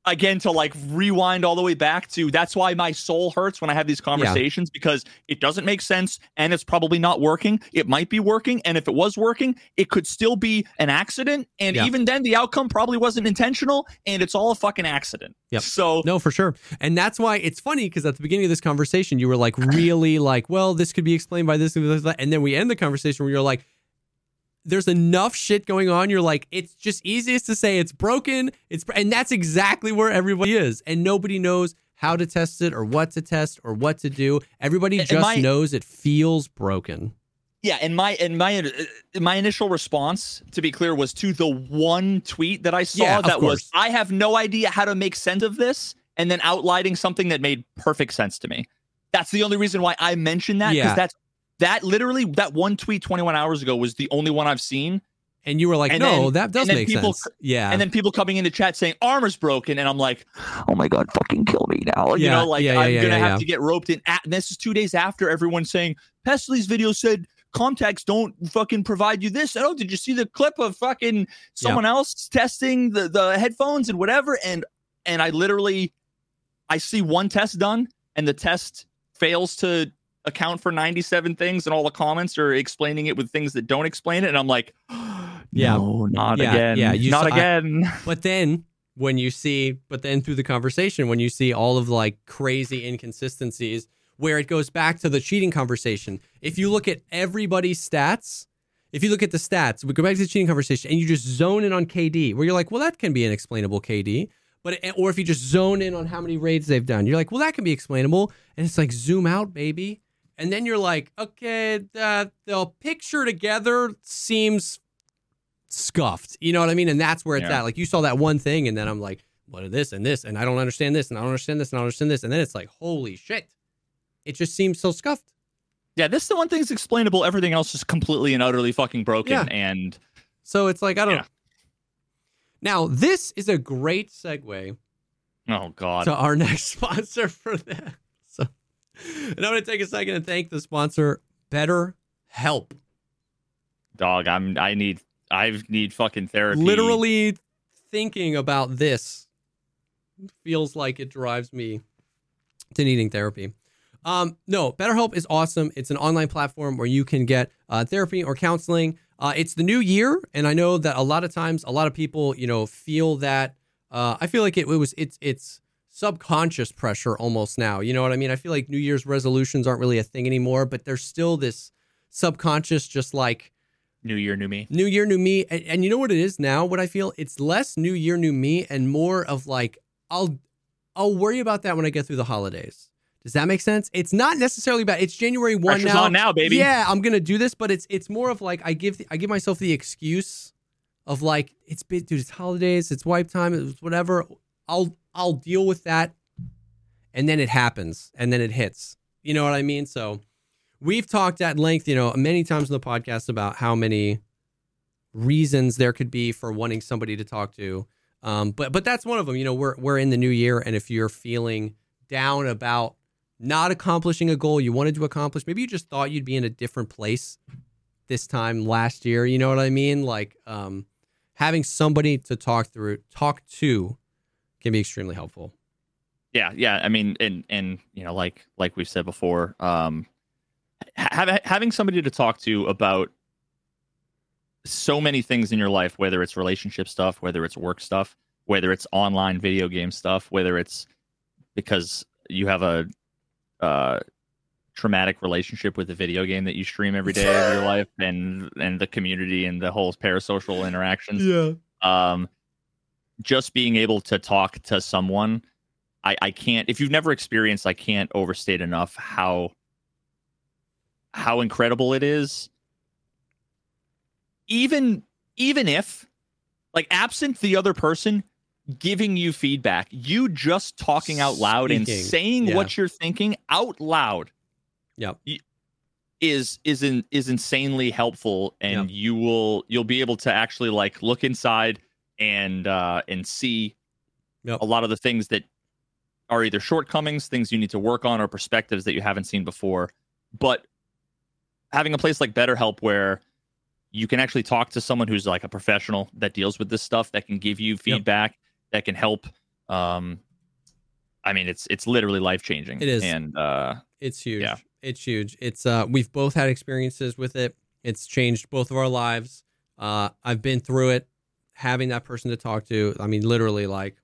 again to like rewind all the way back to that's why my soul hurts when I have these conversations because it doesn't make sense and it's probably not working. It might be working. And if it was working, it could still be an accident. And Yeah. even then, the outcome probably wasn't intentional and it's all a fucking accident. Yeah. So No, for sure. And that's why it's funny because at the beginning of this conversation, you were like, really like, well, this could be explained by this and this. And then we end the conversation where you're like, there's enough shit going on. You're like, it's just easiest to say it's broken. It's and that's exactly where everybody is, and nobody knows how to test it or what to test or what to do. Everybody just my- knows it feels broken. Yeah, and my and my uh, my initial response, to be clear, was to the one tweet that I saw Yeah, that was. I have no idea how to make sense of this, and then outlining something that made perfect sense to me. That's the only reason why I mentioned that because Yeah. that's that literally that one tweet 21 hours ago was the only one I've seen, And you were like, And no, then- that does make people- sense. Yeah. and then people coming into chat saying armor's broken, and I'm like, oh my god, fucking kill me now. You know, like yeah, yeah, I'm yeah, gonna yeah, have yeah. to get roped in. At, and this is two days after everyone saying Pestily's video said ComTacs don't fucking provide you this. Oh, did you see the clip of fucking someone else testing the the headphones and whatever? And and I literally, I see one test done, and the test fails to account for 97 things, and all the comments are explaining it with things that don't explain it, and I'm like, [GASPS] Yeah. no, not Yeah, again, yeah, you not saw- I- again. [LAUGHS] But then when you see, but then through the conversation, when you see all of like crazy inconsistencies, where it goes back to the cheating conversation. If you look at everybody's stats, if you look at the stats, we go back to the cheating conversation and you just zone in on KD, where you're like, well, that can be an explainable KD. But eh, or if you just zone in on how many raids they've done, you're like, well, that can be explainable. And it's like zoom out, baby. And then you're like, okay, the, the picture together seems scuffed. You know what I mean? And that's where it's Yeah. at. Like you saw that one thing, and then I'm like, what are this and this? And I don't understand this, and I don't understand this, and I don't understand this. And then it's like, holy shit. It just seems so scuffed. Yeah, this is the one thing's explainable. Everything else is completely and utterly fucking broken. Yeah. And So it's like, I don't Yeah. know. Now, this is a great segue oh god, to our [LAUGHS] next sponsor for that. And I'm going to take a second and thank the sponsor, Better Help. dog, I'm I need I need fucking therapy. Literally thinking about this feels like it drives me to needing therapy. Um, no, BetterHelp is awesome. It's an online platform where you can get uh, therapy or counseling. Uh, it's the new year, and I know that a lot of times, a lot of people, you know, feel that. Uh, I feel like it, it was it's it's subconscious pressure almost now. You know what I mean? I feel like New Year's resolutions aren't really a thing anymore, but there's still this subconscious, just like New year, new me. New Year, new me. And, and you know what it is now? What I feel it's less New Year, new me, and more of like I'll I'll worry about that when I get through the holidays. Does that make sense? It's not necessarily bad. It's January one Pressure's now. on now, baby. Yeah, I'm gonna do this, but it's it's more of like I give the, I give myself the excuse of like it's been dude, it's holidays, it's wipe time, it's whatever. I'll I'll deal with that, and then it happens, and then it hits. You know what I mean? So we've talked at length, you know, many times in the podcast about how many reasons there could be for wanting somebody to talk to. Um, but but that's one of them. You know, we're we're in the new year, and if you're feeling down about not accomplishing a goal you wanted to accomplish, maybe you just thought you'd be in a different place this time last year. You know what I mean? Like um, having somebody to talk through, talk to, can be extremely helpful. Yeah, yeah. I mean, and and you know, like like we've said before, um, ha- having somebody to talk to about so many things in your life, whether it's relationship stuff, whether it's work stuff, whether it's online video game stuff, whether it's because you have a uh, traumatic relationship with the video game that you stream every day of your [LAUGHS] life, and and the community and the whole parasocial interactions. Yeah. um just being able to talk to someone i i can't if you've never experienced i can't overstate enough how how incredible it is even even if like absent the other person giving you feedback you just talking out loud and saying yeah. what you're thinking out loud Yep. y- is is in, is insanely helpful and you will you'll be able to actually like look inside and uh and see Yep. a lot of the things that are either shortcomings, things you need to work on, or perspectives that you haven't seen before. But having a place like BetterHelp where you can actually talk to someone who's like a professional that deals with this stuff that can give you feedback that can help um i mean it's it's literally life changing It is. and uh It's huge. Yeah. It's huge. It's uh we've both had experiences with it. It's changed both of our lives. Uh I've been through it having that person to talk to. I mean literally like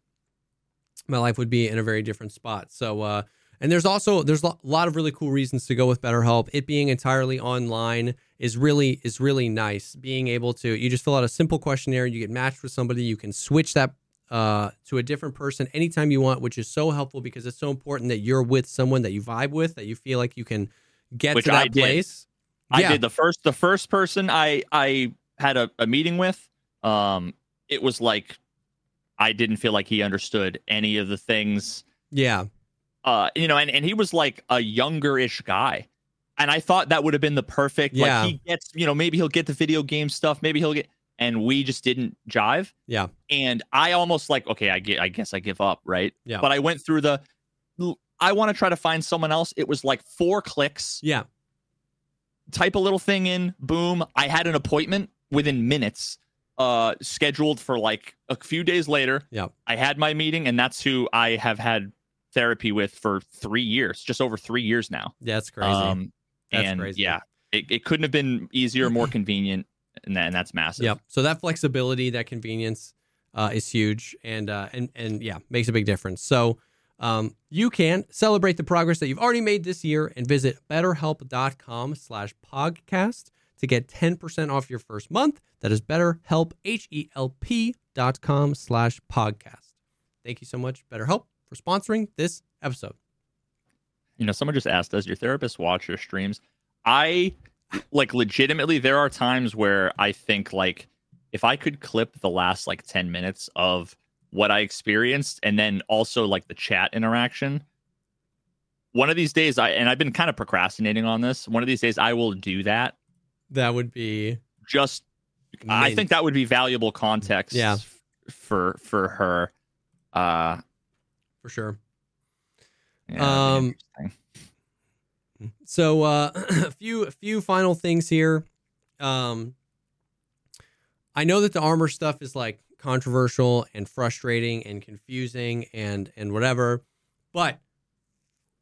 my life would be in a very different spot. So uh and there's also there's a lot of really cool reasons to go with BetterHelp. It being entirely online is really is really nice. Being able to you just fill out a simple questionnaire, you get matched with somebody, you can switch that uh, to a different person anytime you want, which is so helpful because it's so important that you're with someone that you vibe with, that you feel like you can get Which to that I did. place. i Yeah. did the first the first person i i had a, a meeting with um it was like i didn't feel like he understood any of the things. Yeah, uh you know and, and he was like a younger-ish guy. And i thought that would have been the perfect Yeah. like he gets you know maybe he'll get the video game stuff maybe he'll get and we just didn't jive. Yeah, and i almost like okay i get i guess i give up right? Yeah. but i went through the i want to try to find someone else. It was like four clicks. Yeah, type a little thing in boom i had an appointment within minutes uh scheduled for like a few days later Yeah. i had my meeting and that's who i have had therapy with for three years just over three years now yeah. It's crazy. um That's and crazy. yeah it, it couldn't have been easier more [CLEARS THROAT] convenient and, that, and that's massive Yep. So that flexibility, that convenience, uh, is huge, and uh, and and yeah, makes a big difference. So. Um, you can celebrate the progress that you've already made this year and visit betterhelp.com slash pogcast to get 10% off your first month. That is betterhelp, H-E-L-P dot com slash pogcast. Thank you so much, BetterHelp, for sponsoring this episode. you know someone just asked does your therapist watch your streams i like legitimately there are times where i think like if i could clip the last like 10 minutes of what i experienced and then also like the chat interaction one of these days i and i've been kind of procrastinating on this one of these days i will do that That would be just i think that would be valuable context Yeah. for for her uh for sure. yeah, Um. So uh, [CLEARS THROAT] a few a few final things here. Um, I know that the armor stuff is like controversial and frustrating and confusing and and whatever, but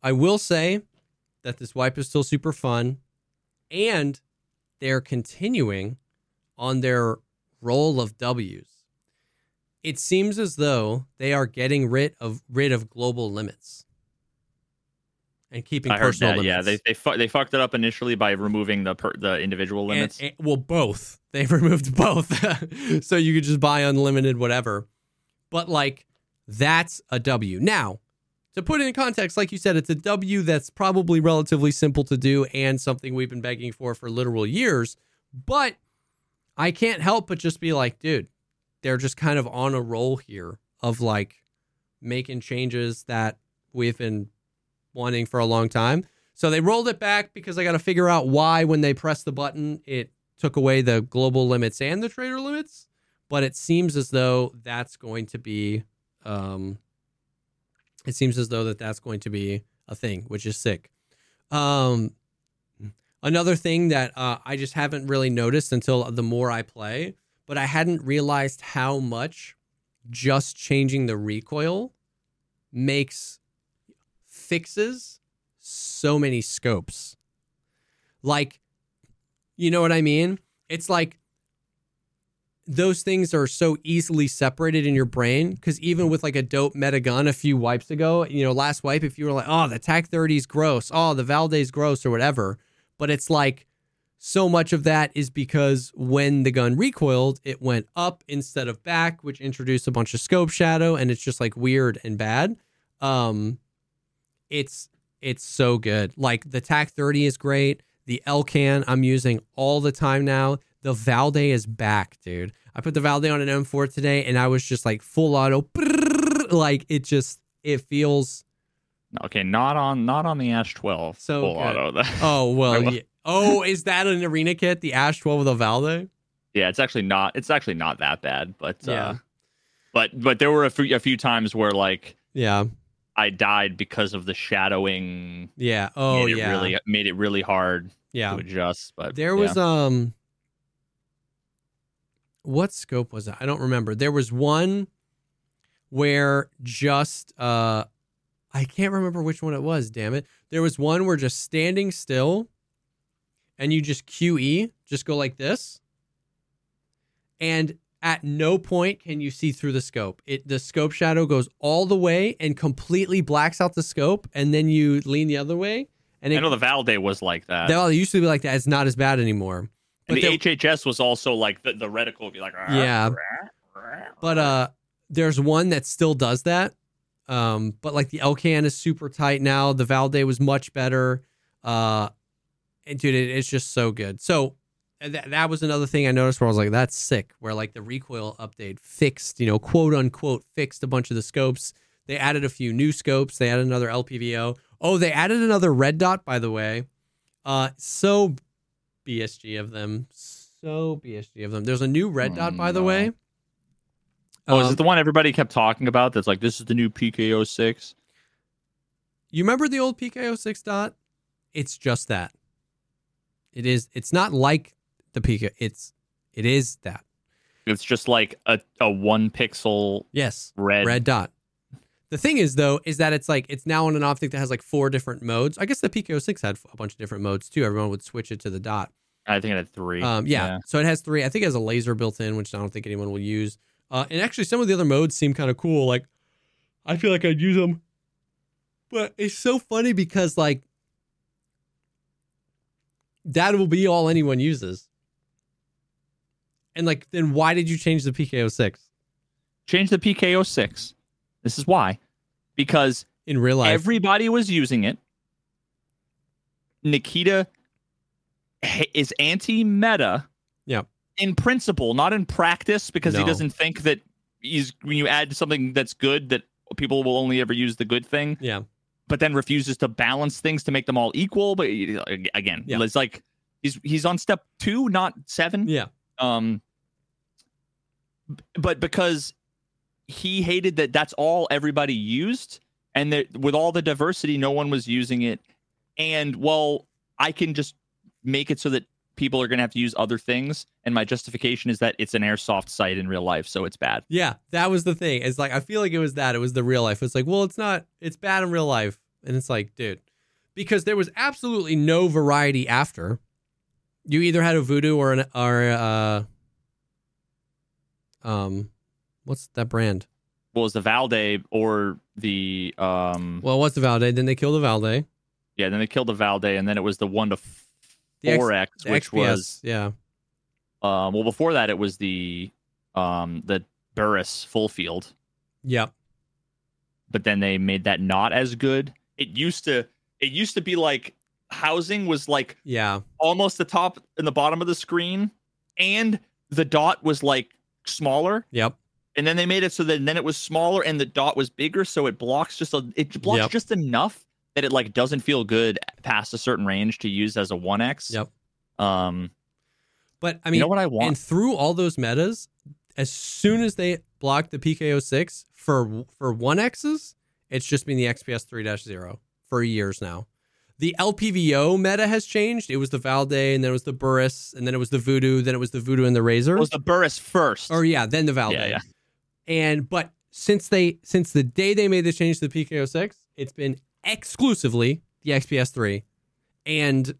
I will say that this wipe is still super fun, and they're continuing on their roll of W's. It seems as though they are getting rid of rid of global limits and keeping I personal that. limits. Yeah, they they fu- they fucked it up initially by removing the per- the individual limits. and- well, both. [LAUGHS] They've removed both, [LAUGHS] so you could just buy unlimited whatever. But like, that's a W. Now, to put it in context, like you said, it's a W that's probably relatively simple to do and something we've been begging for for literal years. But I can't help but just be like, dude, they're just kind of on a roll here of like making changes that we've been wanting for a long time. So they rolled it back because I got to figure out why, when they pressed the button, it took away the global limits and the trader limits. But it seems as though that's going to be, um, it seems as though that that's going to be a thing, which is sick. Um, another thing that uh, I just haven't really noticed until the more I play, but I hadn't realized how much just changing the recoil makes fixes so many scopes. Like, you know what I mean? It's like those things are so easily separated in your brain because even with like a dope meta gun a few wipes ago, you know, last wipe, if you were like, oh, the TAC 30 is gross, oh, the Valday's gross or whatever, but it's like so much of that is because when the gun recoiled, it went up instead of back, which introduced a bunch of scope shadow, and it's just like weird and bad. Um, it's it's so good. Like the TAC 30 is great. The Elcan I'm using all the time now. The Valday is back, dude. I put the Valday on an M4 today, and I was just like full auto, like it just it feels Okay, not on not on the Ash 12 So full good. auto. oh well. [LAUGHS] Yeah. Oh, is that an arena kit? The Ash 12 with a Valday? yeah, it's actually not it's actually not that bad, but Yeah. uh, but but there were a few, a few times where like Yeah. I died because of the shadowing. Yeah. Oh made it yeah. really made it really hard yeah. to adjust. But There was um what scope was it? I don't remember. There was one where just uh I can't remember which one it was, damn it. There was one where just standing still and you just QE, just go like this. And at no point can you see through the scope. It the scope shadow goes all the way and completely blacks out the scope and then you lean the other way and I know the Valday was like that. well, it used to be like that. It's not as bad anymore. And But the there- HHS was also like the, the reticle would be like Yeah. But uh there's one that still does that. Um, but like the Elcan is super tight now. The Valday was much better. Uh and dude, it, it's just so good. So and that, that was another thing I noticed where I was like, that's sick. Where like the recoil update fixed, you know, quote unquote, fixed a bunch of the scopes. They added a few new scopes. They added another LPVO. Oh, they added another red dot, by the way. Uh, so BSG of them. So BSG of them. There's a new red dot, by the no. way. Oh, is Um, it the one everybody kept talking about? That's like this is the new PKO six. You remember the old PKO6 dot? It's just that. It is. It's not like the PK. It's. It is that. It's just like a, a one pixel Yes. red. Red dot. The thing is, though, is that it's like it's now on an optic that has like four different modes. I guess the PKO6 had a bunch of different modes too. Everyone would switch it to the dot. I think it had three. Um, yeah. So it has three. I think it has a laser built in, which I don't think anyone will use. Uh, and actually, some of the other modes seem kind of cool. Like, I feel like I'd use them. But it's so funny because like that will be all anyone uses. And like, then why did you change the PKO six Change the PKO six. This is why, because in real life? everybody was using it. Nikita is anti-meta. Yep. In principle, not in practice, because he doesn't think that he's when you add something that's good that people will only ever use the good thing. yeah, but then refuses to balance things to make them all equal. But again, Yeah. it's like he's he's on step two, not seven. yeah, Um, but because he hated that that's all everybody used, and that with all the diversity, no one was using it. And well, I can just make it so that people are going to have to use other things. And my justification is that it's an airsoft site in real life, so it's bad. yeah. That was the thing. It's like I feel like it was that. It was the real life. It's like, well, it's not. It's bad in real life, and it's like, dude, because there was absolutely no variety after. You either had a voodoo or an or uh, um, what's that brand? Well, it's the Valday or the um. Well, what's the Valday? Then they killed the Valday. Yeah, then they killed the Valday, and then it was the one to four X, which XPS, was yeah, um. Well, before that, it was the um the Burris full field, yep, but then they made that not as good. It used to. It used to be like housing was like yeah, almost the top and the bottom of the screen, and the dot was like smaller. yep, And then they made it so that then it was smaller and the dot was bigger, so it blocks just a it blocks Yep. just enough that it like doesn't feel good past a certain range to use as a one X. Yep. Um, But I mean, you know what I want? and through all those metas, as soon as they blocked the PKO six for for one X's, it's just been the XPS 3-0 for years now. The LPVO meta has changed. It was the Valday, and then it was the Burris, and then it was the Voodoo, then it was the Voodoo and the Razor. it was the Burris first. or yeah, then the Valday. yeah, yeah. And but since they since the day they made this change to the PKO six, it's been exclusively the XPS three, and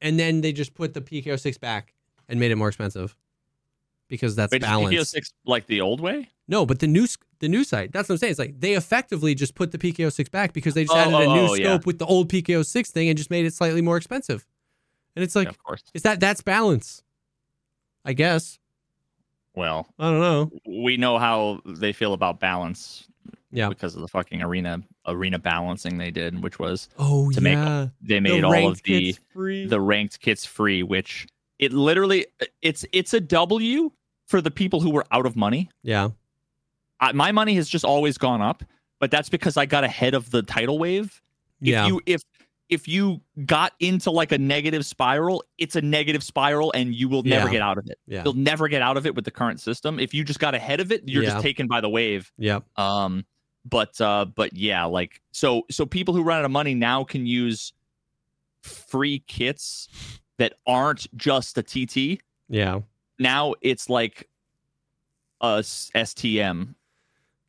and then they just put the PKO six back and made it more expensive because that's Wait, is balance. PKO six like the old way? No, but the new the new site. That's what I'm saying. It's like they effectively just put the PKO six back because they just Oh, added a oh, new oh, yeah. scope with the old PKO six thing and just made it slightly more expensive. And it's like, Yeah, of course. is that that's balance? I guess. Well, I don't know. we know how they feel about balance. Yeah. Because of the fucking arena arena balancing they did, which was Oh To make yeah. they The made all of the the ranked kits free, which it literally it's it's a W for the people who were out of money. yeah. I, my money has just always gone up, but that's because I got ahead of the tidal wave. If Yeah. you if if you got into like a negative spiral, it's a negative spiral and you will never Yeah. get out of it. Yeah. You'll never get out of it with the current system. If you just got ahead of it, you're Yeah. just taken by the wave. Yep. Um but uh, but yeah, like so so people who run out of money now can use free kits that aren't just a TT. Yeah. Now it's like a STM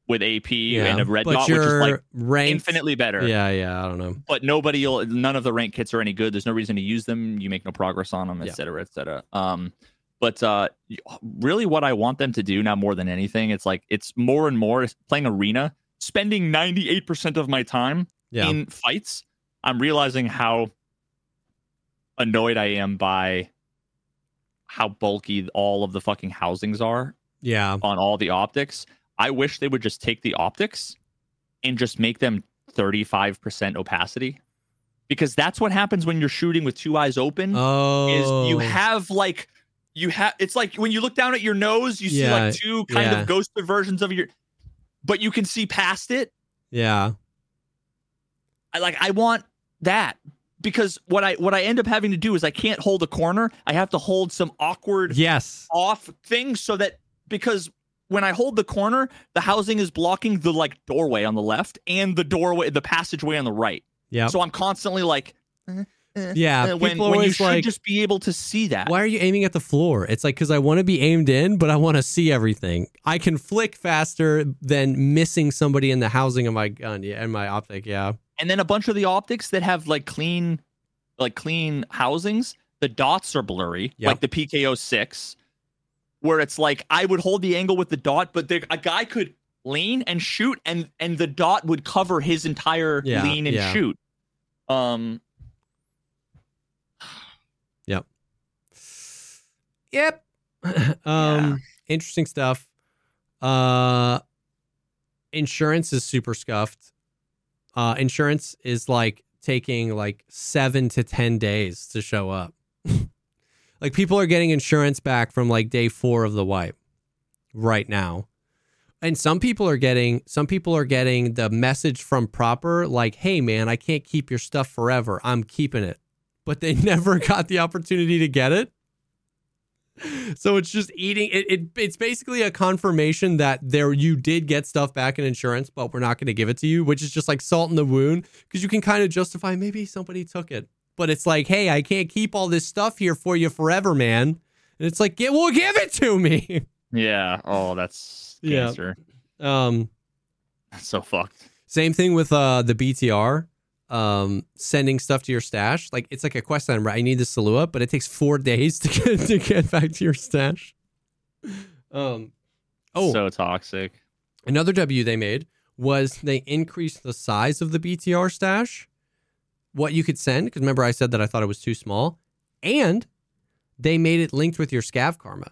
with AP Yeah. and a red dot, which is like ranked. infinitely better. Yeah, yeah. I don't know. But nobody, will none of the rank kits are any good. There's no reason to use them. You make no progress on them, et Yeah. cetera, et cetera. Um, but uh, really, what I want them to do now more than anything, it's like it's more and more playing arena, spending 98% of my time Yeah. in fights. I'm realizing how annoyed I am by how bulky all of the fucking housings are yeah. on all the optics. I wish they would just take the optics and just make them 35% opacity. Because that's what happens when you're shooting with two eyes open Oh. is you oh. have like you have it's like when you look down at your nose, you see like two kind yeah. of ghosted versions of your but you can see past it. Yeah. I like I want that because what I what I end up having to do is I can't hold a corner. I have to hold some awkward Yes. off things so that because when I hold the corner, the housing is blocking the like doorway on the left and the doorway, the passageway on the right. Yeah. So I'm constantly like, eh, eh, Yeah. eh, when, when you should like, just be able to see that. why are you aiming at the floor? It's like because I want to be aimed in, but I want to see everything. I can flick faster than missing somebody in the housing of my gun. Yeah, and my optic. Yeah. And then a bunch of the optics that have like clean, like clean housings, the dots are blurry, Yep. like the PKO six, where it's like I would hold the angle with the dot, but there, a guy could lean and shoot, and and the dot would cover his entire Yeah, lean and yeah. shoot. Um, Yep. Yep. [LAUGHS] um interesting stuff. Uh insurance is super scuffed. Uh insurance is like taking like 7 to 10 days to show up. [LAUGHS] like people are getting insurance back from like day 4 of the wipe right now. And some people are getting some people are getting the message from Prapor like, "Hey man, I can't keep your stuff forever. I'm keeping it." But they [LAUGHS] never got the opportunity to get it so it's just eating it, it it's basically a confirmation that there you did get stuff back in insurance but we're not going to give it to you which is just like salt in the wound because you can kind of justify maybe somebody took it but it's like hey i can't keep all this stuff here for you forever man and it's like yeah well give it to me yeah. Oh, that's [LAUGHS] Yeah. cancer. um That's so fucked. same thing with uh the btr um sending stuff to your stash like it's like a quest item right i need the Salewa but it takes four [LAUGHS] days to get to get back to your stash um oh so toxic. Another W they made was they increased the size of the BTR stash, what you could send, because remember I said that I thought it was too small, and they made it linked with your scav karma.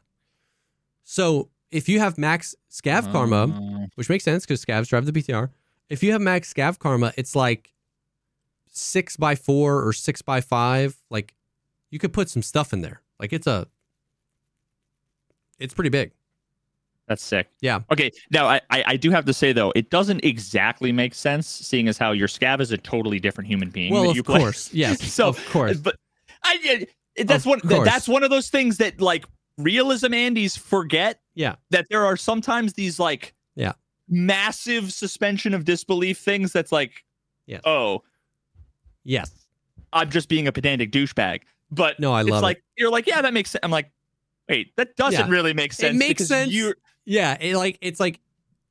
So if you have max scav karma, Uh, which makes sense because scavs drive the BTR, if you have max scav karma, it's like six by four or six by five. Like you could put some stuff in there. Like it's a, it's pretty big. That's sick. Yeah. Okay. Now I, I I do have to say though, it doesn't exactly make sense, seeing as how your scav is a totally different human being. Well, that of you play. course, yes, [LAUGHS] So, of course. But I that's Of one course. that's one of those things that like realism Andes forget. Yeah. That there are sometimes these like Yeah. massive suspension of disbelief things that's like Yes. oh Yes. I'm just being a pedantic douchebag. But No, I it's love it. like you're like yeah that makes sense. I'm like wait that doesn't Yeah. really make sense. It makes sense. You Yeah, it like it's like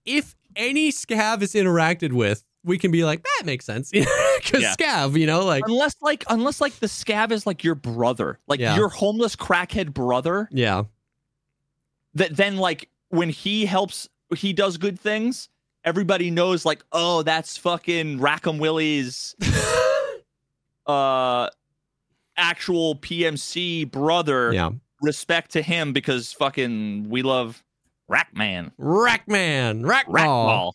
if any scav is interacted with, we can be like that makes sense [LAUGHS] because Yeah. scav, you know, like unless like unless like the scav is like your brother, like Yeah. your homeless crackhead brother. yeah, That then like when he helps, he does good things. Everybody knows like oh that's fucking Rackham Willie's [LAUGHS] uh actual PMC brother. yeah. Respect to him because fucking we love Rackman. Rackman, Rackball. Rackball.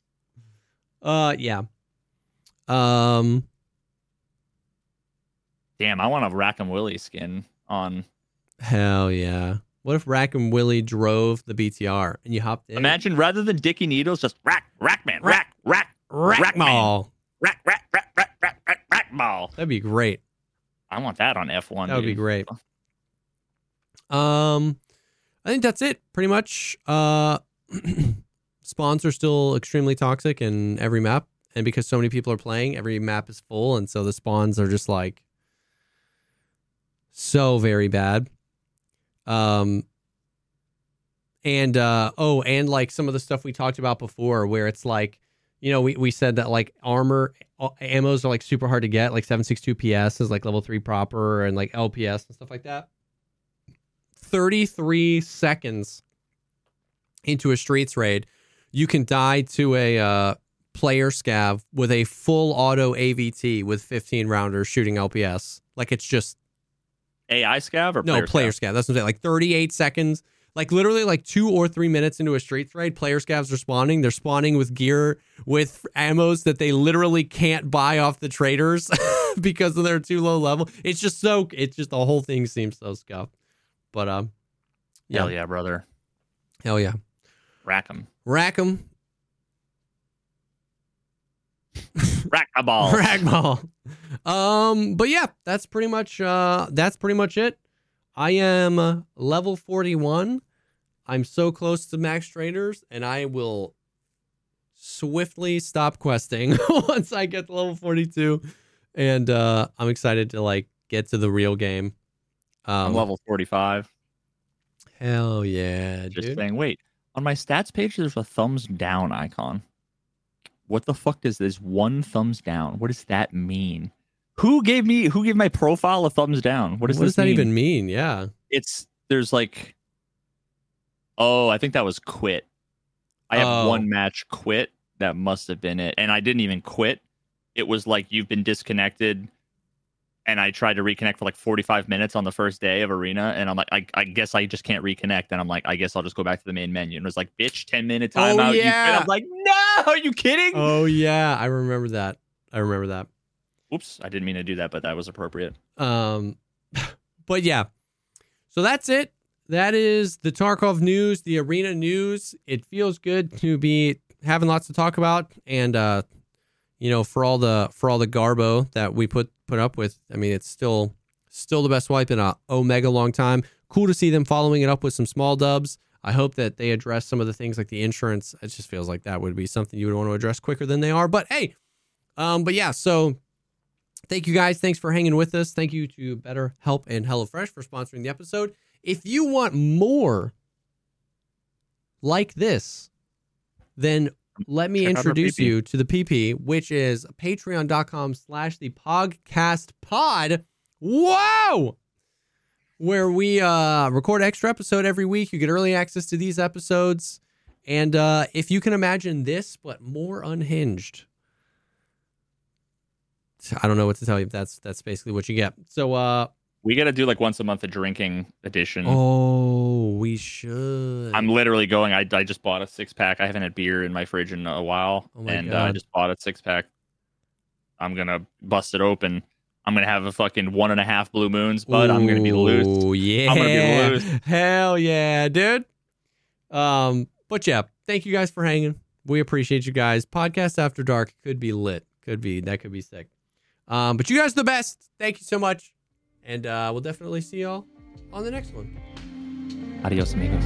Uh, yeah. Um, Damn, I want a Rackham Willie skin on. hell yeah. What if Rack and Willie drove the BTR and you hopped in? Imagine rather than Dicky Needles, just Rack, Rackman, Rack, Rack, Rackman. Rackball. Rack, rack, rack, rack, rack, rack, rack ball. That'd be great. I want that on F1. That would be great. Um, I think that's it pretty much. Uh, [CLEARS THROAT] spawns are still extremely toxic in every map, and because so many people are playing, every map is full, and so the spawns are just like so very bad. Um, and uh, oh, and like some of the stuff we talked about before, where it's like, you know, we we said that like armor uh, ammos are like super hard to get, like 762 PS is like level three Prapor, and like LPS and stuff like that. 33 seconds into a streets raid, you can die to a uh, player scav with a full auto AVT with 15 rounders shooting LPS. Like it's just AI scav or no player, player scav? scav. That's what I'm saying. Like 38 seconds. Like literally like two or three minutes into a streets raid, player scavs are spawning. They're spawning with gear with ammos that they literally can't buy off the traders [LAUGHS] because they're too low level. It's just so it's just the whole thing seems so scuffed. But um yeah. Hell yeah, brother. hell yeah. Rack 'em. Rack 'em. [LAUGHS] Rack the balls. Ragdoll. Um, but yeah, that's pretty much uh that's pretty much it. I am level 41. I'm so close to max traders, and I will swiftly stop questing [LAUGHS] once I get to level 42. And uh I'm excited to like get to the real game. Um, I'm level 45. hell yeah, Just dude. saying, wait, on my stats page, there's a thumbs down icon. What the fuck does this one thumbs down? What does that mean? Who gave me who gave my profile a thumbs down? What does what this does that mean? even mean? Yeah. It's there's like Oh, I think that was quit. I have Oh. one match quit. That must have been it. And I didn't even quit. It was like you've been disconnected and I tried to reconnect for like 45 minutes on the first day of arena and I'm like I, I guess I just can't reconnect and I'm like I guess I'll just go back to the main menu and it was like bitch 10 minute Oh, timeout quit." yeah. I'm like no are you kidding Oh yeah, I remember that. I remember that. oops I didn't mean to do that but that was appropriate Um, [LAUGHS] but yeah, so that's it. That is the Tarkov news, the arena news. It feels good to be having lots to talk about, and uh, you know, for all the for all the garbo that we put put up with. I mean, it's still still the best wipe in a omega long time. Cool to see them following it up with some small dubs. I hope that they address some of the things like the insurance. It just feels like that would be something you would want to address quicker than they are. But hey, um, but yeah, so thank you guys. Thanks for hanging with us. Thank you to BetterHelp and HelloFresh for sponsoring the episode. If you want more like this, then let me Check introduce you to the PP, which is patreon.com slash the pogcast pod. Whoa! Where we uh, record extra episode every week. You get early access to these episodes. And uh, if you can imagine this, but more unhinged, I don't know what to tell you. That's that's basically what you get. So, uh, we got to do like once a month a drinking edition oh, we should. I'm literally going. I, I just bought a six pack. I haven't had beer in my fridge in a while, Oh and uh, I just bought a six pack. I'm gonna bust it open. I'm gonna have a fucking one and a half blue moons, but I'm gonna be loose. Oh yeah, I'm gonna be loose. Hell yeah, dude. Um, but yeah, thank you guys for hanging. We appreciate you guys. Pogcast after dark could be lit. Could be that could be sick. Um, but you guys are the best. Thank you so much, and uh, we'll definitely see y'all on the next one. Adios, amigos.